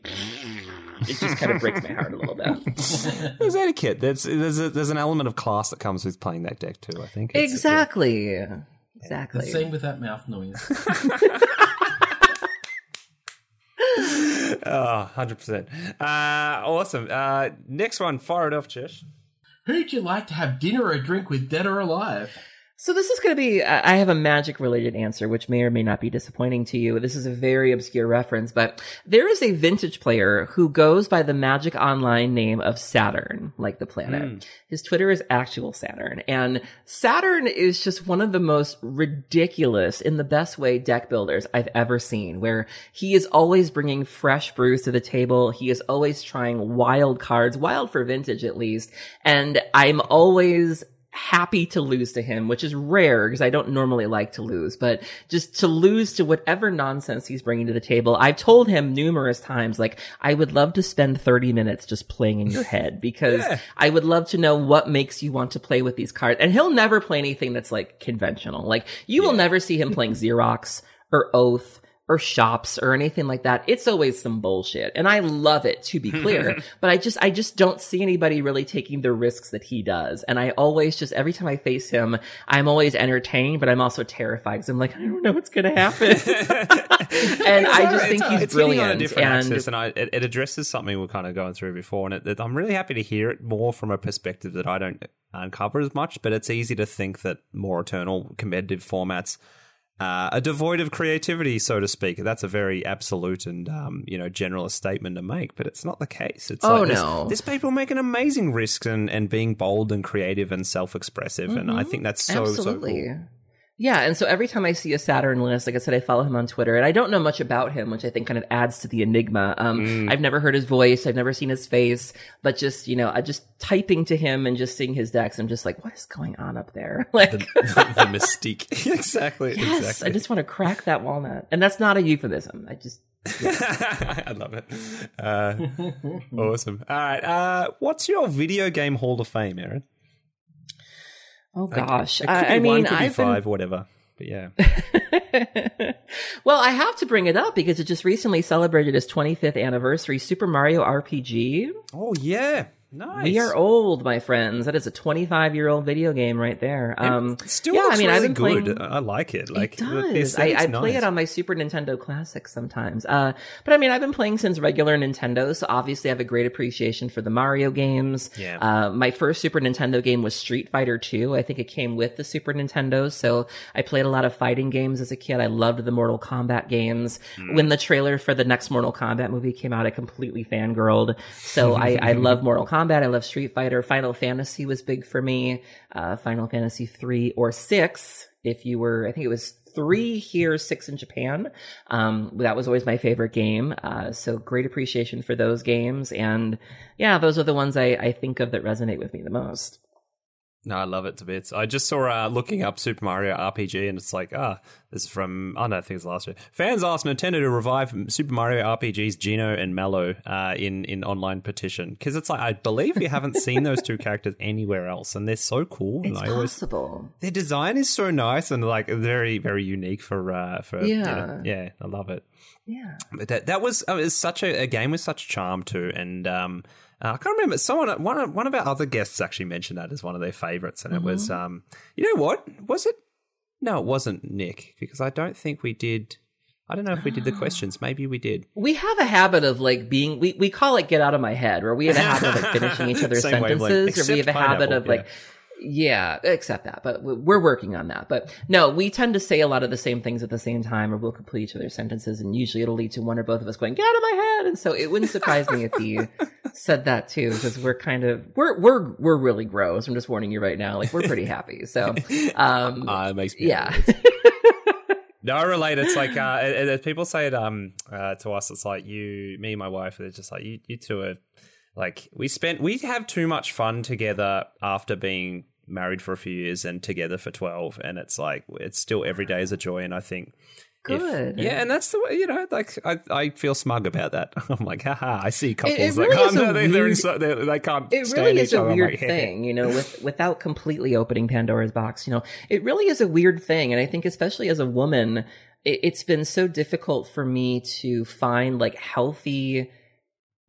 it just kind of breaks my heart a little bit. there's etiquette. There's there's a, there's an element of class that comes with playing that deck too. I think it's, exactly, exactly. The same with that mouth noise. [laughs] [laughs] oh, 100%. Uh, awesome. Uh, next one, fire it off, Chesh. Who'd you like to have dinner or drink with, dead or alive? So this is going to be, I have a magic related answer, which may or may not be disappointing to you. This is a very obscure reference, but there is a vintage player who goes by the magic online name of Saturn, like the planet. Mm. His Twitter is actual Saturn. And Saturn is just one of the most ridiculous in the best way deck builders I've ever seen, where he is always bringing fresh brews to the table. He is always trying wild cards, wild for vintage at least. And I'm always happy to lose to him, which is rare because I don't normally like to lose, but just to lose to whatever nonsense he's bringing to the table. I've told him numerous times, like, I would love to spend 30 minutes just playing in your head [laughs] because Yeah. I would love to know what makes you want to play with these cards. And he'll never play anything that's like conventional. Like, you will never see him playing [laughs] Xerox or Oath or shops or anything like that. It's always some bullshit. And I love it to be [laughs] clear, but I just, I just don't see anybody really taking the risks that he does. And I always just, every time I face him, I'm always entertained, but I'm also terrified because I'm like, I don't know what's going to happen. [laughs] [laughs] and I just think It's- he's it's hitting on a different And axis, and I, it, it addresses something we're kind of going through before, and it, it- I'm really happy to hear it more from a perspective that I don't uncover as much. But it's easy to think that more eternal competitive formats uh, are devoid of creativity, so to speak. That's a very absolute and um, you know generalist statement to make, but it's not the case. It's Oh, like no. there's people making amazing risks and, and being bold and creative and self expressive, and I think that's so Absolutely. so cool. Yeah, and so every time I see a Saturn list, like I said, I follow him on Twitter, and I don't know much about him, which I think kind of adds to the enigma. Um, Mm. I've never heard his voice, I've never seen his face, but just you know, I just typing to him and just seeing his decks, I'm just like, what is going on up there? [laughs] Like, the, the mystique. [laughs] exactly. yes, exactly. I just want to crack that walnut, and that's not a euphemism. I just [laughs] I love it. Uh, awesome. All right. Uh, what's your video game Hall of Fame, Erin? Oh gosh, I, I mean, I've been five, whatever. But yeah. [laughs] well, I have to bring it up because it just recently celebrated its 25th anniversary. Super Mario RPG. Oh yeah. Nice. We are old, my friends. That is a 25 year old video game right there. Um, It still yeah, I mean, really I've been good. playing. I like it. Like it does. I, I play it on my Super Nintendo Classic sometimes. Uh, but I mean, I've been playing since regular Nintendo, so obviously I have a great appreciation for the Mario games. Yeah. Uh, my first Super Nintendo game was Street Fighter 2. I think it came with the Super Nintendo, so I played a lot of fighting games as a kid. I loved the Mortal Kombat games. Hmm. When the trailer for the next Mortal Kombat movie came out, I completely fangirled. So [laughs] I, I love Mortal Kombat. I love Street Fighter. Final Fantasy was big for me. Uh, Final Fantasy 3 or 6, if you were, I think it was three here, six in Japan. Um, that was always my favorite game. Uh, so great appreciation for those games. And yeah, those are the ones I, I think of that resonate with me the most. No, I love it to bits. I just saw uh, looking up Super Mario RPG, and it's like, ah, this is from, I don't know, I think it's last year. Fans asked Nintendo to revive Super Mario RPG's Geno and Mallow uh, in in online petition because it's like I believe we haven't seen those two characters anywhere else, and they're so cool. It's I always possible. their design is so nice and like very very unique for uh for you Yeah. know, yeah I love it. Yeah. But that that was uh, it was such a, a game with such charm too, and um, uh, I can't remember someone one of, one of our other guests actually mentioned that as one of their favorites, and it was Mm-hmm. um, you know what was it? No, it wasn't Nick because I don't think we did. I don't know if we did the questions. Maybe we did. We have a habit of like being we, we call it get out of my head, where we have a habit of like finishing each other's sentences, or we have a habit of like yeah, accept that. But we- we're working on that. But no, we tend to say a lot of the same things at the same time, or we'll complete each other's sentences, and usually it'll lead to one or both of us going, "Get out of my head!" And so it wouldn't surprise me if you [laughs] said that too, because we're kind of we're we're we're really gross. I'm just warning you right now. Like we're pretty happy. So [laughs] um, Uh, it makes me yeah. [laughs] No, I relate. It's like uh, it, it- people say it um uh, to us. It's like you, me, and my wife. They're just like you. You two are like we spent. We have too much fun together after being married for a few years and together for twelve. And it's like it's still every day is a joy. And I think. if- Good. yeah, and that's the way you know. Like I, I feel smug about that. [laughs] I'm like, haha. I see couples it that really can't. is a They, they're in weird- so, they, they can't. it stand really is each a other. Weird like, [laughs] thing, you know, with without completely opening Pandora's box. You know, it really is a weird thing, and I think especially as a woman, it, it's been so difficult for me to find like healthy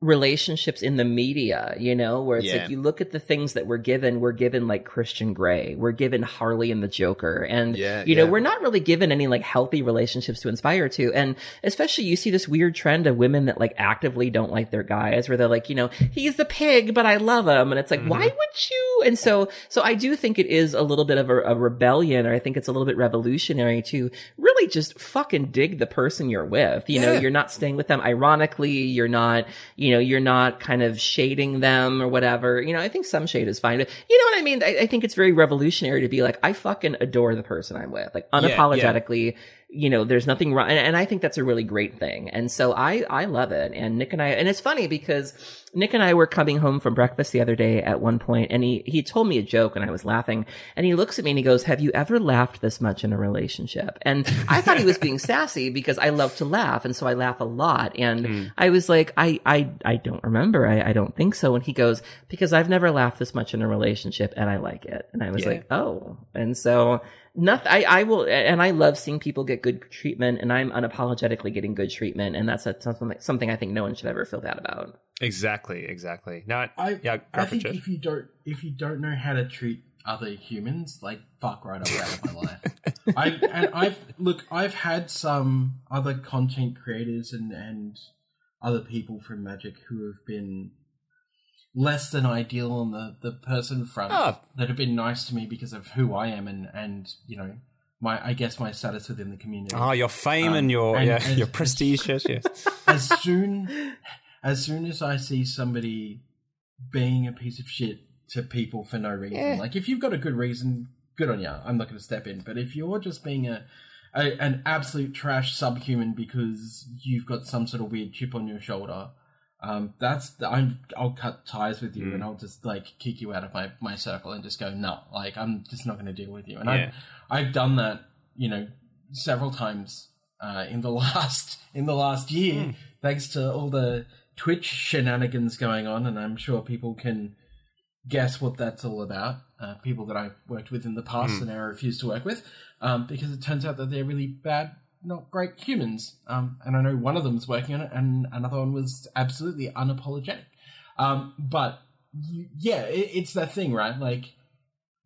relationships in the media, you know, where it's Yeah. like you look at the things that we're given, we're given like Christian Grey, we're given Harley and the Joker, and Yeah, you know, yeah. we're not really given any like healthy relationships to inspire to. And especially you see this weird trend of women that like actively don't like their guys, where they're like, you know, he's the pig, but I love him, and it's like, why Mm-hmm. would you? And so, so I do think it is a little bit of a, a rebellion, or I think it's a little bit revolutionary to really just fucking dig the person you're with. You know, you're not staying with them ironically. You're not, you know, you're not kind of shading them or whatever. You know, I think some shade is fine. But you know what I mean? I, I think it's very revolutionary to be like, I fucking adore the person I'm with. Like unapologetically, you know, there's nothing wrong. And, and, I think that's a really great thing. And so I, I love it. And Nick and I, and it's funny because Nick and I were coming home from breakfast the other day at one point and he, he told me a joke and I was laughing and he looks at me and he goes, have you ever laughed this much in a relationship? And I thought he was being [laughs] sassy because I love to laugh. And so I laugh a lot. And mm. I was like, I, I, I don't remember. I, I don't think so. And he goes, because I've never laughed this much in a relationship and I like it. And I was yeah. like, oh. And so, nothing. I, I will, and I love seeing people get good treatment, and I'm unapologetically getting good treatment, and that's a, something something I think no one should ever feel bad about. Exactly, exactly. No, I, yeah, I think if you don't if you don't know how to treat other humans, like fuck right up out of my life. [laughs] I and I've look, I've had some other content creators and and other people from Magic who have been less than ideal on the, the person front oh. that have been nice to me because of who I am and, and you know my I guess my status within the community. Oh, your fame um, and your and, yeah, and, your prestige. yes, yes. [laughs] As soon as soon as I see somebody being a piece of shit to people for no reason, yeah. like if you've got a good reason, good on you. I'm not going to step in. But if you're just being a, a an absolute trash subhuman because you've got some sort of weird chip on your shoulder um, that's the, I'm I'll cut ties with you mm. and I'll just like kick you out of my, my circle and just go no like I'm just not going to deal with you and yeah. I've I've done that you know several times uh, in the [laughs] last in the last year mm. thanks to all the Twitch shenanigans going on and I'm sure people can guess what that's all about uh, people that I've worked with in the past mm. and I refuse to work with um, because it turns out that they're really bad not great humans. Um, and I know one of them is working on it, and another one was absolutely unapologetic. Um, but you, yeah, it, it's that thing, right? Like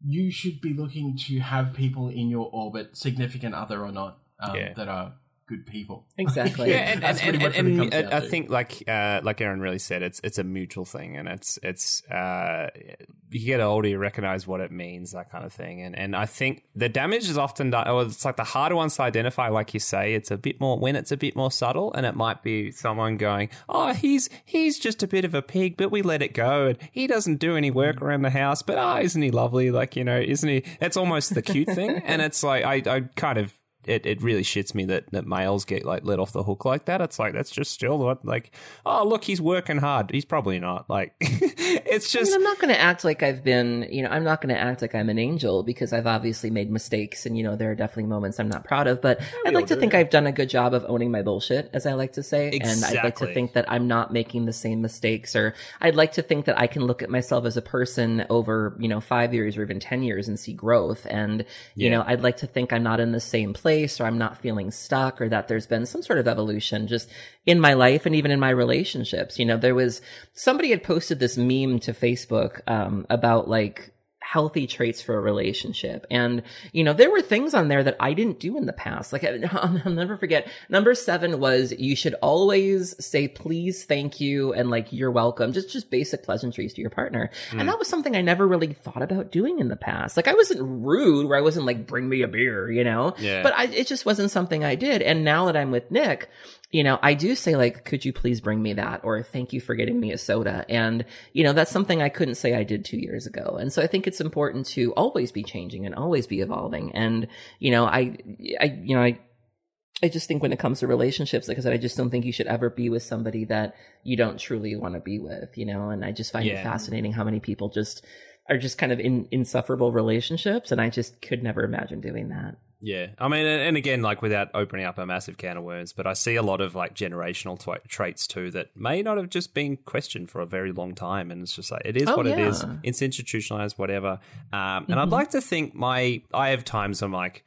you should be looking to have people in your orbit, significant other or not, um, yeah. that are good people. [laughs] Exactly. yeah, and, and, and, and I think like uh, like Erin really said, it's it's a mutual thing, and it's it's uh, you get older, you recognize what it means, that kind of thing, and and I think the damage is often done. Or it's like the harder ones to identify, like you say, it's a bit more when it's a bit more subtle, and it might be someone going, "Oh, he's he's just a bit of a pig, but we let it go, and he doesn't do any work around the house, but ah, oh, isn't he lovely? Like you know, isn't he? It's almost the cute thing, [laughs] and it's like I I kind of it, it really shits me that, that males get like let off the hook like that. It's like that's just still what like oh look he's working hard. He's probably not. Like [laughs] it's just. I am not going to act like I've been you know I'm not going to act like I'm an angel because I've obviously made mistakes and you know there are definitely moments I'm not proud of. But I'd like to think. I've done a good job of owning my bullshit as I like to say, exactly. and I'd like to think that I'm not making the same mistakes or I'd like to think that I can look at myself as a person over you know five years or even ten years and see growth and you yeah. know I'd like to think I'm not in the same place place or I'm not feeling stuck or that there's been some sort of evolution just in my life and even in my relationships. You know, there was somebody had posted this meme to Facebook um, about like healthy traits for a relationship. And, you know, there were things on there that I didn't do in the past. Like, [laughs] I'll never forget. Number seven was you should always say please, thank you, and like you're welcome. Just, just basic pleasantries to your partner. Mm. And that was something I never really thought about doing in the past. Like, I wasn't rude where I wasn't like, bring me a beer, you know? Yeah. But I, it just wasn't something I did. And now that I'm with Nick, you know, I do say like, could you please bring me that? Or thank you for getting me a soda. And, you know, that's something I couldn't say I did two years ago. And so I think it's important to always be changing and always be evolving. And, you know, I, I, you know, I, I just think when it comes to relationships, like I said, I just don't think you should ever be with somebody that you don't truly want to be with, you know, and I just find yeah. it fascinating how many people just are just kind of in insufferable relationships. And I just could never imagine doing that. Yeah, I mean, and again, like without opening up a massive can of worms, but I see a lot of like generational t- traits too that may not have just been questioned for a very long time, and it's just like it is oh, what yeah. it is. It's institutionalized, whatever. Um, and mm-hmm. I'd like to think my I have times I'm like,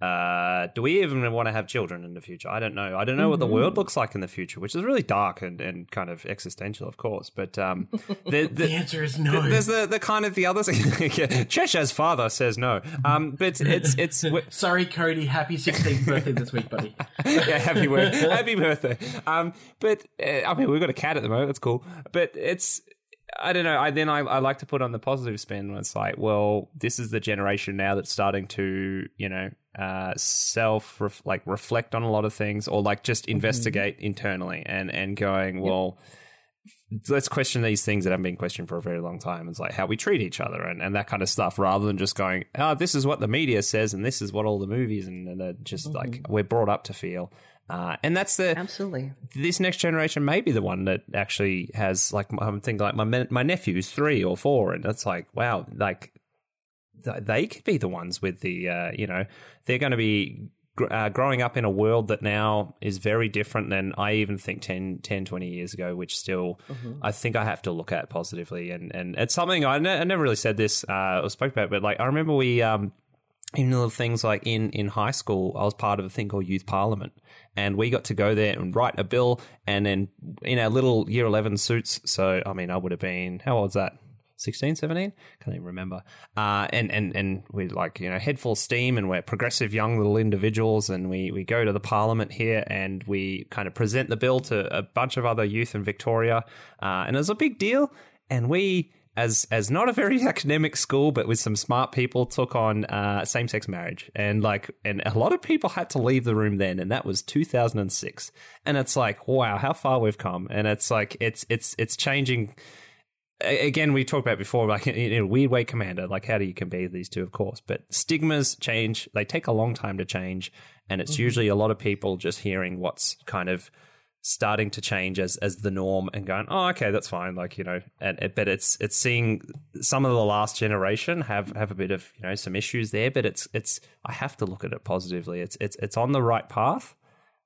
uh, do we even want to have children in the future? I don't know. I don't know mm-hmm. what the world mm-hmm. looks like in the future, which is really dark and, and kind of existential, of course. But um, [laughs] the, the, the, answer is no. There's the, the kind of the other thing. [laughs] Cheshire's father says no. Um, but it's it's. [laughs] Sorry, Cody. Happy 16th birthday this week, buddy. yeah, happy birthday. Happy birthday. Um, but uh, I mean, we've got a cat at the moment. That's cool. But it's I don't know. I then I, I like to put on the positive spin when it's like, well, this is the generation now that's starting to, you know, uh, self like reflect on a lot of things or like just mm-hmm. investigate mm-hmm. internally and and going, well, let's question these things that haven't been questioned for a very long time. It's like how we treat each other and, and that kind of stuff, rather than just going, oh, this is what the media says and this is what all the movies and, and just mm-hmm. like we're brought up to feel. Uh, and that's the absolutely this next generation may be the one that actually has like I'm thinking like my my nephew's three or four, and it's like wow, like they could be the ones with the uh, you know they're going to be uh, growing up in a world that now is very different than I even think 10, 10 20 years ago, which still mm-hmm. I think I have to look at positively. And, and it's something I, ne- I never really said this uh, or spoke about, but like I remember we, um, even little things like in, in high school, I was part of a thing called Youth Parliament. And we got to go there and write a bill and then in our little year 11 suits. So, I mean, I would have been, how old was that? 16, 17? Can't even remember. Uh, and, and, and we're like, you know, head full steam and we're progressive young little individuals. And we, we go to the parliament here and we kind of present the bill to a bunch of other youth in Victoria. Uh, and it was a big deal. And we, as as not a very [laughs] academic school, but with some smart people, took on uh, same sex marriage, and like, and a lot of people had to leave the room then, and that was 2006. And it's like, wow, how far we've come, and it's like, it's it's it's changing again, we talked about before, like in a weird way, Commander. Like, how do you compare these two? Of course, but stigmas change. They take a long time to change, and it's mm-hmm. usually a lot of people just hearing what's kind of starting to change as as the norm and going, oh, okay, that's fine. Like you know, and but it's it's seeing some of the last generation have have a bit of you know some issues there, but it's it's I have to look at it positively. It's it's it's on the right path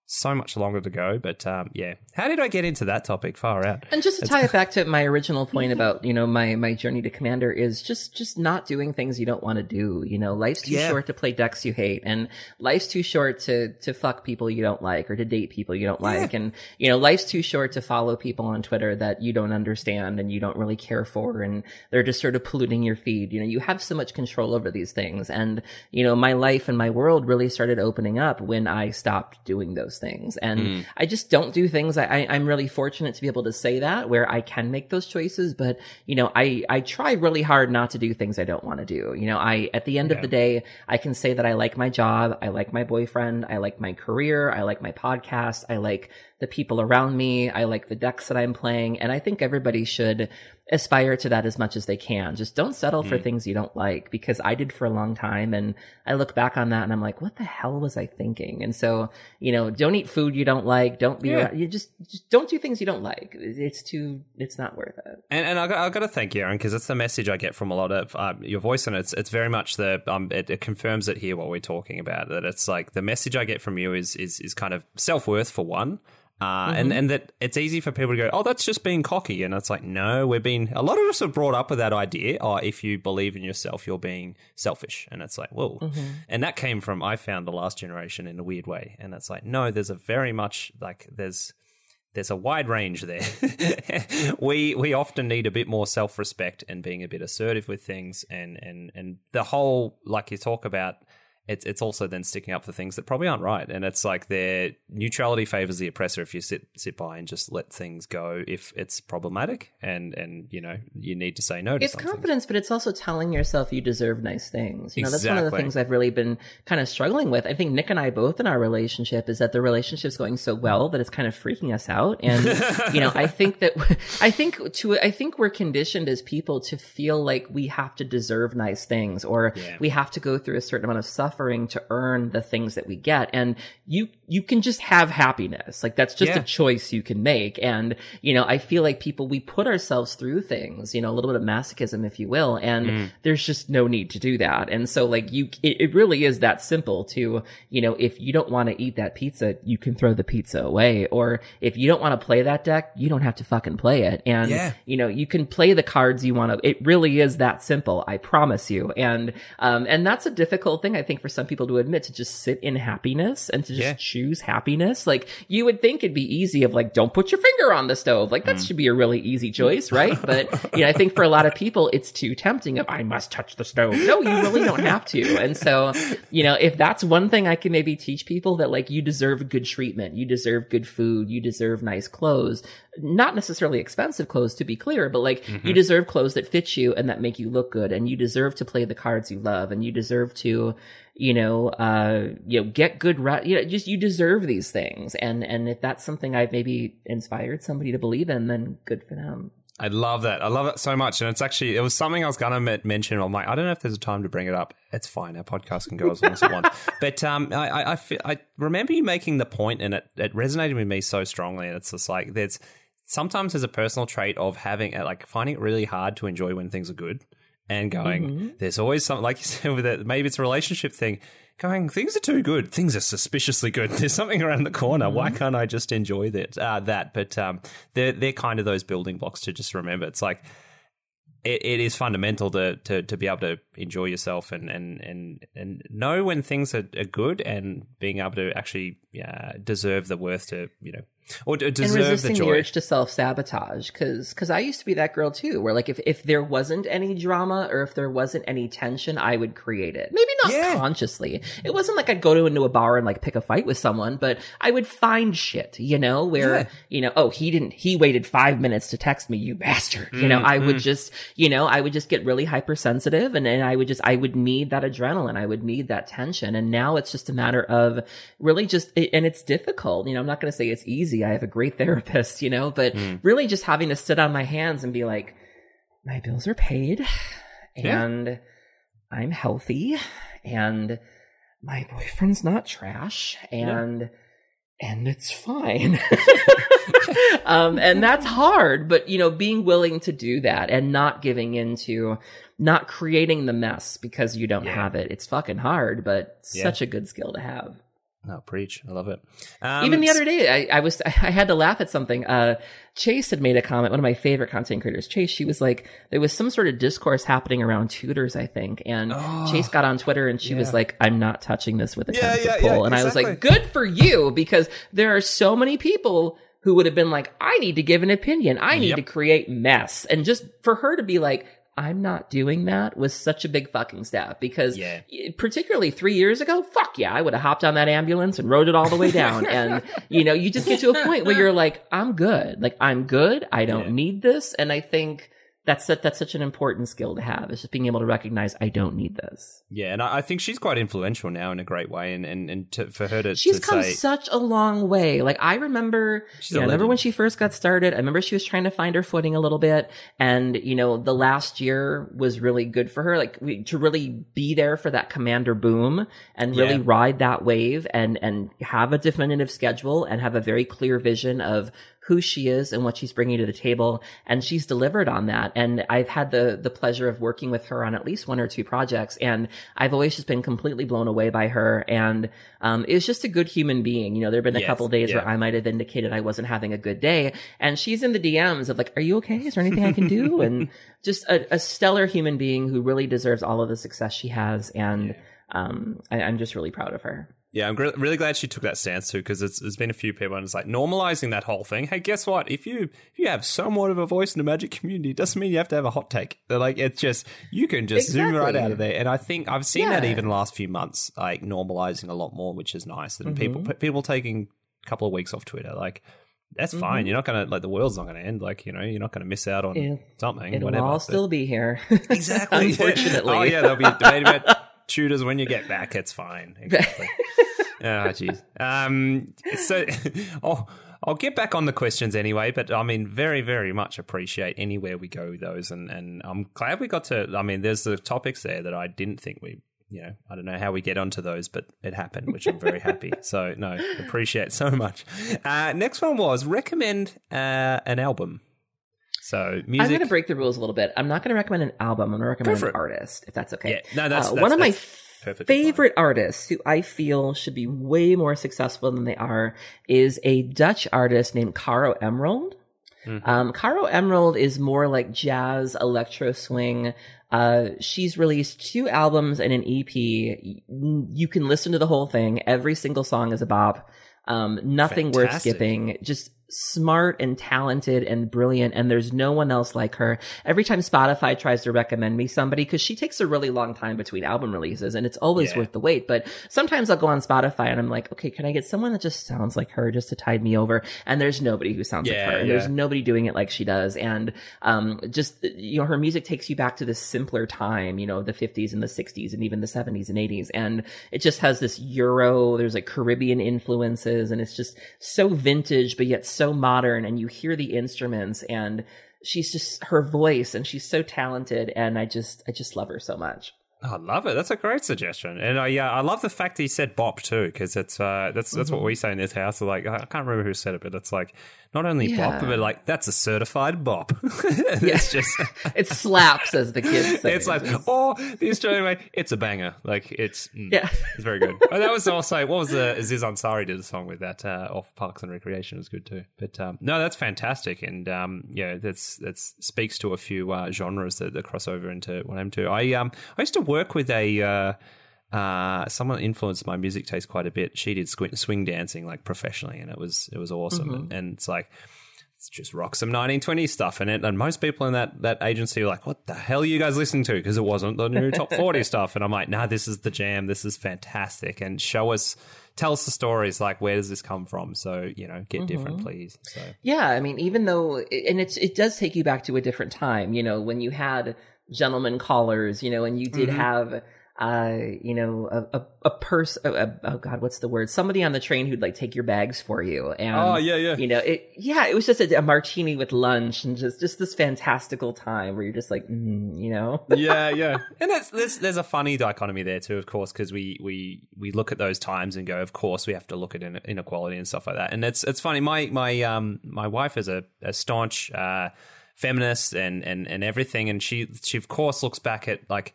so much longer to go. But um, yeah, how did I get into that topic? Far out. And just to tie it [laughs] back to my original point about you know my my journey to commander is just just not doing things you don't want to do. You know, life's too yeah. short to play decks you hate, and life's too short to to fuck people you don't like or to date people you don't yeah. like, and you know life's too short to follow people on Twitter that you don't understand and you don't really care for, and they're just sort of polluting your feed. You know, you have so much control over these things, and you know my life and my world really started opening up when I stopped doing those those things. And mm. I just don't do things. I, I, I'm really fortunate to be able to say that where I can make those choices. But, you know, I, I try really hard not to do things I don't want to do. You know, I, at the end yeah. of the day, I can say that I like my job. I like my boyfriend. I like my career. I like my podcast. I like the people around me. I like the decks that I'm playing. And I think everybody should aspire to that as much as they can. Just don't settle mm. for things you don't like because I did for a long time. And I look back on that and I'm like, what the hell was I thinking? And so, you know, don't eat food you don't like. Don't be, yeah. you just, just don't do things you don't like. It's too, it's not worth it. And, and I got, I got to thank you, Erin, because it's the message I get from a lot of um, your voice. And it's, it's very much the, um, it, it confirms it here what we're talking about that it's like the message I get from you is, is, is kind of self worth for one uh, mm-hmm. and, and that it's easy for people to go, oh, that's just being cocky. And it's like, no, we're being, a lot of us are brought up with that idea. Oh, if you believe in yourself, you're being selfish. And it's like, whoa. Mm-hmm. And that came from, I found the last generation in a weird way. And it's like, no, there's a very much like, there's, there's a wide range there. [laughs] we we often need a bit more self respect and being a bit assertive with things, and and and the whole like you talk about it's it's also then sticking up for things that probably aren't right. And it's like their neutrality favors the oppressor if you sit sit by and just let things go if it's problematic and and you know you need to say no to It's something. confidence, but it's also telling yourself you deserve nice things. You know, exactly. that's one of the things I've really been kind of struggling with. I think Nick and I both in our relationship is that the relationship's going so well that it's kind of freaking us out. And [laughs] you know, I think that I think to I think we're conditioned as people to feel like we have to deserve nice things or yeah. we have to go through a certain amount of suffering suffering to earn the things that we get. And you, you can just have happiness. Like that's just yeah. a choice you can make. And, you know, I feel like people, we put ourselves through things, you know, a little bit of masochism, if you will. And mm. there's just no need to do that. And so like you, it, it really is that simple to, you know, if you don't want to eat that pizza, you can throw the pizza away. Or if you don't want to play that deck, you don't have to fucking play it. And, yeah. you know, you can play the cards you want to. It really is that simple. I promise you. And, um, and that's a difficult thing, I think, for some people to admit to just sit in happiness and to just yeah. choose happiness. Like you would think it'd be easy of like, don't put your finger on the stove. Like that mm. should be a really easy choice, right? [laughs] but you know, I think for a lot of people, it's too tempting of I must touch the stove. No, you really don't have to. And so, you know, if that's one thing I can maybe teach people that like you deserve good treatment, you deserve good food, you deserve nice clothes, not necessarily expensive clothes to be clear, but like Mm-hmm. you deserve clothes that fit you and that make you look good and you deserve to play the cards you love and you deserve to, you know, uh, you know, get good, ra- you know, just you deserve these things. And, and if that's something I've maybe inspired somebody to believe in, then good for them. I love that. I love it so much. And it's actually, it was something I was going to mention on my, I don't know if there's a time to bring it up. It's fine. Our podcast can go as long as it wants. [laughs] But um, I, I, I, I remember you making the point and it, it resonated with me so strongly. And it's just like, there's sometimes there's a personal trait of having, uh, like, finding it really hard to enjoy when things are good and going, there's always something, like you [laughs] said, with it, maybe it's a relationship thing. Going, things are too good. Things are suspiciously good. [laughs] There's something around the corner. Why can't I just enjoy that? Uh, that, but um, they're they're kind of those building blocks to just remember. It's like it, it is fundamental to, to to be able to enjoy yourself and and and, and know when things are, are good and being able to actually uh, deserve the worth to you know or and deserve the resisting the, joy. urge to self sabotage because because I used to be that girl too where like if if there wasn't any drama or if there wasn't any tension I would create it maybe not Yeah. consciously it wasn't like I'd go to into a bar and like pick a fight with someone but I would find shit you know where Yeah. you know oh he didn't he waited five minutes to text me you bastard you know I Mm-hmm. would just you know I would just get really hypersensitive and and I would just I would need that adrenaline I would need that tension and now it's just a matter of really just and it's difficult you know I'm not going to say it's easy I have a great [laughs] therapist you know but Mm. really just having to sit on my hands and be like my bills are paid Yeah. and I'm healthy and my boyfriend's not trash and and it's fine. [laughs] [laughs] um and that's hard, but you know, being willing to do that and not giving into not creating the mess because you don't Yeah. have it. It's fucking hard, but Yeah. such a good skill to have. No, preach. I love it. Um, Even the other day, I, I was [laughs] I had to laugh at something. Uh, Chase had made a comment. One of my favorite content creators, Chase. She was like, there was some sort of discourse happening around tutors, I think, and Oh, Chase got on Twitter and she was like, "I'm not touching this with a Yeah, ten foot yeah, pole," yeah, and I was like, "Good for you," because there are so many people who would have been like, "I need to give an opinion. I need Yep. to create mess," and just for her to be like. I'm not doing that was such a big fucking step because Yeah. particularly three years ago, fuck yeah, I would have hopped on that ambulance and rode it all the way down. [laughs] and, you know, you just get to a point where you're like, I'm good. Like, I'm good. I don't Yeah. need this. And I think that's, that's such an important skill to have. Is just being able to recognize I don't need this. yeah, and I, think she's quite influential now in a great way, and and, and to, for her to, She's to come say, such a long way. Like I remember, She's you a know, I remember when she first got started. I remember she was trying to find her footing a little bit, and you know, the last year was really good for her. Like we, to really be there for that commander boom and really Yeah. ride that wave and and have a definitive schedule and have a very clear vision of who she is and what she's bringing to the table and she's delivered on that. And i've had the the pleasure of working with her on at least one or two projects and i've always just been completely blown away by her. And um is just a good human being. You know there have been a Yes, couple days where i might have indicated i wasn't having a good day and she's in the dms of like are you okay? Is there anything i can do? [laughs] And just a, a stellar human being who really deserves all of the success she has and um I, i'm just really proud of her Yeah, I'm really glad she took that stance too, because there's been a few people and it's like normalizing that whole thing. Hey, guess what? If you if you have somewhat of a voice in the magic community, it doesn't mean you have to have a hot take. They're like it's just you can just zoom right out of there. And I think I've seen that even the last few months, like normalizing a lot more, which is nice. And Mm-hmm. people people taking a couple of weeks off Twitter, like that's fine. You're not gonna like the world's not gonna end. Like you know, you're not gonna miss out on Mm-hmm. Yeah. something. it'll whatever. all still be here [laughs] Exactly. unfortunately [laughs] oh yeah, there'll be a debate tutors when you get back. It's fine. [laughs] Exactly. oh jeez. Um. So, [laughs] I'll I'll get back on the questions anyway. But I mean, very very much appreciate anywhere we go with those, and and I'm glad we got to. I mean, there's the topics there that I didn't think we. You know, I don't know how we get onto those, but it happened, which I'm very happy. [laughs] So, no, appreciate so much. Uh, next one was recommend uh, an album. So, music. I'm going to break the rules a little bit. I'm not going to recommend an album. I'm going to recommend an artist, if that's okay. Yeah, no, that's- Uh, that's- one of my that's fine. favorite artists who I feel should be way more successful than they are is a Dutch artist named Caro Emerald. Mm-hmm. Um, Caro Emerald is more like jazz, electro swing. Uh, she's released two albums and an EP. You can listen to the whole thing. Every single song is a bop. Um, nothing worth skipping. Just smart and talented and brilliant and there's no one else like her. Every time Spotify tries to recommend me somebody, cause she takes a really long time between album releases and it's always Yeah. worth the wait. But sometimes I'll go on Spotify and I'm like, okay, can I get someone that just sounds like her just to tide me over? And there's nobody who sounds Yeah, like her. And yeah. there's nobody doing it like she does. And, um, just, you know, her music takes you back to this simpler time, you know, the 50s and the 60s and even the 70s and 80s. And it just has this Euro, there's like Caribbean influences and it's just so vintage, but yet so modern. And you hear the instruments and she's just her voice and she's so talented. And I just, I just love her so much. I love it. That's a great suggestion, and I yeah, I love the fact that he said bop too, because it's uh, that's that's what we say in this house. Like I can't remember who said it, but it's like not only bop, but like that's a certified bop. [laughs] it's just [laughs] It slaps, as the kids [laughs] say. it's like oh, the Australian way, it's a banger. Like it's mm, yeah. it's very good. and that was also what was the Aziz Ansari did a song with that uh, off Parks and Recreation It was good too. But um, no, that's fantastic, and um, yeah, that's that's speaks to a few uh, genres that, that cross over into what I'm to. I um I used to work with a. Uh, uh, someone influenced my music taste quite a bit. She did swing, swing dancing like professionally, and it was it was awesome. Mm-hmm. And, and it's like it's just rock some 1920s stuff in it. And most people in that that agency were like, "What the hell are you guys listening to?" Because it wasn't the new top 40 [laughs] stuff. And I'm like, "Nah, this is the jam. This is fantastic." And show us, tell us the stories. Like, where does this come from? So you know, get different, Mm-hmm. please. So Yeah, I mean, even though, and it's it does take you back to a different time. You know, when you had gentlemen callers, you know, and you did Mhm. have, uh, you know, a a, a person. Oh, oh God, what's the word? Somebody on the train who'd like take your bags for you. And Oh, yeah, yeah. You know, it. Yeah, it was just a, a martini with lunch and just just this fantastical time where you're just like, mm, you know. [laughs] yeah, yeah. And it's, there's there's a funny dichotomy there too, of course, because we we we look at those times and go, of course, we have to look at inequality and stuff like that. And it's it's funny. My my um my wife is a, a staunch uh, feminist and and and everything, and she she of course looks back at like.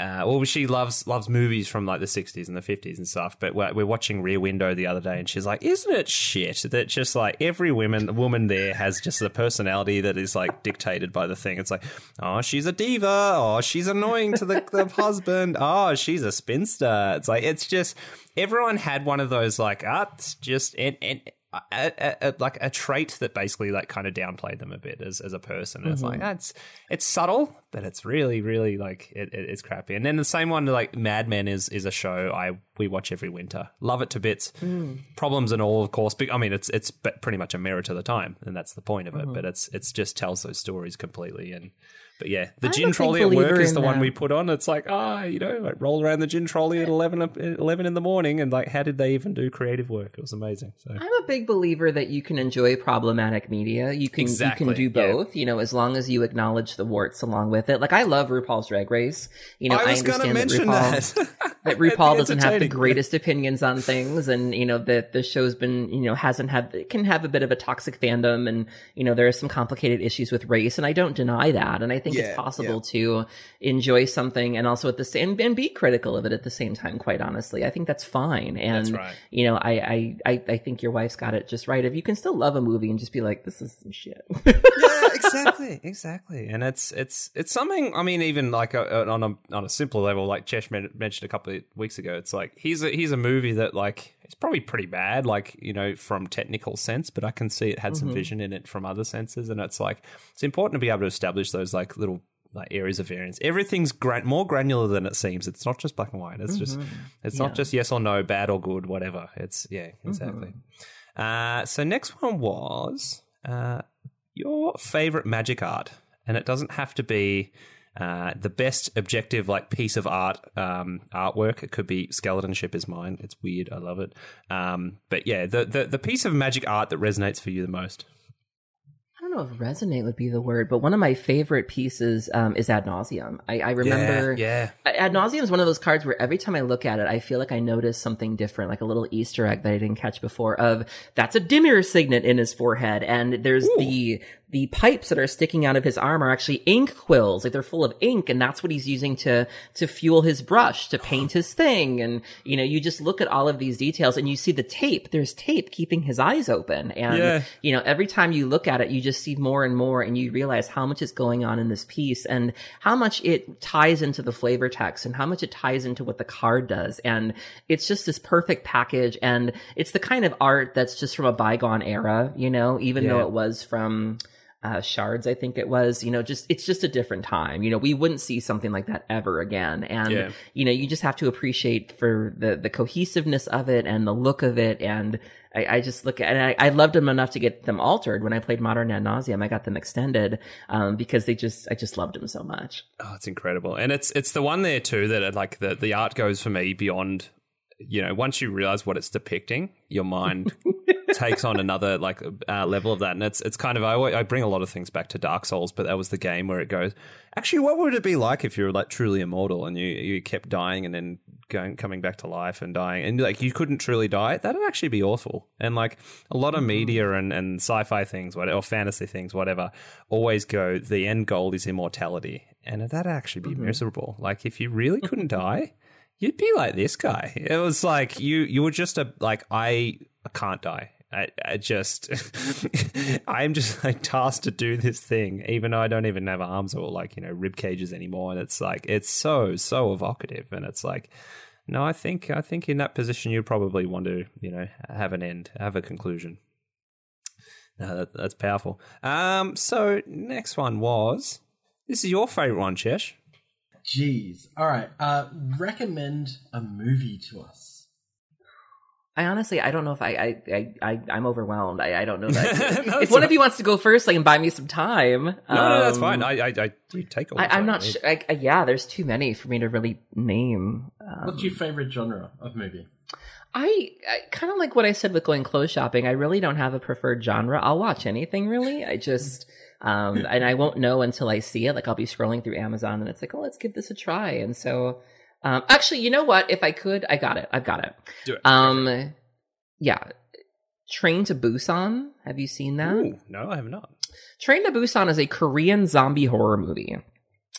Uh, well, she loves loves movies from like the '60s and the '50s and stuff. But we're, we're watching Rear Window the other day, and she's like, "Isn't it shit that just like every woman woman there has just a personality that is like dictated by the thing? It's like, oh, she's a diva. Oh, she's annoying to the, the [laughs] husband. Oh, she's a spinster. It's like it's just everyone had one of those like, ah, it's just and and. A, a, a, like a trait that basically like kind of downplayed them a bit as, as a person. It's like mm-hmm. ah, that's it's subtle, but it's really really like it, it, it's crappy. And then the same one like Mad Men is is a show I we watch every winter. Love it to bits. Mm. Problems and all, of course. But I mean, it's it's pretty much a mirror to the time, and that's the point of it. Mm-hmm. But it's it's just tells those stories completely. And but yeah, the I'm gin trolley at work is the one we put on. It's like ah, you know, like roll around the gin trolley at 11, 11 in the morning, and like how did they even do creative work? It was amazing. So I'm a big believer that you can enjoy problematic media. You can Exactly, you can do yeah. both, you know, as long as you acknowledge the warts along with it. Like I love RuPaul's Drag Race. You know, I, I was going to understand mention that RuPaul, that. [laughs] that [laughs] RuPaul doesn't have the greatest opinions on things, and you know that the show's been you know hasn't had it can have a bit of a toxic fandom, and you know there are some complicated issues with race, and I don't deny that, and I think Yeah, it's possible to enjoy something and also at the same and be critical of it at the same time. Quite honestly, I think that's fine, and That's right. you know I I I, I think your wife's got it just right. If you can still love a movie and just be like, this is some shit. yeah, exactly, exactly. And it's it's it's something. I mean, even like a, on a on a simpler level, like Chesh mentioned a couple of weeks ago. It's like here's a here's a movie that like it's probably pretty bad, like you know, from technical sense, but I can see it had some mm-hmm. vision in it from other senses, and it's like it's important to be able to establish those like little. Like areas of variance, everything's gran- more granular than it seems. It's not just black and white. It's just, mm-hmm. it's not just yes or no, bad or good, whatever. It's yeah, mm-hmm. exactly. Uh, so next one was uh, your favorite magic art, and it doesn't have to be uh, the best objective like piece of art um, artwork. It could be skeleton ship is mine. It's weird. I love it. Um, but yeah, the, the the piece of magic art that resonates for you the most. I don't know if resonate would be the word, but one of my favorite pieces um, is Ad Nauseam. I, I remember yeah, Ad Nauseam is one of those cards where every time I look at it, I feel like I notice something different, like a little Easter egg that I didn't catch before. Of that's a Dimir signet in his forehead, and there's the the pipes that are sticking out of his arm are actually ink quills. Like they're full of ink and that's what he's using to, to fuel his brush, to paint his thing. And, you know, you just look at all of these details and you see the tape. There's tape keeping his eyes open. And, Yeah. you know, every time you look at it, you just see more and more and you realize how much is going on in this piece and how much it ties into the flavor text and how much it ties into what the card does. And it's just this perfect package. And it's the kind of art that's just from a bygone era, you know, even Yeah. though it was from, uh, shards, I think it was, you know, just, it's just a different time. You know, we wouldn't see something like that ever again. And, Yeah. you know, you just have to appreciate for the, the cohesiveness of it and the look of it. And I, I just look at, and I, I loved them enough to get them altered when I played Modern Ad Nauseam. I got them extended, um, because they just, I just loved them so much. Oh, it's incredible, and it's it's the one there too that like the the art goes for me beyond. You know, once you realize what it's depicting, your mind [laughs] takes on another like uh, level of that, and it's it's kind of I, I bring a lot of things back to Dark Souls, but that was the game where it goes. Actually, what would it be like if you were like truly immortal and you you kept dying and then going coming back to life and dying, and like you couldn't truly die? That'd actually be awful. And like a lot of media and and sci-fi things, whatever, or fantasy things, whatever, always go the end goal is immortality, and that'd actually be miserable. Like if you really couldn't [laughs] die you'd be like this guy. It was like you you were just a like I, I can't die. I, I just [laughs] I'm just [laughs] like tasked to do this thing, even though I don't even have arms or like you know rib cages anymore. And it's like it's so so evocative, and it's like no, I think I think in that position you'd probably want to you know have an end, have a conclusion. No, that, that's powerful. Um, so next one was this is your favorite one, Chesh. Jeez. All right. Uh, recommend a movie to us. I honestly, I don't know if I, I, I, I I'm overwhelmed. I, I don't know that. [laughs] No, if one all- of you wants to go first, like, and buy me some time. No, no, that's um, fine. I, I, I do take all. the I, I'm not sure. I, I- yeah, there's too many for me to really name. Um, What's your favorite genre of movie? I, I kind of like what I said with going clothes shopping. I really don't have a preferred genre. I'll watch anything really. I just, um, and I won't know until I see it. Like I'll be scrolling through Amazon and it's like, oh, let's give this a try. And so, um, actually, you know what? If I could, I got it. I've got it. Do it. Um, yeah. Train to Busan. Have you seen that? Ooh, no, I have not. Train to Busan is a Korean zombie horror movie.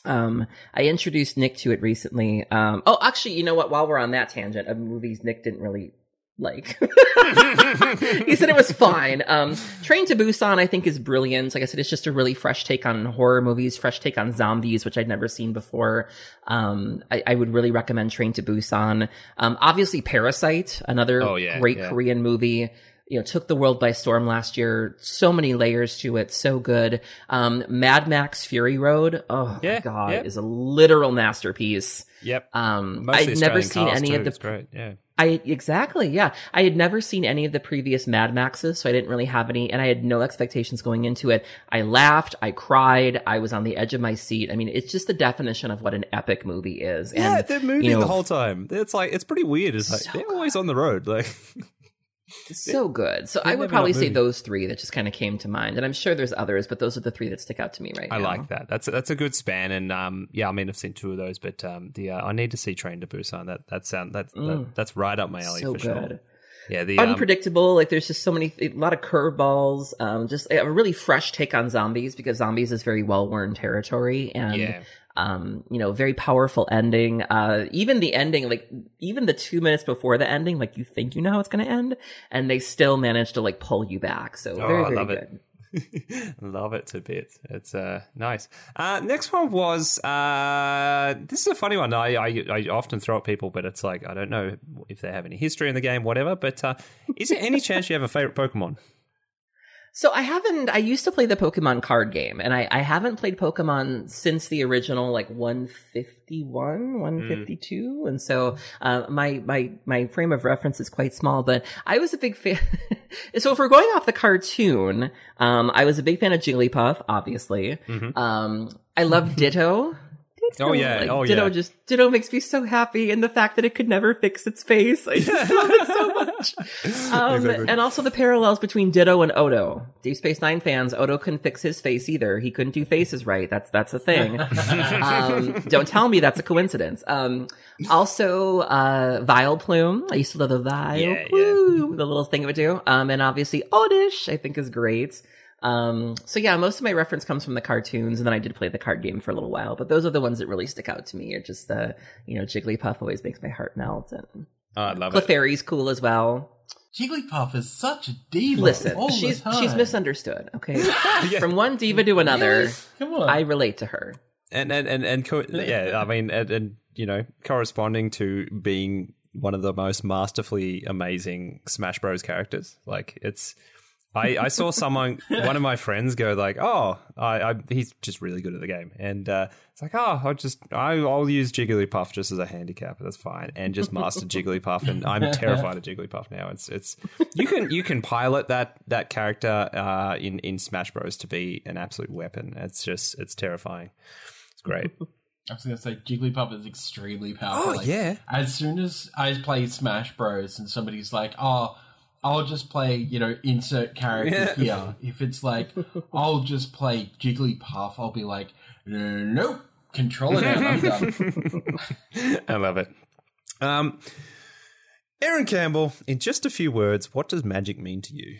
Um, I introduced Nick to it recently. Um, oh, actually, you know what? While we're on that tangent of movies Nick didn't really like, [laughs] he said it was fine. Um, Train to Busan, I think, is brilliant. Like I said, it's just a really fresh take on horror movies, fresh take on zombies, which I'd never seen before. Um, I, I would really recommend Train to Busan. Um, obviously, Parasite, another Oh, yeah, great yeah. Korean movie you know, took the world by storm last year. So many layers to it. So good. Um, Mad Max Fury Road. Oh Yeah, my God, yeah. is a literal masterpiece. Yep. Um, Most of the I'd never seen any too. of the It's great. Yeah. I exactly, yeah. I had never seen any of the previous Mad Maxes, so I didn't really have any, and I had no expectations going into it. I laughed, I cried, I was on the edge of my seat. I mean, it's just the definition of what an epic movie is. Yeah, and, they're moving you know, the whole time. It's like it's pretty weird. It's like So they're always on the road. Like [laughs] so good. So I would probably say those three that just kind of came to mind, and I'm sure there's others, but those are the three that stick out to me right I now. I like that. That's that's a good span. And um, yeah, I mean, I've seen two of those, but um, the uh, I need to see Train to Busan. That that sound that, that Mm. that's right up my alley so for good. sure. Yeah, the um, unpredictable. Like there's just so many, a lot of curveballs. Um, just a really fresh take on zombies because zombies is very well worn territory, and Yeah. Um, you know, very powerful ending. Uh, even the ending, like even the two minutes before the ending, like you think you know how it's going to end, and they still manage to like pull you back. So Oh, very, I very love good. it. [laughs] Love it to bits. It's uh, nice. Uh, next one was uh, this is a funny one. I, I I often throw at people, but it's like I don't know if they have any history in the game, whatever. But uh, is there any chance you have a favorite Pokemon? So I haven't. I used to play the Pokemon card game, and I, I haven't played Pokemon since the original like 151, 152, and so uh, my my my frame of reference is quite small. But I was a big fan. [laughs] so if we're going off the cartoon, um, I was a big fan of Jigglypuff, obviously. Um, I love Ditto. [laughs] Ditto. Oh, yeah. Like, Oh, Ditto yeah. just Ditto makes me so happy, and the fact that it could never fix its face, I just love it so much. [laughs] Um, Exactly. And also the parallels between Ditto and Odo. Deep Space Nine fans, Odo couldn't fix his face either. He couldn't do faces right. That's that's a thing. [laughs] um, don't tell me that's a coincidence. Um, also, uh, Vileplume. I used to love the Yeah, yeah. The little thing it would do. Um, and obviously Oddish, I think is great. Um, so yeah, most of my reference comes from the cartoons, and then I did play the card game for a little while. But those are the ones that really stick out to me. Are just the you know Jigglypuff always makes my heart melt, and Oh, I love it. Clefairy's cool as well. Jigglypuff is such a diva. Listen, all the she's time. she's misunderstood. Okay, [laughs] from one diva to another, Really? Come on. I relate to her. and and and, and co- yeah, I mean, and, and you know, corresponding to being one of the most masterfully amazing Smash Bros. characters. Like it's, I I saw someone, one of my friends, go like, oh, I, I he's just really good at the game, and uh, it's like, oh, I'll just I, I'll use Jigglypuff just as a handicap. That's fine, and just master [laughs] Jigglypuff, and I'm terrified of Jigglypuff now. It's it's you can you can pilot that that character uh, in in Smash Bros. to be an absolute weapon. It's just it's terrifying. It's great. [laughs] I was gonna say Jigglypuff is extremely powerful. Oh, yeah. As soon as I play Smash Bros. and somebody's like, "Oh, I'll just play," you know, insert character here. If it's like, [laughs] "I'll just play Jigglypuff," I'll be like, "Nope, control it out. I'm done." [laughs] I love it. Um, Erin Campbell, in just a few words, what does magic mean to you?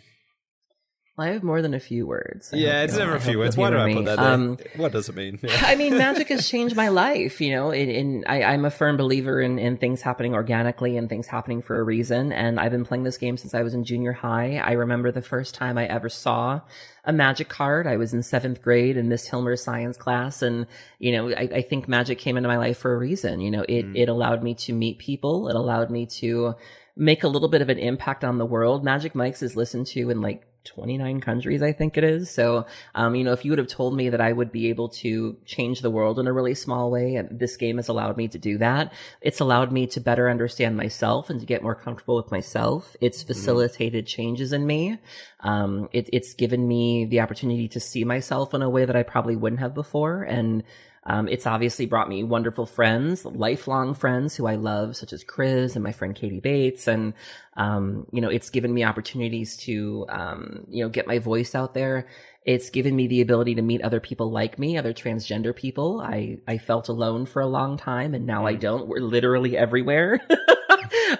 I have more than a few words. I Yeah, it's never a few words. Why humor I put that? Um, what does it mean? Yeah. [laughs] I mean, magic has [laughs] changed my life. You know, in, in I, I'm a firm believer in, in things happening organically and things happening for a reason. And I've been playing this game since I was in junior high. I remember the first time I ever saw a magic card. I was in seventh grade in Miss Hilmer's science class, and you know, I, I think magic came into my life for a reason. You know, it it allowed me to meet people. It allowed me to make a little bit of an impact on the world. Magic Mike's is listened to in like 29 countries, I think it is. So, um, you know, if you would have told me that I would be able to change the world in a really small way, and this game has allowed me to do that, it's allowed me to better understand myself and to get more comfortable with myself. It's facilitated changes in me. Um, it, it's given me the opportunity to see myself in a way that I probably wouldn't have before. And, um, it's obviously brought me wonderful friends, lifelong friends who I love, such as Chris and my friend Katie Bates. And, um, you know, it's given me opportunities to, um, you know, get my voice out there. It's given me the ability to meet other people like me, other transgender people. I, I felt alone for a long time and now I don't. We're literally everywhere. [laughs]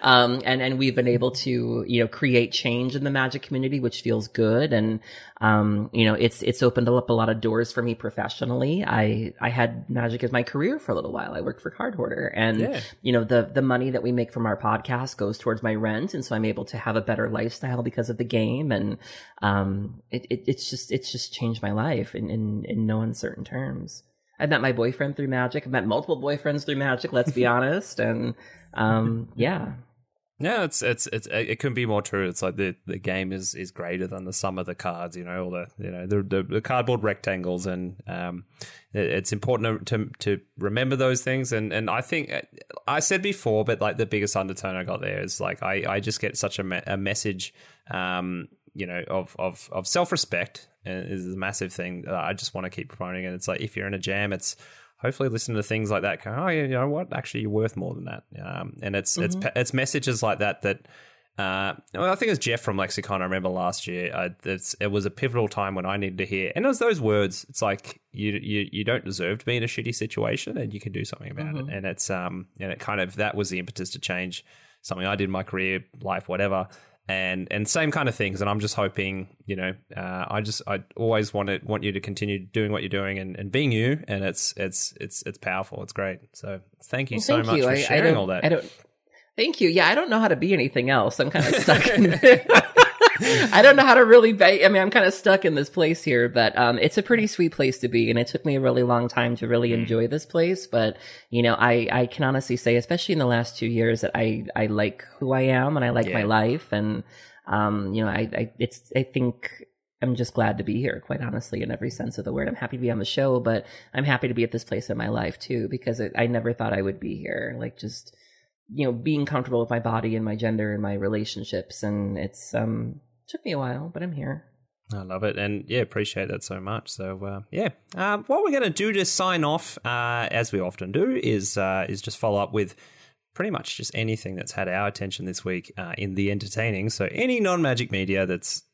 um, and, and we've been able to, you know, create change in the magic community, which feels good. And, um, you know, it's, it's opened up a lot of doors for me professionally. I, I had magic as my career for a little while. I worked for Cardhoarder and, Yeah. you know, the, the money that we make from our podcast goes towards my rent. And so I'm able to have a better lifestyle because of the game. And, um, it, it it's just, it's just changed my life in, in, in no uncertain terms. I met my boyfriend through magic. I met multiple boyfriends through magic. Let's be [laughs] honest. And, um, yeah. Yeah, it's it's it's it couldn't be more true. It's like the, the game is is greater than the sum of the cards. You know, all the you know the the, cardboard rectangles, and um, it, it's important to, to to remember those things. And and I think I said before, but like the biggest undertone I got there is like I I just get such a, me- a message, um, you know, of of of self respect is a massive thing. that I just want to keep promoting, and it's like if you're in a jam, it's hopefully listen to things like that. Go, oh, yeah, you know what? Actually, you're worth more than that. Um, and it's it's it's messages like that that. Uh, well, I think it was Jeff from Lexicon. I remember last year. Uh, it's, it was a pivotal time when I needed to hear, and it was those words. It's like you you you don't deserve to be in a shitty situation, and you can do something about it. And it's um and it kind of that was the impetus to change something I did in my career, life, whatever and and same kind of things. And I'm just hoping, you know, uh, I just I always want it want you to continue doing what you're doing and, and being you, and it's it's it's it's powerful. It's great. So thank you Well, so thank much you. for I, sharing all that. I don't. Thank you. Yeah, I don't know how to be anything else. I'm kind of [laughs] stuck in. [laughs] I don't know how to really. Ba- I mean, I'm kind of stuck in this place here, but um, it's a pretty sweet place to be, and it took me a really long time to really enjoy this place. But you know, I I can honestly say, especially in the last two years, that I I like who I am and I like my life, and um, you know, I, I it's I think I'm just glad to be here, quite honestly, in every sense of the word. I'm happy to be on the show, but I'm happy to be at this place in my life too, because it, I never thought I would be here. Like just, you know, being comfortable with my body and my gender and my relationships. And it's, um, took me a while, but I'm here. I love it, and yeah, appreciate that so much. So uh, yeah, um, what we're going to do to sign off, uh, as we often do, is uh, is just follow up with pretty much just anything that's had our attention this week uh, in the entertaining. So any non magic media that's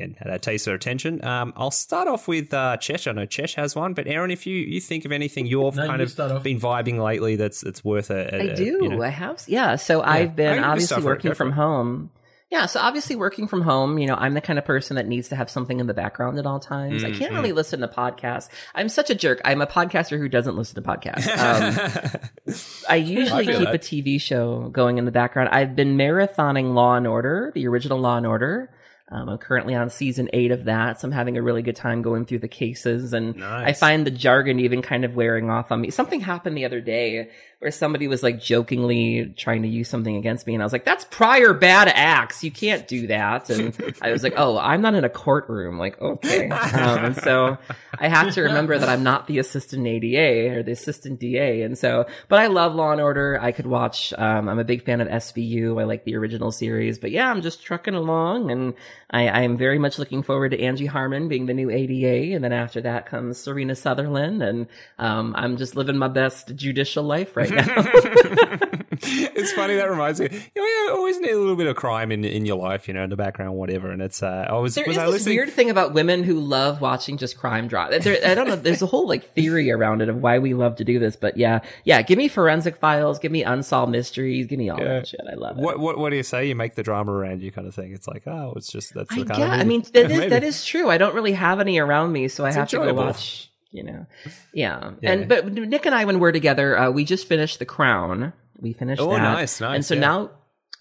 again had our taste or attention. Um, I'll start off with uh, Chesh. I know Chesh has one, but Erin, if you, you think of anything you've No, kind you of off. been vibing lately, that's that's worth a. a I a, do. you know- I have. Yeah. So I've been can obviously start for it. Go working from it. home. Yeah, so obviously working from home, you know, I'm the kind of person that needs to have something in the background at all times. I can't really listen to podcasts. I'm such a jerk. I'm a podcaster who doesn't listen to podcasts. Um, [laughs] I usually feel keep that. a TV show going in the background. I've been marathoning Law and Order, the original Law and Order. Um, I'm currently on season eight of that, so I'm having a really good time going through the cases, and I find the jargon even kind of wearing off on me. Something happened the other day where somebody was like jokingly trying to use something against me, and I was like, "That's prior bad acts. You can't do that." And I was like, "Oh, I'm not in a courtroom." Like, okay, um, and so I have to remember that I'm not the assistant ADA or the assistant DA, and so. But I love Law and Order. I could watch. Um, I'm a big fan of SVU. I like the original series, but yeah, I'm just trucking along, and I, I am very much looking forward to Angie Harmon being the new ADA, and then after that comes Serena Southerlyn, and um, I'm just living my best judicial life right now. [laughs] it's funny that reminds me. You know, always need a little bit of crime in in your life, you know, in the background, whatever. And it's uh, I was There was is I this listening? weird thing about women who love watching just crime drama. There, I don't know. There's a whole like theory around it of why we love to do this, but yeah, yeah. Give me forensic files. Give me unsolved mysteries. Give me all Yeah. that shit. I love it. What what what do you say? You make the drama around you, kind of thing. It's like, oh, it's just that's the I kind yeah, of I mean that [laughs] is, that is true. I don't really have any around me, so I have to go watch. You know, [laughs] yeah. Yeah. And but Nick and I, when we're together, uh, we just finished The Crown. We finished Oh, that. nice, nice, And so yeah. now.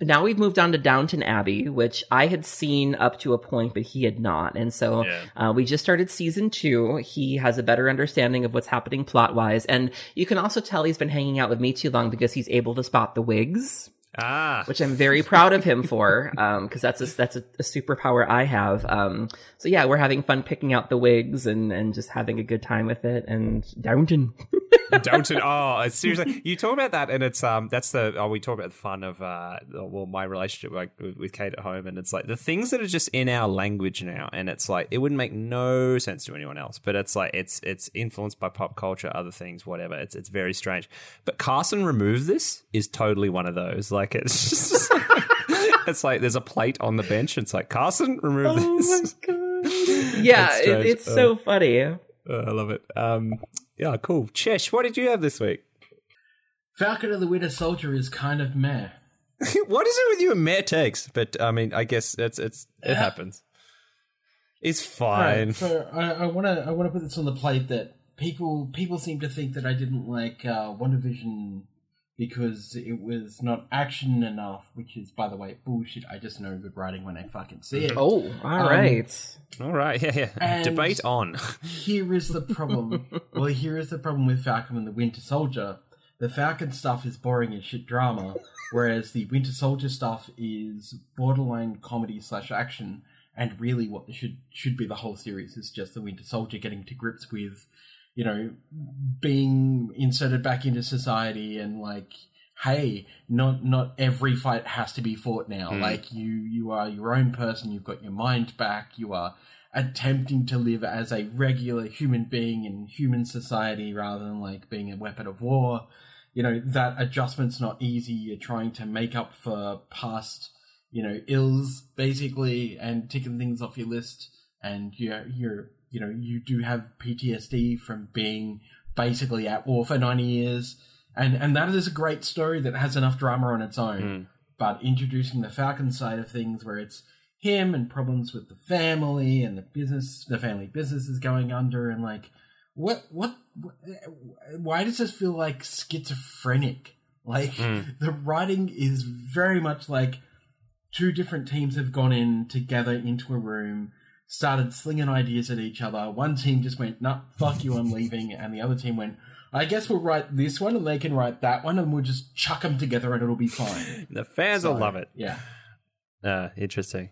Now we've moved on to Downton Abbey, which I had seen up to a point, but he had not. And so Yeah. uh, we just started season two. He has a better understanding of what's happening plot wise. And you can also tell he's been hanging out with me too long because he's able to spot the wigs ah. which I'm very proud of him for, [laughs] because that's a, that's a, a superpower I have. Um, so yeah, we're having fun picking out the wigs and and just having a good time with it. And Downton, [laughs] Downton. Oh, seriously, you talk about that, and it's um, that's the oh, we talk about the fun of uh, well, my relationship like with, with Kate at home, and it's like the things that are just in our language now, and it's like it wouldn't make no sense to anyone else, but it's like it's it's influenced by pop culture, other things, whatever. It's it's very strange. But Carson removes this is totally one of those. Like it's [laughs] just. It's like there's a plate on the bench. It's like Carson, remove this. [laughs] yeah, That's it, strange. it's so funny. Oh, I love it. Um, yeah, cool. Chesh, what did you have this week? Falcon and the Winter Soldier is kind of meh. [laughs] what is it with you and mare takes? But I mean, I guess it's it's it happens. It's fine. Right, so I want to I want to put this on the plate that people people seem to think that I didn't like uh, WandaVision because it was not action enough, which is by the way bullshit. I just know good writing when I fucking see it. Oh, um, all right. All right, yeah, yeah. Debate on. Here is the [laughs] problem. well, here is the problem with Falcon and the Winter Soldier. The Falcon stuff is boring as shit drama, whereas the Winter Soldier stuff is borderline comedy slash action. And really, what should should be the whole series is just the Winter Soldier getting to grips with, you know, being inserted back into society and like, hey, not not every fight has to be fought now. Hmm. Like you you are your own person. You've got your mind back. You are attempting to live as a regular human being in human society rather than like being a weapon of war. You know, that adjustment's not easy. You're trying to make up for past, you know, ills basically and ticking things off your list. And you're, you're, you know, you do have PTSD from being basically at war for 90 years. And, and that is a great story that has enough drama on its own. Hmm. But introducing the Falcon side of things where it's him and problems with the family and the business, the family business is going under, and like, what, what, why does this feel like schizophrenic? Like, hmm. [laughs] the writing is very much like two different teams have gone in together into a room, started slinging ideas at each other. One team just went, nah, fuck you, I'm leaving. And the other team went, I guess we'll write this one and they can write that one and we'll just chuck them together and it'll be fine. [laughs] The fans will love it. Yeah. Uh, interesting.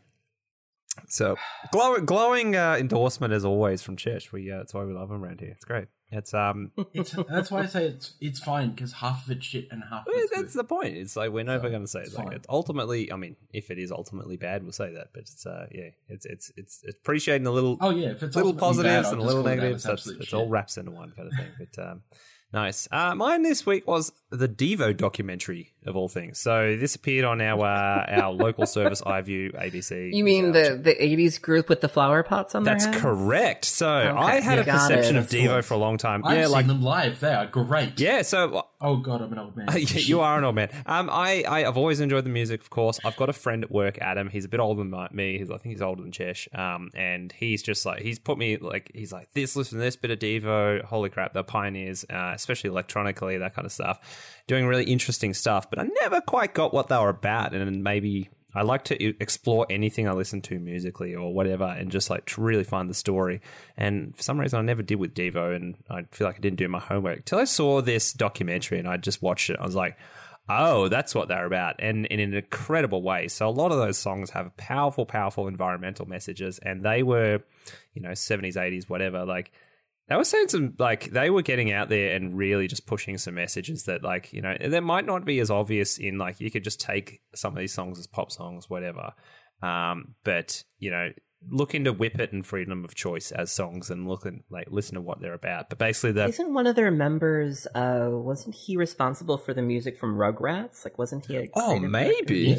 So glowing, glowing uh, endorsement as always from Chesh. We uh, that's why we love him around here. It's great. It's um, [laughs] It's, that's why I say it's it's fine because half of it's shit and half of it's that's good. the point. It's like we're never So, going to say it's like fine. it's ultimately. I mean, if it is ultimately bad, we'll say that. But it's uh, yeah, it's it's it's, it's appreciating the little Oh yeah, if it's little positives bad, and a little negatives. That's it's all wraps into one kind of thing. But um, Nice. Uh, mine this week was the Devo documentary of all things. So this appeared on our uh, our local service, iView ABC. You mean the the '80s group with the flower pots on That's their head? correct. So I had a perception it. of Devo for a long time. I've yeah, seen like them live. They are great. yeah. So Oh god, I'm an old man. [laughs] you are an old man. Um, I, I have always enjoyed the music. Of course, I've got a friend at work, Adam. He's a bit older than me. He's, I think he's older than Chesh. Um, and he's just like he's put me like he's like this. Listen to this bit of Devo. Holy crap, they're pioneers, uh, especially electronically, that kind of stuff. Doing really interesting stuff. But I never quite got what they were about, and maybe. I like to explore anything I listen to musically or whatever and just like really find the story. And for some reason, I never did with Devo, and I feel like I didn't do my homework till I saw this documentary and I just watched it. I was like, oh, that's what they're about, and in an incredible way. So a lot of those songs have powerful, powerful environmental messages, and they were, you know, seventies, eighties, whatever, like. They were saying some like they were getting out there and really just pushing some messages that like you know that might not be as obvious in like you could just take some of these songs as pop songs whatever, um, but you know look into Whip It and Freedom of Choice as songs and look and like listen to what they're about. But basically the Isn't one of their members? Uh, wasn't he responsible for the music from Rugrats? Like, wasn't he? A Oh, creative maybe.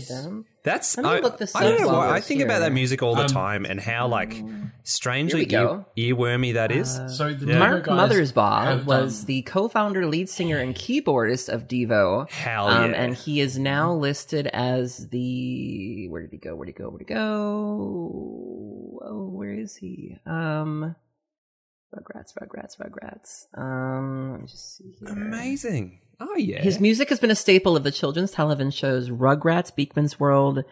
Director with them? That's Let me I, look this I don't up know while why. we're I think about here. that music all the Um, time and how like strangely Here we ear, go. earwormy that is. So the Yeah. Devo Mark guys Mothersbaugh have was done- the co-founder, lead singer, and keyboardist of Devo. Hell Um, yeah. and he is now listed as the where did he go? Where did he go? Where did he go? Oh, where is he? Um, Rugrats, Rugrats, Rugrats. Um, let me just see here. Amazing. Oh yeah. His music has been a staple of the children's television shows Rugrats, Beakman's World.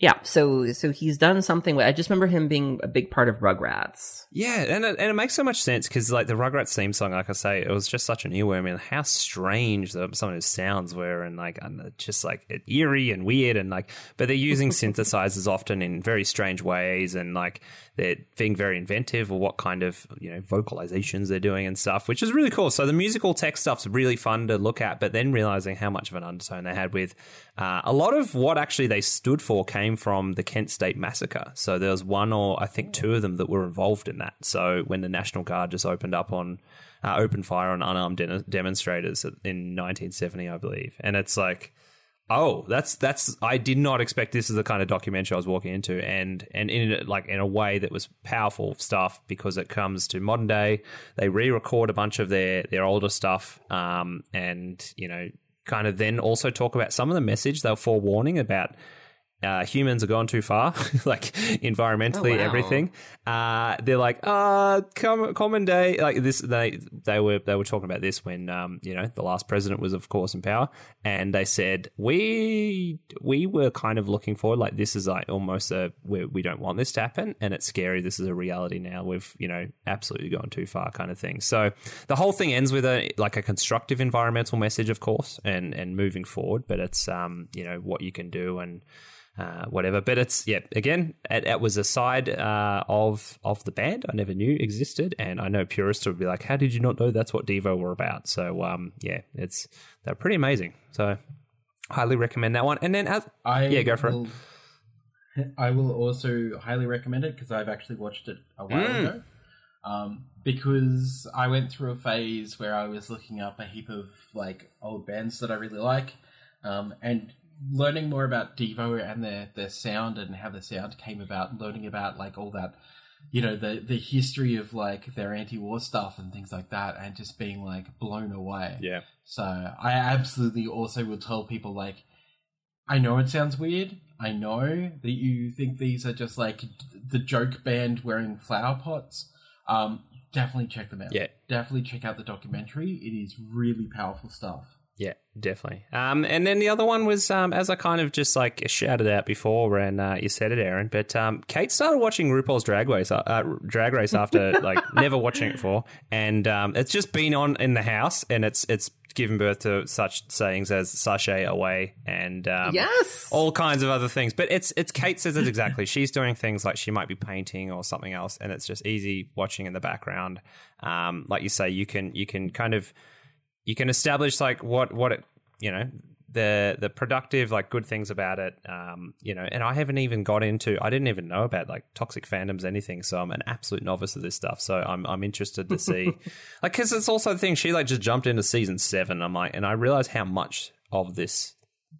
Yeah, so so he's done something. I just remember him being a big part of Rugrats. Yeah, and it, and it makes so much sense because like the Rugrats theme song, like I say, it was just such an earworm, and how strange the, some of those sounds were, and like and just like eerie and weird, and like, but they're using [laughs] synthesizers often in very strange ways, and like they're being very inventive or what kind of you know vocalizations they're doing and stuff, which is really cool. So the musical tech stuff's really fun to look at, but then realizing how much of an undertone they had with uh, a lot of what actually they stood for came from the Kent State Massacre. So there was one or I think two of them that were involved in that. So when the National Guard just opened up on, uh, opened fire on unarmed de- demonstrators in 1970, I believe, and it's like, oh, that's that's I did not expect this is the kind of documentary I was walking into, and and in like in a way that was powerful stuff because it comes to modern day. They re-record a bunch of their their older stuff, um, and you know kind of then also talk about some of the message they were forewarning about uh, humans are gone too far, [laughs] like environmentally, Oh, wow. everything. Uh, they're like, uh, com- common day, like this. They they were they were talking about this when um, you know the last president was of course in power, and they said we we were kind of looking forward like this is like almost a we, we don't want this to happen, and it's scary. This is a reality now. We've you know absolutely gone too far, kind of thing. So the whole thing ends with a like a constructive environmental message, of course, and and moving forward. But it's um you know what you can do and uh, whatever. But it's yeah, again, it, it was a side uh, of of the band I never knew existed, and I know purists would be like, "How did you not know that's what Devo were about?" So um, yeah, it's they're pretty amazing. So highly recommend that one. And then as I Yeah, go for it. I will also highly recommend it because I've actually watched it a while Mm. ago. Um, because I went through a phase where I was looking up a heap of like old bands that I really like, um, and learning more about Devo and their their sound and how the sound came about. Learning about like all that, you know, the the history of like their anti-war stuff and things like that, and just being like blown away. yeah, So I absolutely also will tell people like, I know it sounds weird. I know that you think these are just like the joke band wearing flower pots. Um, definitely check them out. Yeah. Definitely check out the documentary. It is really powerful stuff. Yeah, definitely. Um, and then the other one was, um, as I kind of just like shouted out before, and uh, you said it, Erin. But um, Kate started watching RuPaul's Drag Race, uh, uh, Drag Race [laughs] after like never watching it before, and um, it's just been on in the house, and it's it's given birth to such sayings as "sashay away" and um, Yes. all kinds of other things. But it's it's Kate says it exactly. She's doing things like she might be painting or something else, and it's just easy watching in the background. Um, like you say, you can you can kind of you can establish like what what it you know the the productive like good things about it um you know and i haven't even got into i didn't even know about like toxic fandoms anything so i'm an absolute novice of this stuff so i'm i'm interested to see [laughs] like because it's also the thing she like just jumped into season seven i'm like and i realized how much of this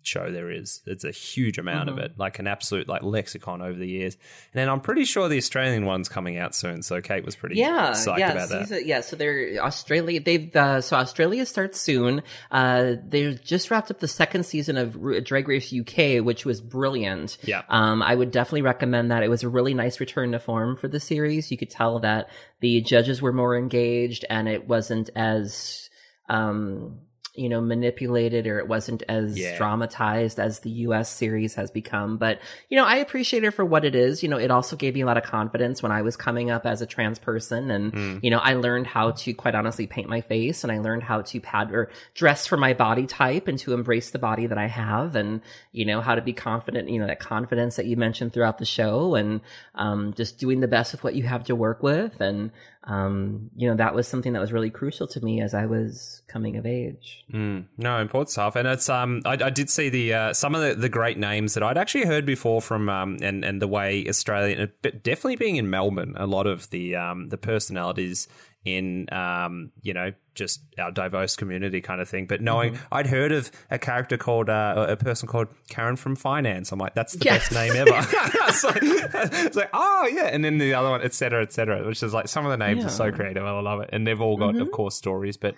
show there is. It's a huge amount Mm-hmm. of it, like an absolute like lexicon over the years. And then I'm pretty sure the Australian one's coming out soon. So Kate was pretty yeah, psyched yeah, about that. season- yeah. So they're Australia. They've uh, so Australia starts soon. Uh, they just wrapped up the second season of Drag Race UK, which was brilliant. Yeah. Um, I would definitely recommend that. It was a really nice return to form for the series. You could tell that the judges were more engaged, and it wasn't as um you know manipulated or it wasn't as Yeah. dramatized as the US series has become. But you know I appreciate it for what it is. You know it also gave me a lot of confidence when I was coming up as a trans person and you know I learned how to quite honestly paint my face and I learned how to pad or dress for my body type and to embrace the body that I have and you know how to be confident you know that confidence that you mentioned throughout the show and um just doing the best with what you have to work with. And um you know that was something that was really crucial to me as I was coming of age. Mm, no, important stuff, and it's um, I, I did see the uh, some of the, the great names that I'd actually heard before from um, and and the way Australian, but definitely being in Melbourne, a lot of the um, the personalities in um, you know, just our diverse community kind of thing. But knowing I'd heard of a character called uh, a person called Karen from Finance, I'm like, that's the Yes. best name ever. [laughs] [laughs] it's, like, it's like, oh yeah, and then the other one, etc., cetera, et cetera, which is like some of the names are so creative. I love it, and they've all got, of course, stories. But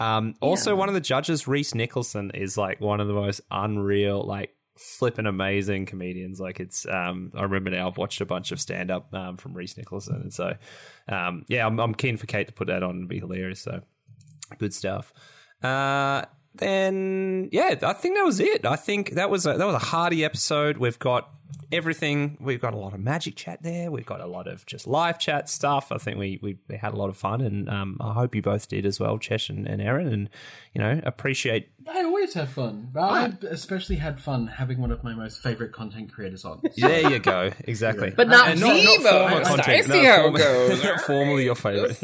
um, also, one of the judges, Rhys Nicholson, is like one of the most unreal, like flippin' amazing comedians. Like it's, um, I remember now I've watched a bunch of stand up um, from Rhys Nicholson, and so um, yeah, I'm, I'm keen for Kate to put that on and be hilarious. So good stuff. Uh, then yeah, I think that was it. I think that was a, that was a hearty episode. We've got everything. We've got a lot of magic chat there. We've got a lot of just live chat stuff. I think we we, we had a lot of fun, and um, I hope you both did as well, Chesh and, and Erin. And you know, appreciate I always have fun. But I especially had fun having one of my most favorite content creators on. [laughs] There you go. Exactly. But not And me, though. former I- content. I see No, how it goes. not formally your favorite.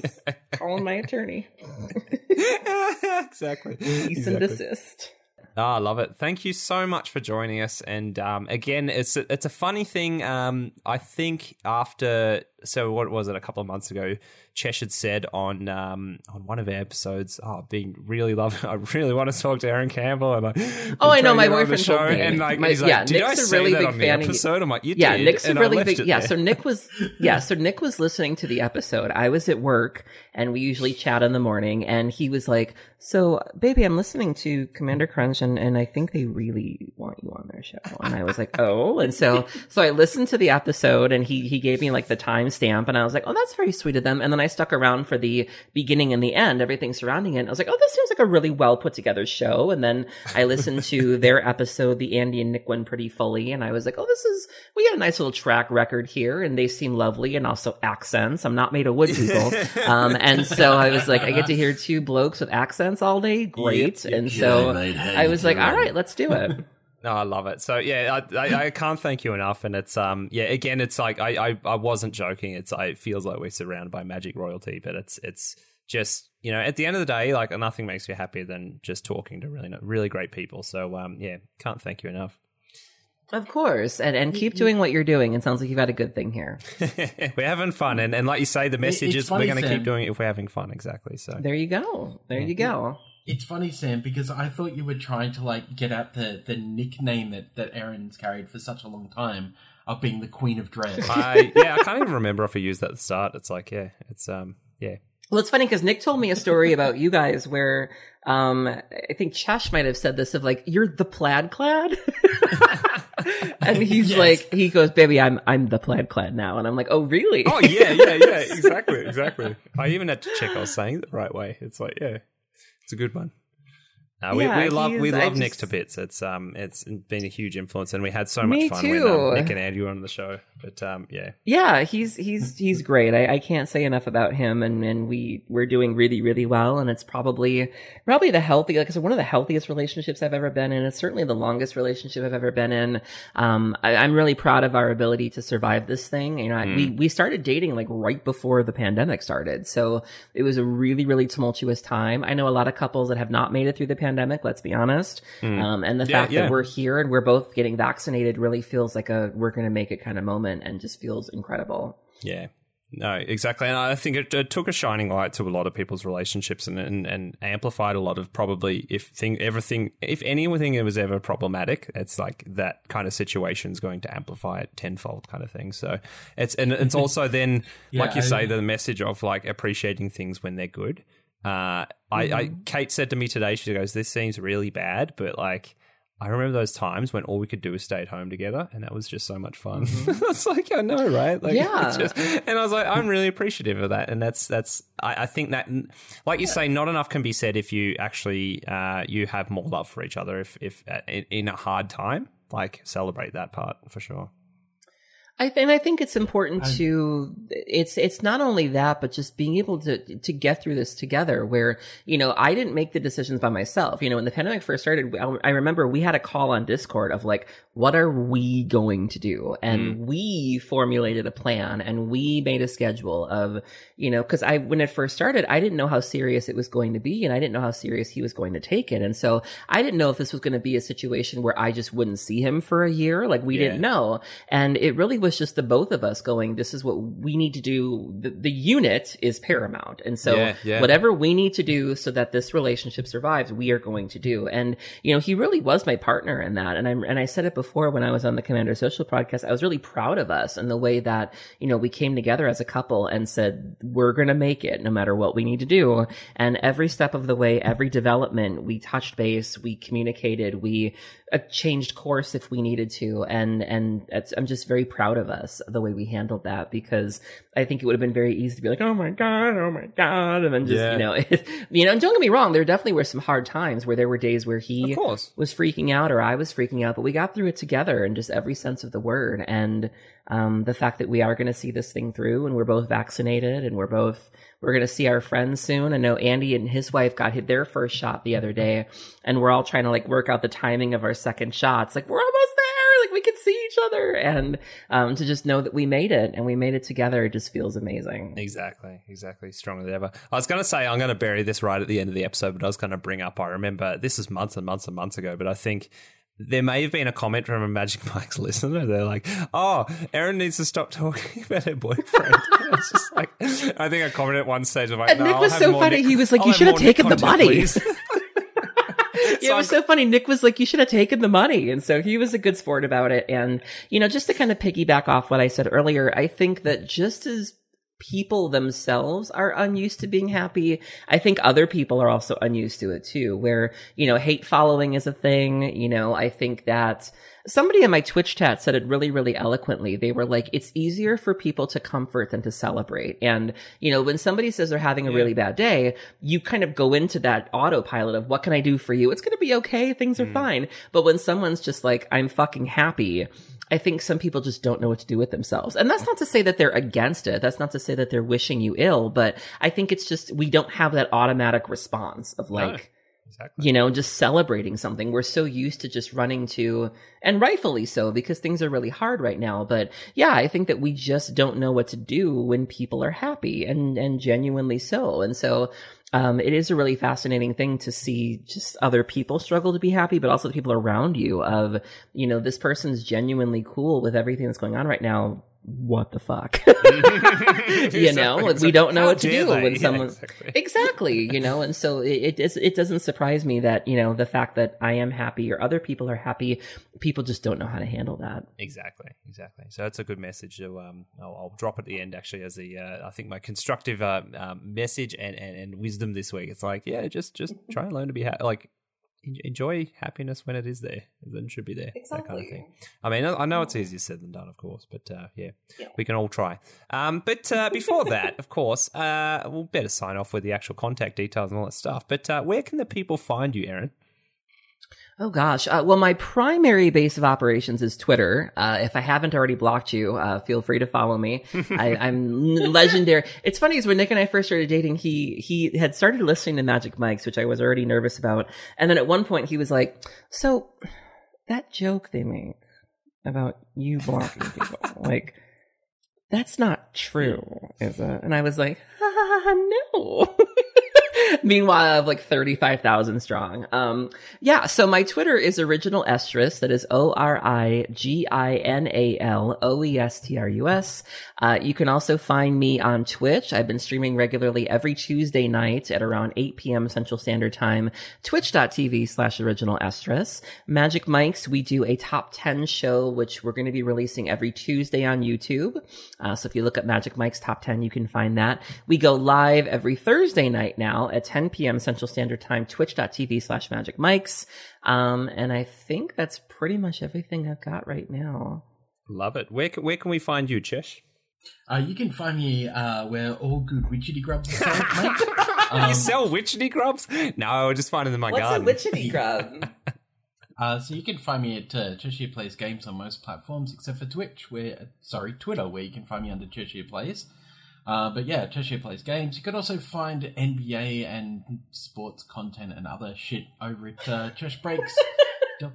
calling my attorney [laughs] exactly. cease and desist Ah, I love it. Thank you so much for joining us. And um, again, it's a, it's a funny thing. Um, I think after so what was it a couple of months ago? Chesh had said on um, on one of our episodes, "Oh, being really love. [laughs] I really want to talk to Erin Campbell." And I, Oh, I know, my boyfriend show, told me. and like My- he's like, yeah, "Did Nick's I a really big fan of episode?" I'm like, "You yeah did." nick's a really big yeah there. so nick was [laughs] yeah so nick was listening to the episode i was at work and we usually chat in the morning and he was like so baby i'm listening to commander crunch and, and i think they really want you on their show and i was like oh and so so i listened to the episode and he he gave me like the timestamp and i was like oh that's very sweet of them. And then i stuck around for the beginning and the end everything surrounding it. And i was like oh this seems like a really well put together show. And then i listened to [laughs] their episode the andy and nick one pretty fully and i was like oh this is we got a nice little track record here and they seem lovely and also accents. I'm not made of wood people. [laughs] Um and so i was like i get to hear two blokes with accents all day? Great. And so Yeah, i was like all right let's do it [laughs] No, I love it. So yeah, I, I, I can't thank you enough. And it's um yeah, again, it's like I, I, I wasn't joking. It's it feels like we're surrounded by magic royalty, but it's it's just you know at the end of the day, like nothing makes me happier than just talking to really really great people. So um yeah, can't thank you enough. of course and and keep doing what you're doing it sounds like you've had a good thing here [laughs] we're having fun, and, and like you say, the message it's is we're going to keep doing it if we're having fun. Exactly. So there you go there you go It's funny, Sam, because I thought you were trying to like get at the, the nickname that, that Erin's carried for such a long time of being the Queen of Dread. [laughs] I yeah, I can't even remember if I used that at the start. It's like yeah, it's um yeah. Well, it's funny because Nick told me a story about you guys where um, I think Chesh might have said this of like you're the plaid clad, [laughs] and he's Yes. like he goes, "Baby, I'm I'm the plaid clad now," and I'm like, "Oh, really?" Oh yeah, yeah, yeah, [laughs] exactly, exactly. I even had to check I was saying it the right way. It's like, yeah, it's a good one. Uh, we, Yeah, we love we love Nick to bits. It's um it's been a huge influence, and we had so much fun when um, Nick and Andy were on the show. But um yeah, Yeah, he's he's he's great. I, I can't say enough about him, and and we we're doing really really well, and it's probably probably the healthy like I said, one of the healthiest relationships I've ever been in. It's certainly the longest relationship I've ever been in. Um, I, I'm really proud of our ability to survive this thing. You know, I- we we started dating like right before the pandemic started, so it was a really really tumultuous time. I know a lot of couples that have not made it through the pandemic pandemic. Let's be honest. Um, and the Yeah, fact yeah. that we're here and we're both getting vaccinated really feels like a we're going to make it kind of moment, and just feels incredible. Yeah. No, exactly. And I think it, it took a shining light to a lot of people's relationships and, and, and amplified a lot of probably if thing everything if anything that was ever problematic, it's like that kind of situation is going to amplify it tenfold kind of thing. So it's and it's [laughs] also then Yeah, like you I- say, the message of like appreciating things when they're good. Uh, I, I Kate said to me today, she goes, "This seems really bad, but like." I remember those times when all we could do was stay at home together, and that was just so much fun. [laughs] it's like I know, right? Like, Yeah. just- and I was like, I'm really appreciative of that, and that's that's. I, I think that, like you say, not enough can be said if you actually uh, you have more love for each other. If if uh, in, in a hard time, like celebrate that part for sure. I th- and I think it's important to it's it's not only that, but just being able to to get through this together. Where you know I didn't make the decisions by myself. You know, when the pandemic first started, I, I remember we had a call on Discord of like, what are we going to do? And mm. we formulated a plan and we made a schedule of you know because I when it first started, I didn't know how serious it was going to be, and I didn't know how serious he was going to take it, and so I didn't know if this was going to be a situation where I just wouldn't see him for a year. Like we Yeah. didn't know. And it really was just the both of us going, this is what we need to do. The, the unit is paramount. And so Yeah, yeah. whatever we need to do so that this relationship survives, we are going to do. And, you know, he really was my partner in that. And I'm, and I said it before when I was on the Commander Social podcast, I was really proud of us and the way that, you know, we came together as a couple and said, we're going to make it no matter what we need to do. And every step of the way, every development, we touched base, we communicated, we uh, changed course if we needed to. And, and I'm just very proud of us, the way we handled that, because I think it would have been very easy to be like, oh my God, oh my God. And then just, Yeah. you know, [laughs] you know, and don't get me wrong, there definitely were some hard times where there were days where he was freaking out or I was freaking out, but we got through it together in just every sense of the word. And um, the fact that we are going to see this thing through and we're both vaccinated and we're both, we're going to see our friends soon. I know Andy and his wife got hit their first shot the other day and we're all trying to like work out the timing of our second shots. Like we're almost there. Like we could see each other. And um, to just know that we made it and we made it together, it just feels amazing. Exactly, exactly. Stronger than ever. I was going to say I'm going to bury this right at the end of the episode, but I was going to bring up. I remember this is months and months and months ago, but I think there may have been a comment from a Magic [laughs] Mike's listener. They're like, "Oh, Erin needs to stop talking [laughs] about her boyfriend." [laughs] it's just like I think I commented at one stage. I'm like, And no, Nick was so funny. Nick- He was like, I'll "You should have Nick taken the money." Please." Yeah, it was so funny. Nick was like, you should have taken the money. And so he was a good sport about it. And, you know, just to kind of piggyback off what I said earlier, I think that just as people themselves are unused to being happy, I think other people are also unused to it too, where, you know, hate following is a thing. You know, I think that somebody in my Twitch chat said it really, really eloquently. They were like, it's easier for people to comfort than to celebrate. And, you know, when somebody says they're having a really bad day, you kind of go into that autopilot of what can I do for you? It's going to be okay. Things are hmm. fine. But when someone's just like, I'm fucking happy, I think some people just don't know what to do with themselves. And that's not to say that they're against it. That's not to say that they're wishing you ill, but I think it's just, we don't have that automatic response of like, Exactly. you know, just celebrating something. We're so used to just running to, and rightfully so, because things are really hard right now. But yeah, I think that we just don't know what to do when people are happy and, and genuinely so. And so, um, it is a really fascinating thing to see just other people struggle to be happy, but also the people around you of, you know, this person's genuinely cool with everything that's going on right now. What the fuck? [laughs] [laughs] you know, like we don't know what to do when [laughs] Yeah, someone exactly. exactly you know and so it, it is it doesn't surprise me that you know the fact that i am happy or other people are happy people just don't know how to handle that Exactly, exactly. So that's a good message. To, um, I'll, I'll drop at the end actually as the uh, I think my constructive uh, um, message and, and, and wisdom this week. It's like yeah, just just try and learn to be ha- like enjoy happiness when it is there. Then should be there. That kind of thing. I mean, I know it's easier said than done, of course, but uh, yeah, we can all try. Um, but uh, before that, of course, uh, we'll better sign off with the actual contact details and all that stuff. But uh, where can the people find you, Erin? Oh gosh. Uh, well my primary base of operations is twitter. Uh, if i haven't already blocked you uh, feel free to follow me. [laughs] I, i'm legendary. It's funny is when nick and i first started dating he he had started listening to Magic Mike's which i was already nervous about. And then at one point he was like so that joke they make about you blocking [laughs] people like that's not true, is it? And I was like, ah, [laughs] no. [laughs] Meanwhile, I have like 35,000 strong. Um, yeah. So my Twitter is original oestrus. That is O-R-I-G-I-N-A-L-O-E-S-T-R-U-S. Uh, you can also find me on Twitch. I've been streaming regularly every Tuesday night at around 8 p.m. Central Standard Time. Twitch.tv slash original oestrus. Magic Mike's, we do a top 10 show, which we're going to be releasing every Tuesday on YouTube. Uh, so if you look at Magic Mike's top 10, you can find that. We go live every Thursday night now at 10 p.m. Central Standard Time, twitch.tv slash Magic Mics. Um, and I think that's pretty much everything I've got right now. Love it. Where, where can we find you, Chesh? Uh, you can find me uh, where all good witchetty grubs are sold, [laughs] mate. Um, you sell witchetty grubs? No, I just find them in my What's garden. What's a witchetty grub? [laughs] Uh, so you can find me at uh, Cheshire Plays Games on most platforms except for Twitch, where uh, sorry Twitter, where you can find me under Cheshire Plays. Uh, but yeah, Cheshire Plays Games. You can also find NBA and sports content and other shit over at uh, cheshbreaks.com.au.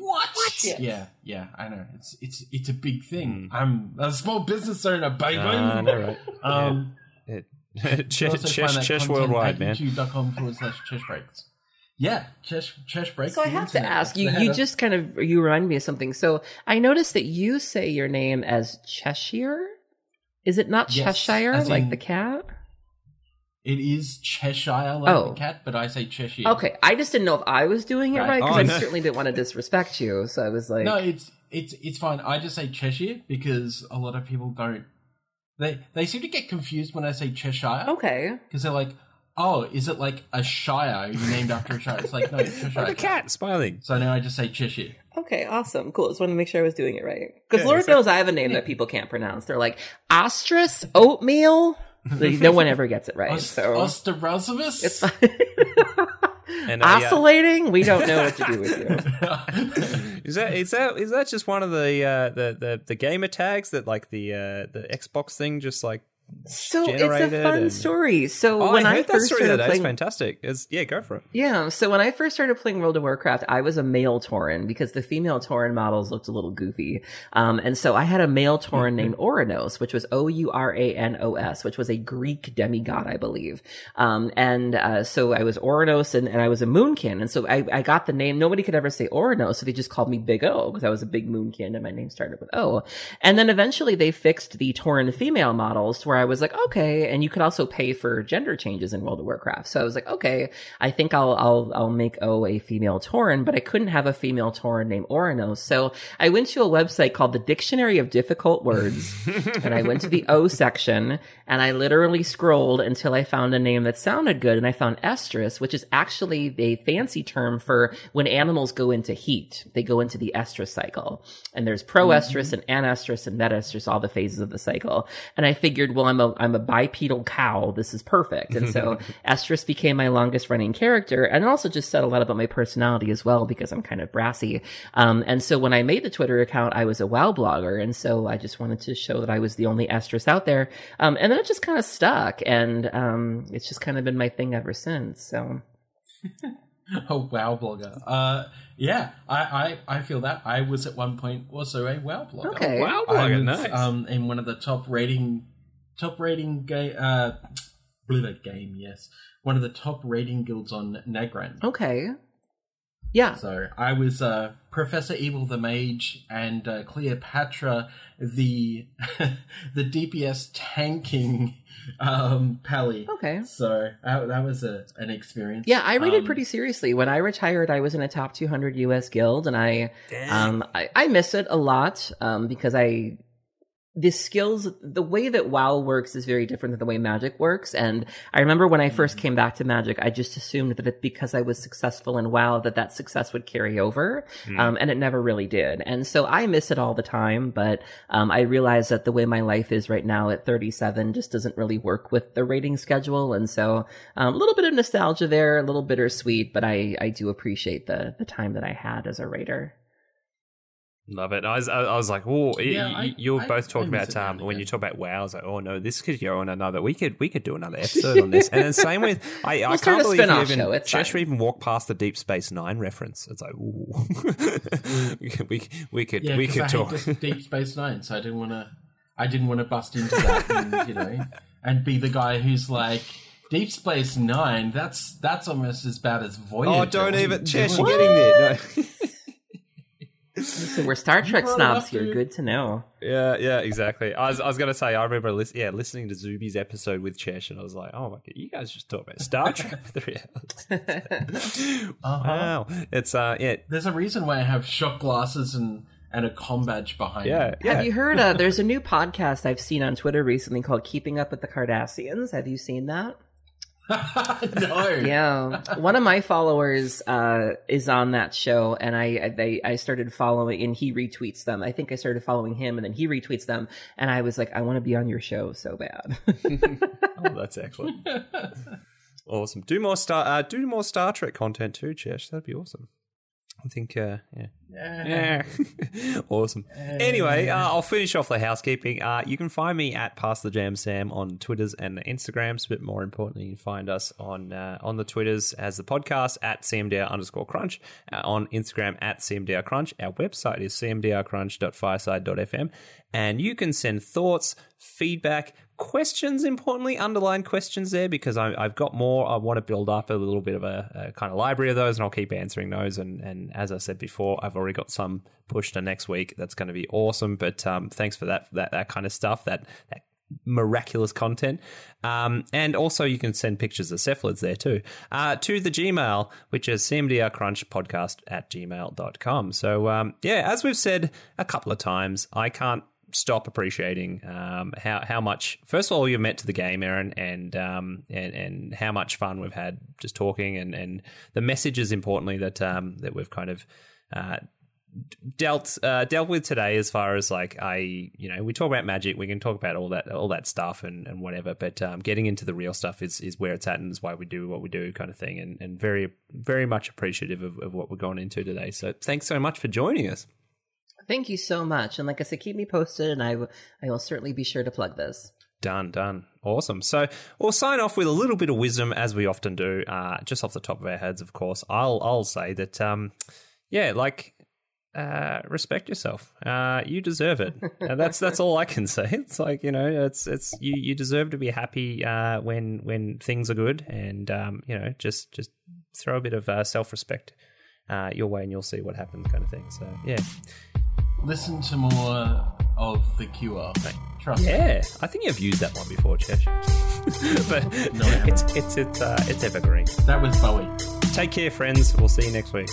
What? What? Yeah, yeah, I know. It's it's it's a big thing. I'm a small business owner, baby. Ah, no, right. [laughs] Um, It- you can Chesh, also Chesh, find that Chesh content worldwide, at man. YouTube.com forward slash Cheshbreaks. Yeah, Chesh, breaks. So I the have to ask you. You header. just kind of you remind me of something. So I noticed that you say your name as Cheshire. Is it not Yes, Cheshire like in- the cat? It is Cheshire like Oh. the cat, but I say Cheshire. Okay, I just didn't know if I was doing it Right. right because Oh, I no. certainly didn't want to disrespect you. So I was like, No, it's it's it's fine. I just say Cheshire because a lot of people don't. They they seem to get confused when I say Cheshire okay, because they're like, "Oh, is it like a shire you named after a shire?" It's like no, Cheshire. Like a cat smiling. So now I just say Cheshire. okay, awesome, cool. Just wanted to make sure I was doing it right because Yeah, Lord exactly. knows I have a name that people can't pronounce. They're like ostrich oatmeal. No one ever gets it right. Os- so Osterosaurus? it's fine. And, uh, yeah. Oscillating? We don't know what to do with you. [laughs] Is that is that is that just one of the uh, the, the the gamer tags that like the uh, the Xbox thing just like So it's a fun and- story. So Oh, when I I, that first story started. It's playing, fantastic. It's, yeah, go for it. yeah. So when I first started playing World of Warcraft, I was a male Tauren because the female Tauren models looked a little goofy. Um, and so I had a male Tauren [laughs] named Ouranos, which was O U R A N O S, which was a Greek demigod, I believe. Um, and uh, so I was Ouranos, and, and I was a Moonkin, and so I, I got the name. Nobody could ever say Ouranos, so they just called me Big O because I was a big Moonkin, and my name started with O. And then eventually they fixed the Tauren female models to where I was like, okay, and you could also pay for gender changes in World of Warcraft. So I was like, okay, I think I'll I'll I'll make O a female Tauren, but I couldn't have a female Tauren named Ouranos. So I went to a website called the Dictionary of Difficult Words, [laughs] and I went to the O section, and I literally scrolled until I found a name that sounded good, and I found estrus, which is actually a fancy term for when animals go into heat. They go into the estrus cycle, and there's proestrus mm-hmm. and anestrus and metestrus, all the phases of the cycle. And I figured, well, I'm a I'm a bipedal cow. This is perfect. And so [laughs] estrus became my longest running character, and also just said a lot about my personality as well because I'm kind of brassy. Um, and so when I made the Twitter account, I was a WoW blogger, and so I just wanted to show that I was the only estrus out there. Um, and then it just kind of stuck, and um, it's just kind of been my thing ever since. So [laughs] a WoW blogger. Uh, yeah, I, I, I feel that. I was at one point also a WoW blogger. Okay. Wow, blogger, was, nice. um, in one of the top rating, top rating game, uh, blue game, yes, one of the top rating guilds on Nagrand. okay, yeah, So I was uh, Professor Evil the Mage and uh, Cleopatra the [laughs] the DPS tanking um, Pally. okay. So that, that was a an experience. Yeah, I rated Um, pretty seriously. When I retired, I was in a top 200 US guild, and I um I, I miss it a lot um because I the skills the way that WoW works is very different than the way Magic works. And I remember when I first came back to Magic, I just assumed that it, because I was successful in WoW, that that success would carry over, um, and it never really did. And so I miss it all the time. But um, I realize that the way my life is right now at 37 just doesn't really work with the rating schedule. And so um, a little bit of nostalgia there, a little bittersweet, but I I do appreciate the the time that I had as a raider. Love it. I was, I was like, oh, Yeah, you, are both talking about um, when you talk about WoW. I was like, oh no, this could go on another. We could we could do another episode on this. And then [laughs] same with I, I We'll can't believe you even show, Cheshire fine. even walked past the Deep Space Nine reference. It's like, ooh, [laughs] we we could Yeah, we could I talk. [laughs] Deep Space Nine, so I didn't want to. I didn't want to bust into that, and, you know, and be the guy who's like, Deep Space Nine. That's that's almost as bad as Voyager. Oh, don't even. you're getting there. No. So we're Star Trek snobs up, here. dude. Good to know. Yeah, yeah, exactly. I was, I was going to say, I remember, lis- yeah, listening to Zuby's episode with Chesh, and I was like, oh my god, you guys just talk about Star [laughs] Trek for three hours. [laughs] Uh-huh. Wow, it's uh, yeah, There's a reason why I have shot glasses and and a com badge behind. yeah, me. yeah. Have you heard? Uh, there's a new podcast I've seen on Twitter recently called "Keeping Up with the Cardassians." Have you seen that? [laughs] no. Yeah, one of my followers uh, is on that show, and I I- they I started following, and he retweets them. I think I started following him, and then he retweets them, and I was like, I want to be on your show so bad. [laughs] Oh, that's excellent. [laughs] awesome. Do more Star, uh, do more Star Trek content too, Chesh. That'd be awesome. I think, uh, yeah. Yeah. Yeah. [laughs] awesome. Anyway, uh, I'll finish off the housekeeping. Uh, you can find me at Pass the Jam Sam on Twitters and Instagrams, but more importantly, you can find us on uh, on the Twitters as the podcast at CMDR underscore crunch, uh, on Instagram at CMDR crunch. Our website is cmdrcrunch.fireside.fm, and you can send thoughts, feedback, questions, importantly, underline questions there because I, I've got more. I want to build up a little bit of a, a kind of library of those, and I'll keep answering those. And, and as I said before, I've already got some pushed to next week. That's going to be awesome. But um, thanks for that that that kind of stuff. That that miraculous content. Um, and also you can send pictures of cephalids there too, uh, to the Gmail, which is cmdrcrunchpodcast at gmail.com. So, um, yeah, as we've said a couple of times, I can't stop appreciating um, how how much first of all you've met to the game, Erin, and um, and and how much fun we've had just talking, and and the messages importantly that um, that we've kind of. Uh, dealt uh, dealt with today as far as like I you know we talk about magic we can talk about all that all that stuff and, and whatever but um, getting into the real stuff is is where it's at and is why we do what we do kind of thing and, and very very much appreciative of, of what we're going into today so thanks so much for joining us Thank you so much, and like I said, keep me posted, and I w- I will certainly be sure to plug this. Done, done. Awesome. So we'll sign off with a little bit of wisdom, as we often do, uh, just off the top of our heads, of course. I'll I'll say that, um, yeah, like uh, respect yourself. Uh, you deserve it. [laughs] and that's that's all I can say. It's like you know, it's it's you you deserve to be happy uh, when when things are good, and um, you know, just just throw a bit of uh, self respect uh, your way, and you'll see what happens, kind of thing. So yeah, Listen to more of the Cure. Trust me. yeah. I think you've used that one before, Chesh. [laughs] but No, I haven't. it's it's it's uh, it's evergreen. That was Bowie. Take care, friends. We'll see you next week.